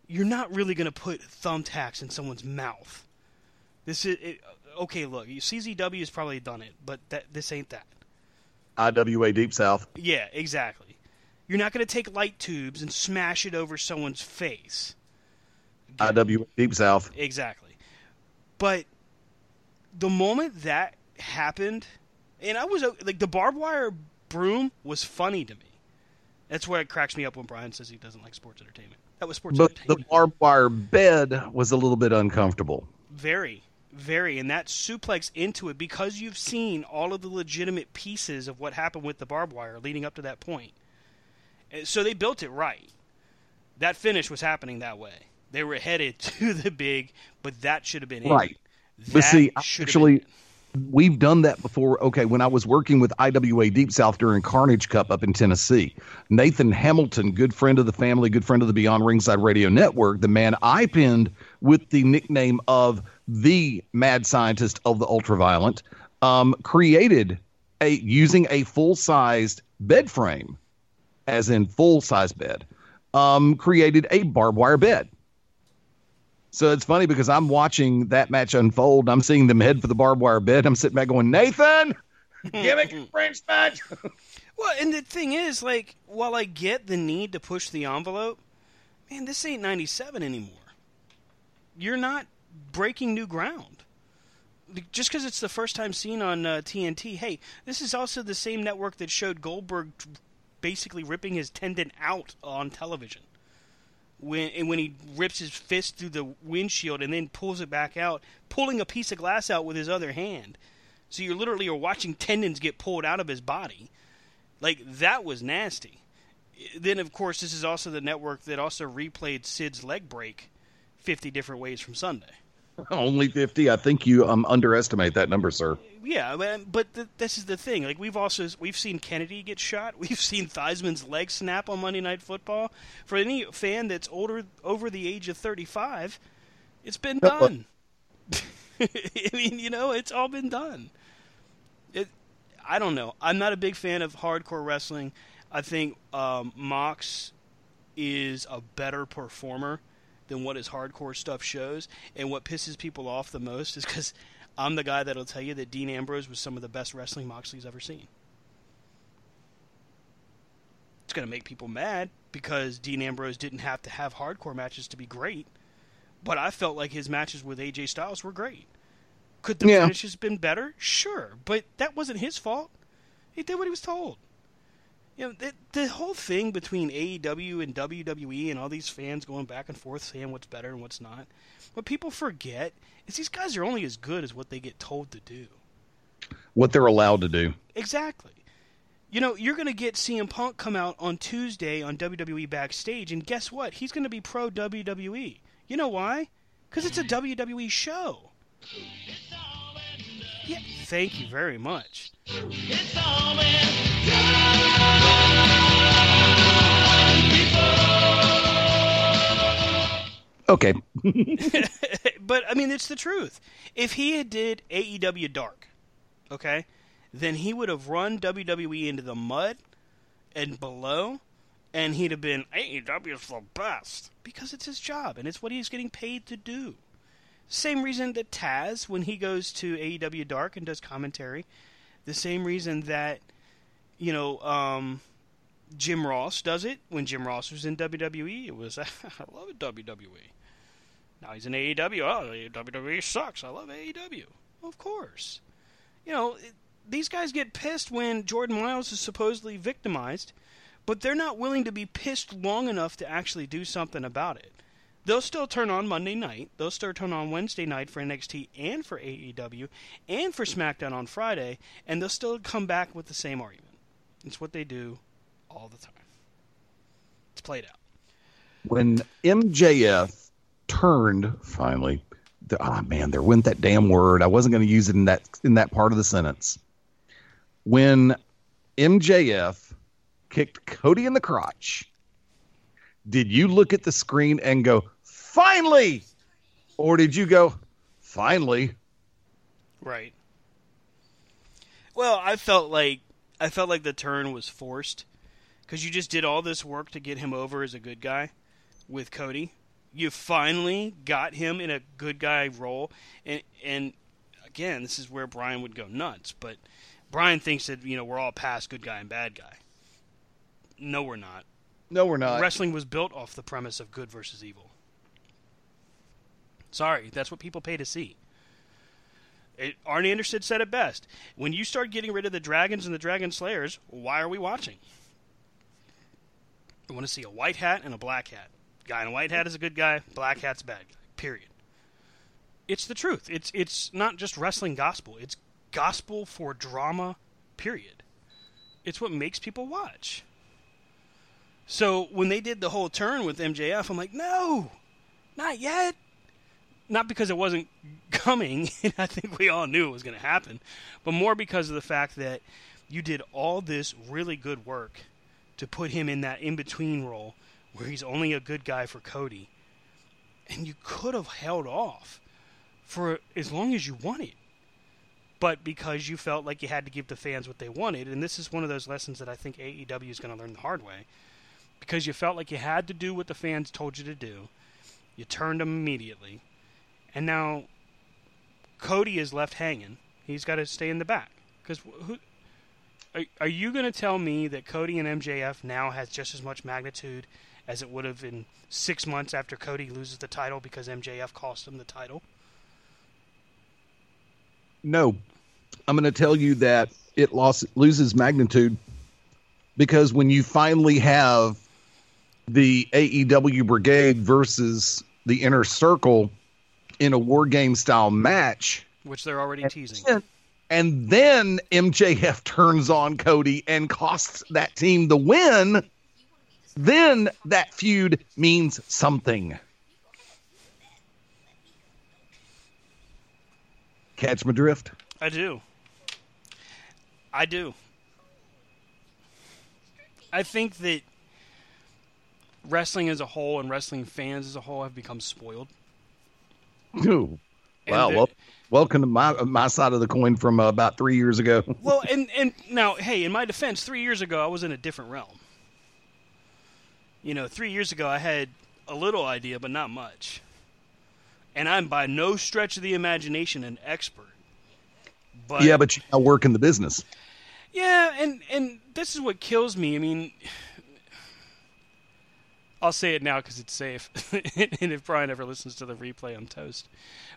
You're not really going to put thumbtacks in someone's mouth. This is it, okay. Look, CZW has probably done it, but that this ain't that. IWA Deep South. Yeah, exactly. You're not going to take light tubes and smash it over someone's face. IWA Deep South. Exactly. But the moment that happened, and I was like, the barbed wire broom was funny to me. That's why it cracks me up when Brian says he doesn't like sports entertainment. That was sports But the barbed wire bed was a little bit uncomfortable. Very, very. And that suplex into it, because you've seen all of the legitimate pieces of what happened with the barbed wire leading up to that point. So they built it right. That finish was happening that way. They were headed to the big, but that should have been. Right. That But see, actually, we've done that before. Okay, when I was working with IWA Deep South during Carnage Cup up in Tennessee, Nathan Hamilton, good friend of the family, good friend of the Beyond Ringside Radio Network, the man I pinned with the nickname of the mad scientist of the ultraviolent, um, created a using a full sized bed frame, as in full size bed, um, created a barbed wire bed. So it's funny because I'm watching that match unfold. I'm seeing them head for the barbed wire bed. I'm sitting back going, Nathan, gimmick French match. Well, and the thing is, like, while I get the need to push the envelope, man, this ain't 97 anymore. You're not breaking new ground. Just because it's the first time seen on uh, TNT, hey, this is also the same network that showed Goldberg basically ripping his tendon out on television. When and when he rips his fist through the windshield and then pulls it back out, pulling a piece of glass out with his other hand. So you're literally are watching tendons get pulled out of his body. Like that was nasty. Then of course this is also the network that also replayed Sid's leg break 50 different ways from Sunday. Only 50. I think you um, underestimate that number, sir. Yeah, but, but th- this is the thing. Like we've also we've seen Kennedy get shot. We've seen Theismann's leg snap on Monday Night Football. For any fan that's older over the age of 35, it's been done. I mean, you know, it's all been done. It I don't know. I'm not a big fan of hardcore wrestling. I think um, Mox is a better performer than what his hardcore stuff shows. And what pisses people off the most is because I'm the guy that'll tell you that Dean Ambrose was some of the best wrestling Moxley's ever seen. It's going to make people mad because Dean Ambrose didn't have to have hardcore matches to be great. But I felt like his matches with AJ Styles were great. Could the Yeah. finishes been better? Sure, but that wasn't his fault. He did what he was told. You know, the, the whole thing between AEW and WWE and all these fans going back and forth saying what's better and what's not. What people forget is these guys are only as good as what they get told to do. What they're allowed to do. Exactly. You know, you're going to get CM Punk come out on Tuesday on WWE Backstage, and guess what? He's going to be pro WWE. You know why? Because it's a WWE show. Yeah, thank you very much. Okay. but I mean, it's the truth. If he had did AEW Dark, okay, then he would have run WWE into the mud and below, and he'd have been AEW is the best because it's his job and it's what he's getting paid to do. Same reason that Taz, when he goes to AEW Dark and does commentary, the same reason that you know um, Jim Ross does it when Jim Ross was in WWE. It was I love WWE. Now he's in AEW. Oh, WWE sucks. I love AEW. Of course. You know, it, these guys get pissed when Jordan Myles is supposedly victimized, but they're not willing to be pissed long enough to actually do something about it. They'll still turn on Monday night. They'll still turn on Wednesday night for NXT and for AEW and for SmackDown on Friday, and they'll still come back with the same argument. It's what they do all the time. It's played out. When MJF turned finally, ah man, there went that damn word. I wasn't going to use it in that in that part of the sentence. When MJF kicked Cody in the crotch, did you look at the screen and go, "Finally," or did you go, "Finally"? Right. Well, I felt like I felt like the turn was forced because you just did all this work to get him over as a good guy with Cody. You finally got him in a good guy role, and and again, this is where Brian would go nuts. But Brian thinks that you know we're all past good guy and bad guy. No, we're not. No, we're not. Wrestling was built off the premise of good versus evil. Sorry, that's what people pay to see. It, Arnie Anderson said it best. When you start getting rid of the dragons and the dragon slayers, why are we watching? I want to see a white hat and a black hat. Guy in a white hat is a good guy. Black hat's bad guy. Period. It's the truth. It's it's not just wrestling gospel. It's gospel for drama. Period. It's what makes people watch. So when they did the whole turn with MJF, I'm like, no, not yet. Not because it wasn't coming, and I think we all knew it was going to happen, but more because of the fact that you did all this really good work to put him in that in between role where he's only a good guy for Cody. And you could have held off for as long as you wanted. But because you felt like you had to give the fans what they wanted, and this is one of those lessons that I think AEW is going to learn the hard way, because you felt like you had to do what the fans told you to do. You turned them immediately, and now Cody is left hanging. He's got to stay in the back because who? Are, are you going to tell me that Cody and MJF now has just as much magnitude as it would have in six months after Cody loses the title because MJF cost him the title? No, I'm going to tell you that it lost loses magnitude because when you finally have the AEW Brigade versus the Inner Circle in a War Game style match, which they're already teasing. And then MJF turns on Cody and costs that team the win. Then that feud means something. Catch my drift? I do. I do. I think that wrestling as a whole and wrestling fans as a whole have become spoiled. Ooh. Wow. Well, welcome to my my side of the coin from uh, about three years ago. well, and and now, hey, in my defense, three years ago I was in a different realm. You know, three years ago I had a little idea, but not much. And I'm by no stretch of the imagination an expert. But yeah, but you now work in the business. Yeah, and and this is what kills me. I mean, I'll say it now because it's safe. and if Brian ever listens to the replay, I'm toast.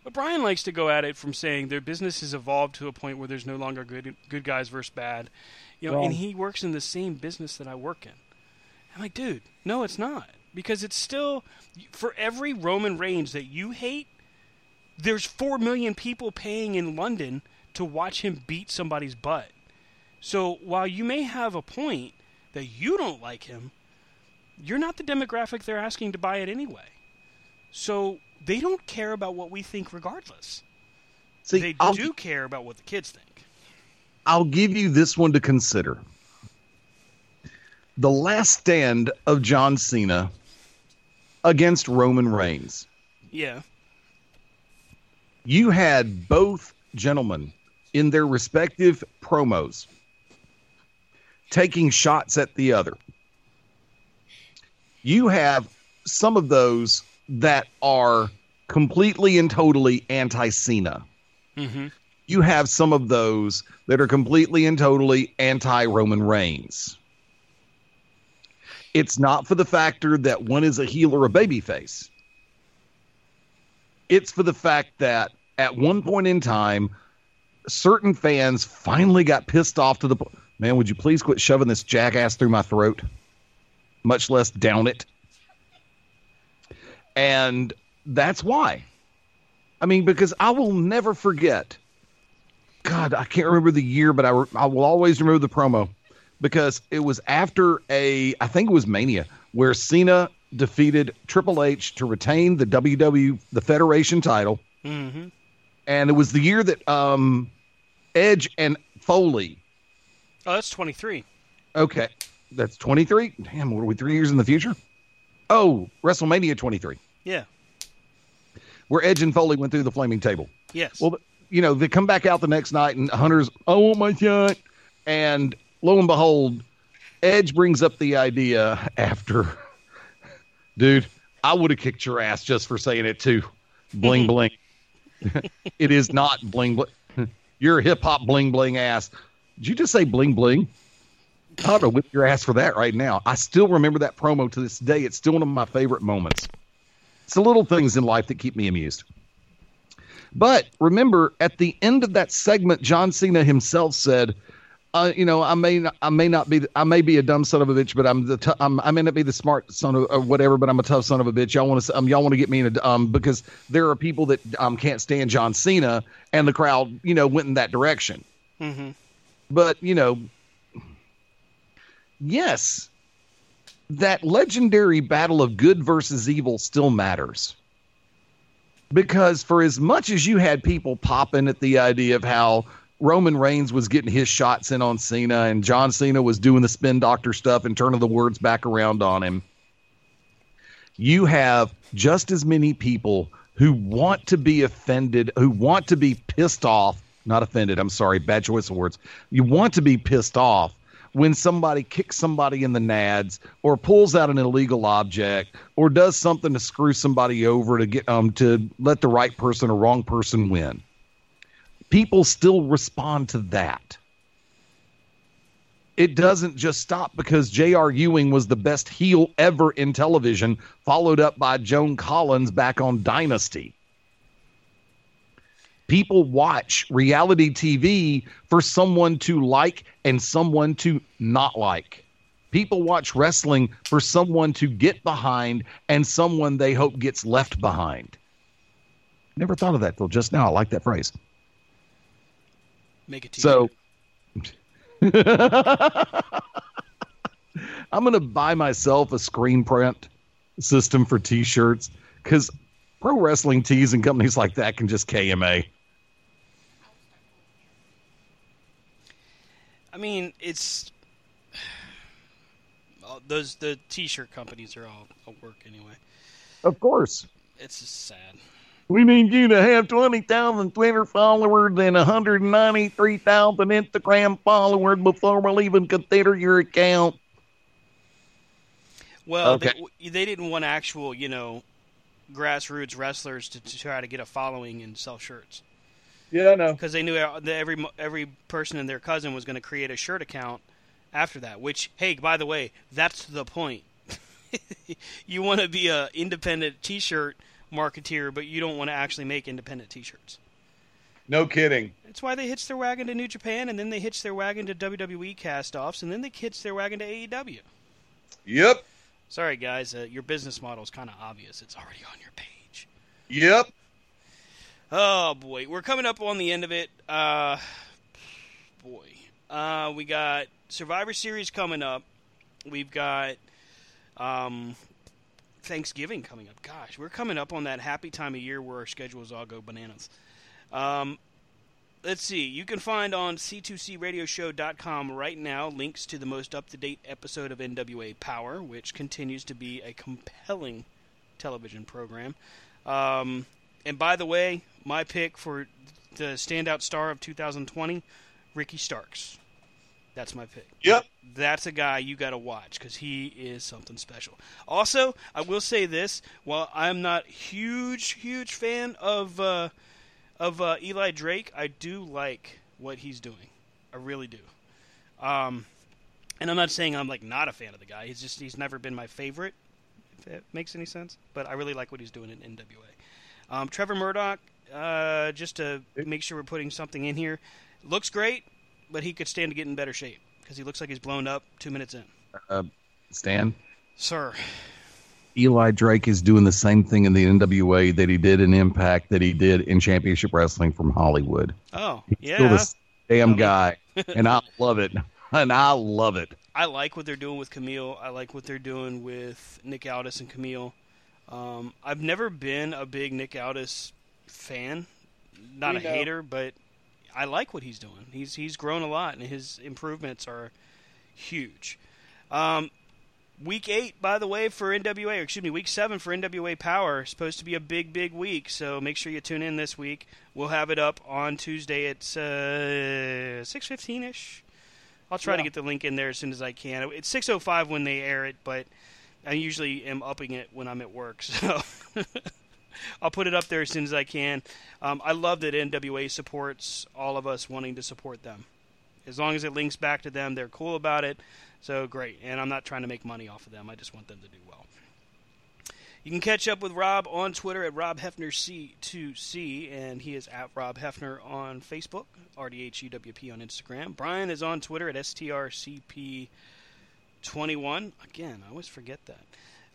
But Brian likes to go at it from saying their business has evolved to a point where there's no longer good good guys versus bad. You know, and he works in the same business that I work in. I'm like, dude, no, it's not. Because it's still for every Roman Reigns that you hate, there's four million people paying in London to watch him beat somebody's butt. So while you may have a point that you don't like him, you're not the demographic they're asking to buy it anyway. So they don't care about what we think regardless. See, they I'll, do care about what the kids think. I'll give you this one to consider. The last stand of John Cena against Roman Reigns. Yeah. You had both gentlemen in their respective promos taking shots at the other. You have some of those that are completely and totally anti Cena. Mm-hmm. You have some of those that are completely and totally anti Roman Reigns. It's not for the factor that one is a heel or a babyface. It's for the fact that at one point in time, certain fans finally got pissed off to the point. Man, would you please quit shoving this jackass through my throat? Much less down it. And that's why. I mean, because I will never forget. God, I can't remember the year, but I, re- I will always remember the promo because it was after a, I think it was Mania, where Cena defeated Triple H to retain the WW, the Federation title. Mm-hmm. And it was the year that um, Edge and Foley. Oh, that's 23. Okay. That's 23? Damn, what are we, three years in the future? Oh, WrestleMania 23. Yeah. Where Edge and Foley went through the flaming table. Yes. Well, you know, they come back out the next night and Hunter's, I want my shot. And lo and behold, Edge brings up the idea after, dude, I would have kicked your ass just for saying it too. Bling bling. it is not bling bling. You're a hip hop bling bling ass. Did you just say bling bling? I ought to whip your ass for that right now. I still remember that promo to this day. It's still one of my favorite moments. It's the little things in life that keep me amused. But remember, at the end of that segment, John Cena himself said, uh, "You know, I may not, I may not be, I may be a dumb son of a bitch, but I'm the, t- I'm, I may not be the smart son of or whatever, but I'm a tough son of a bitch. Y'all want to, um, y'all want to get me in a, um, because there are people that um can't stand John Cena, and the crowd, you know, went in that direction. Mm-hmm. But you know, yes, that legendary battle of good versus evil still matters. Because for as much as you had people popping at the idea of how Roman Reigns was getting his shots in on Cena and John Cena was doing the spin doctor stuff and turning the words back around on him, you have just as many people who want to be offended, who want to be pissed off, not offended, I'm sorry, bad choice of words. You want to be pissed off when somebody kicks somebody in the nads or pulls out an illegal object or does something to screw somebody over to get um to let the right person or wrong person win. People still respond to that. It doesn't just stop because J.R. Ewing was the best heel ever in television, followed up by Joan Collins back on Dynasty people watch reality TV for someone to like and someone to not like. People watch wrestling for someone to get behind and someone they hope gets left behind. Never thought of that till just now. I like that phrase. Make it so. I'm going to buy myself a screen print system for t-shirts because pro wrestling tees and companies like that can just KMA. I mean, it's those the t-shirt companies are all a work anyway. Of course. It's just sad. We need you to have 20,000 Twitter followers and 193,000 Instagram followers before we'll even consider your account. Well, okay. they, they didn't want actual, you know, grassroots wrestlers to, to try to get a following and sell shirts. Yeah, I know. Because they knew every every person and their cousin was going to create a shirt account after that. Which, hey, by the way, that's the point. you want to be a independent T-shirt marketeer, but you don't want to actually make independent T-shirts. No kidding. That's why they hitch their wagon to New Japan, and then they hitch their wagon to WWE cast-offs, and then they hitch their wagon to AEW. Yep. Sorry, guys. Uh, your business model is kind of obvious. It's already on your page. Yep. Oh boy, we're coming up on the end of it. Uh, boy, uh, we got Survivor Series coming up. We've got um, Thanksgiving coming up. Gosh, we're coming up on that happy time of year where our schedules all go bananas. Um, let's see. You can find on c2cradioshow.com right now links to the most up to date episode of NWA Power, which continues to be a compelling television program. Um, and by the way, my pick for the standout star of 2020, Ricky Starks. That's my pick. Yep. That's a guy you got to watch because he is something special. Also, I will say this: while I'm not huge, huge fan of uh, of uh, Eli Drake, I do like what he's doing. I really do. Um, and I'm not saying I'm like not a fan of the guy. He's just he's never been my favorite. If that makes any sense. But I really like what he's doing in NWA. Um, Trevor Murdoch, uh, just to make sure we're putting something in here, looks great, but he could stand to get in better shape because he looks like he's blown up two minutes in. Uh, Stan? Sir. Eli Drake is doing the same thing in the NWA that he did in Impact, that he did in Championship Wrestling from Hollywood. Oh, He's yeah. Still the damn guy, and I love it. And I love it. I like what they're doing with Camille. I like what they're doing with Nick Aldis and Camille. Um, I've never been a big Nick Aldis fan, not We a know. hater, but I like what he's doing. He's he's grown a lot, and his improvements are huge. Um, week eight, by the way, for NWA, or excuse me, week seven for NWA Power is supposed to be a big, big week. So make sure you tune in this week. We'll have it up on Tuesday at uh, six fifteen ish. I'll try to get the link in there as soon as I can. It's six oh five when they air it, but I usually am upping it when I'm at work, so I'll put it up there as soon as I can. Um, I love that NWA supports all of us wanting to support them. As long as it links back to them, they're cool about it. So great. And I'm not trying to make money off of them. I just want them to do well. You can catch up with Rob on Twitter at Rob Hefner C2C, and he is at Rob Hefner on Facebook, RDHEWP on Instagram. Brian is on Twitter at STRCP21. Again, I always forget that.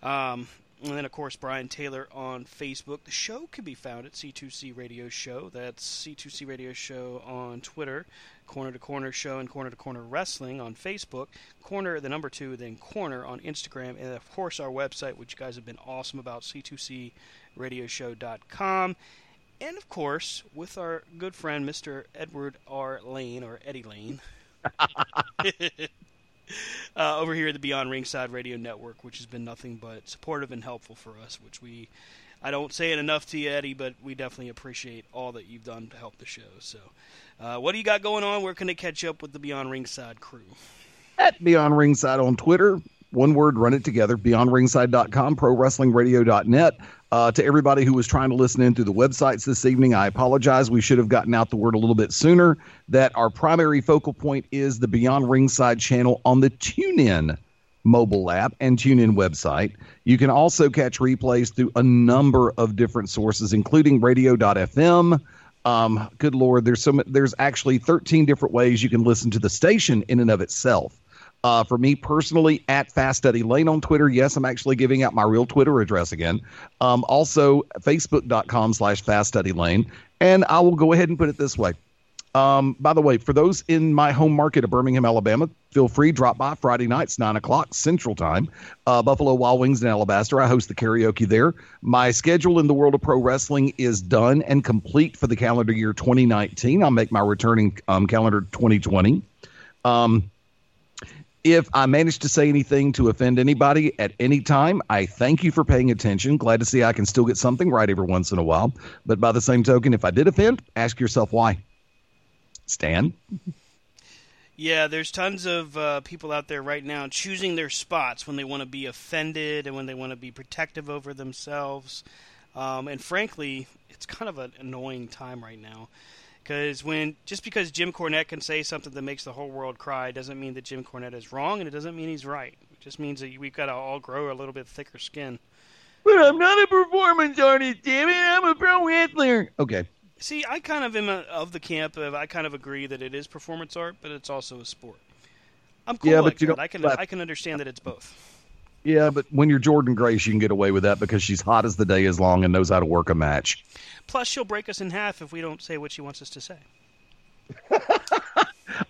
Um, and then, of course, Brian Taylor on Facebook. The show can be found at C2C Radio Show. That's C2C Radio Show on Twitter, Corner to Corner Show and Corner to Corner Wrestling on Facebook, Corner, the number two, then Corner on Instagram, and of course, our website, which you guys have been awesome about, C2CRadioshow.com. And of course, with our good friend, Mr. Edward R. Layne, or Eddie Layne. uh, over here at the Beyond Ringside Radio Network, which has been nothing but supportive and helpful for us. Which we, I don't say it enough to you, Eddie, but we definitely appreciate all that you've done to help the show. So, uh, what do you got going on? Where can they catch up with the Beyond Ringside crew? at Beyond Ringside on Twitter. One word, run it together. BeyondRingside.com, ProWrestlingRadio.net. Uh, to everybody who was trying to listen in through the websites this evening, I apologize. We should have gotten out the word a little bit sooner. That our primary focal point is the Beyond Ringside channel on the TuneIn mobile app and TuneIn website. You can also catch replays through a number of different sources, including Radio.fm. Um, good lord, there's some. There's actually 13 different ways you can listen to the station in and of itself. Uh, for me personally, at Fast Eddie Layne on Twitter. Yes, I'm actually giving out my real Twitter address again. Um, also, Facebook.com slash Fast Eddie Layne. And I will go ahead and put it this way. Um, by the way, for those in my home market of Birmingham, Alabama, feel free drop by Friday nights, nine o'clock Central Time. Uh, Buffalo Wild Wings in Alabaster. I host the karaoke there. My schedule in the world of pro wrestling is done and complete for the calendar year 2019. I'll make my returning um, calendar 2020. Um, if I manage to say anything to offend anybody at any time, I thank you for paying attention. Glad to see I can still get something right every once in a while. But by the same token, if I did offend, ask yourself why. Stan? Yeah, there's tons of uh, people out there right now choosing their spots when they want to be offended and when they want to be protective over themselves. Um, and frankly, it's kind of an annoying time right now. Because when just because Jim Cornette can say something that makes the whole world cry doesn't mean that Jim Cornette is wrong, and it doesn't mean he's right. It just means that we've got to all grow a little bit thicker skin. But I'm not a performance artist, damn it! I'm a pro wrestler. Okay. See, I kind of am a, of the camp of I kind of agree that it is performance art, but it's also a sport. I'm cool Yeah, like but you that. don't- I can I can understand that it's both. Yeah, but when you're Jordynne Grace, you can get away with that because she's hot as the day is long and knows how to work a match. Plus, she'll break us in half if we don't say what she wants us to say.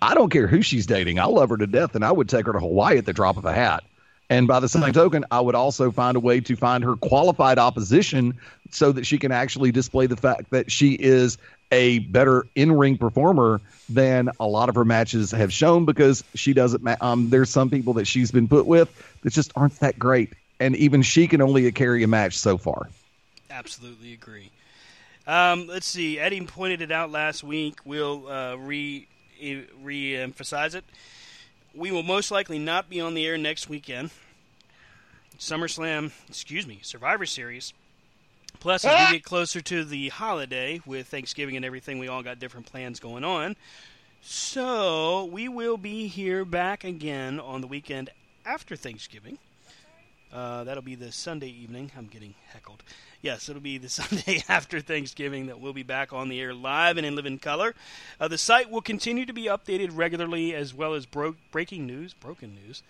I don't care who she's dating. I love her to death, and I would take her to Hawaii at the drop of a hat. And by the same token, I would also find a way to find her qualified opposition so that she can actually display the fact that she is a better in-ring performer than a lot of her matches have shown because she doesn't ma- um there's some people that she's been put with that just aren't that great and even she can only carry a match so far. Absolutely agree. Um, let's see. Eddie pointed it out last week. We'll uh, re re emphasize it. We will most likely not be on the air next weekend. SummerSlam, excuse me, Survivor Series. Plus, as we get closer to the holiday with Thanksgiving and everything, we all got different plans going on. So we will be here back again on the weekend after Thanksgiving. Uh, that'll be the Sunday evening. I'm getting heckled. Yes, it'll be the Sunday after Thanksgiving that we'll be back on the air live and in living color. Uh, the site will continue to be updated regularly as well as bro- breaking news, broken news.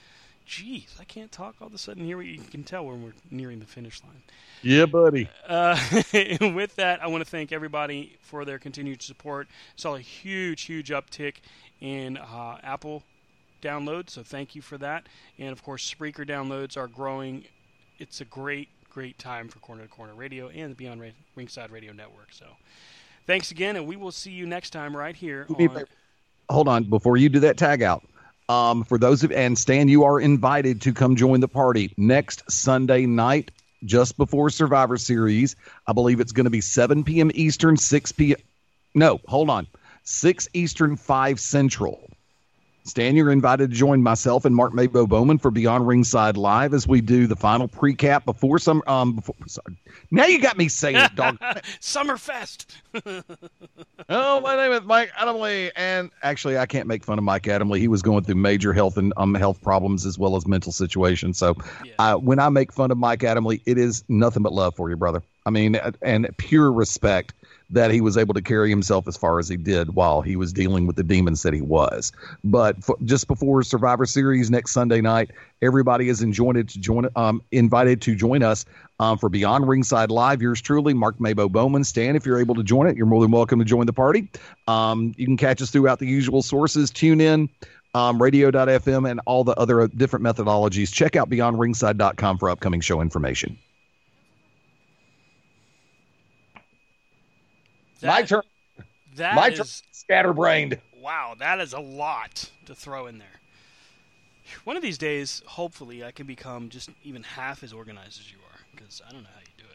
Jeez, I can't talk all of a sudden here. You can tell when we're nearing the finish line. Yeah, buddy. Uh, with that, I want to thank everybody for their continued support. Saw a huge, huge uptick in uh, Apple downloads, so thank you for that. And of course, Spreaker downloads are growing. It's a great, great time for Corner to Corner Radio and the Beyond Ra- Ringside Radio Network. So, thanks again, and we will see you next time right here Do me a on. Hold on, before you do that tag out. Um, for those of and Stan, you are invited to come join the party next Sunday night, just before Survivor Series. I believe it's going to be 7 p.m. Eastern, 6 p.m. No, hold on, 6 Eastern, 5 Central. Stan, you're invited to join myself and Mark Mabo Bowman for Beyond Ringside Live as we do the final pre-cap before some. Um, before, sorry. Now you got me saying it, dog. Summerfest. Oh, my name is Mike Adamle, and actually, I can't make fun of Mike Adamle. He was going through major health and um health problems as well as mental situations. So, uh, when I make fun of Mike Adamle, it is nothing but love for you, brother. I mean, uh, and pure respect that he was able to carry himself as far as he did while he was dealing with the demons that he was. But for, just before Survivor Series next Sunday night, everybody is invited to join um invited to join us um, for Beyond Ringside Live. Yours truly, Mark Mabo Bowman. Stan, if you're able to join it, you're more than welcome to join the party. Um, you can catch us throughout the usual sources. Tune in. Um, radio.fm and all the other different methodologies. Check out beyondringside.com for upcoming show information. My turn. That My is- turn. Scatterbrained. Wow, that is a lot to throw in there. One of these days, hopefully, I can become just even half as organized as you are, because I don't know how you do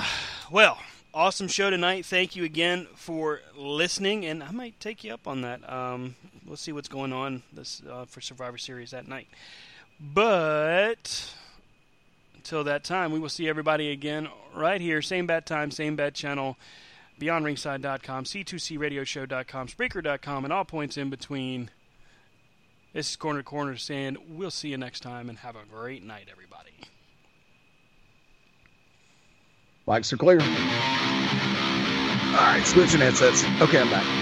it. well, awesome show tonight. Thank you again for listening, and I might take you up on that. Um, we'll see what's going on this uh, for Survivor Series that night. But until that time, we will see everybody again right here, same bad time, same bad channel, beyondringside.com, c2cradioshow.com, spreaker.com, and all points in between. This is Corner to Corner saying we'll see you next time and have a great night, everybody. Mics are clear. All right, switching headsets. Okay, I'm back.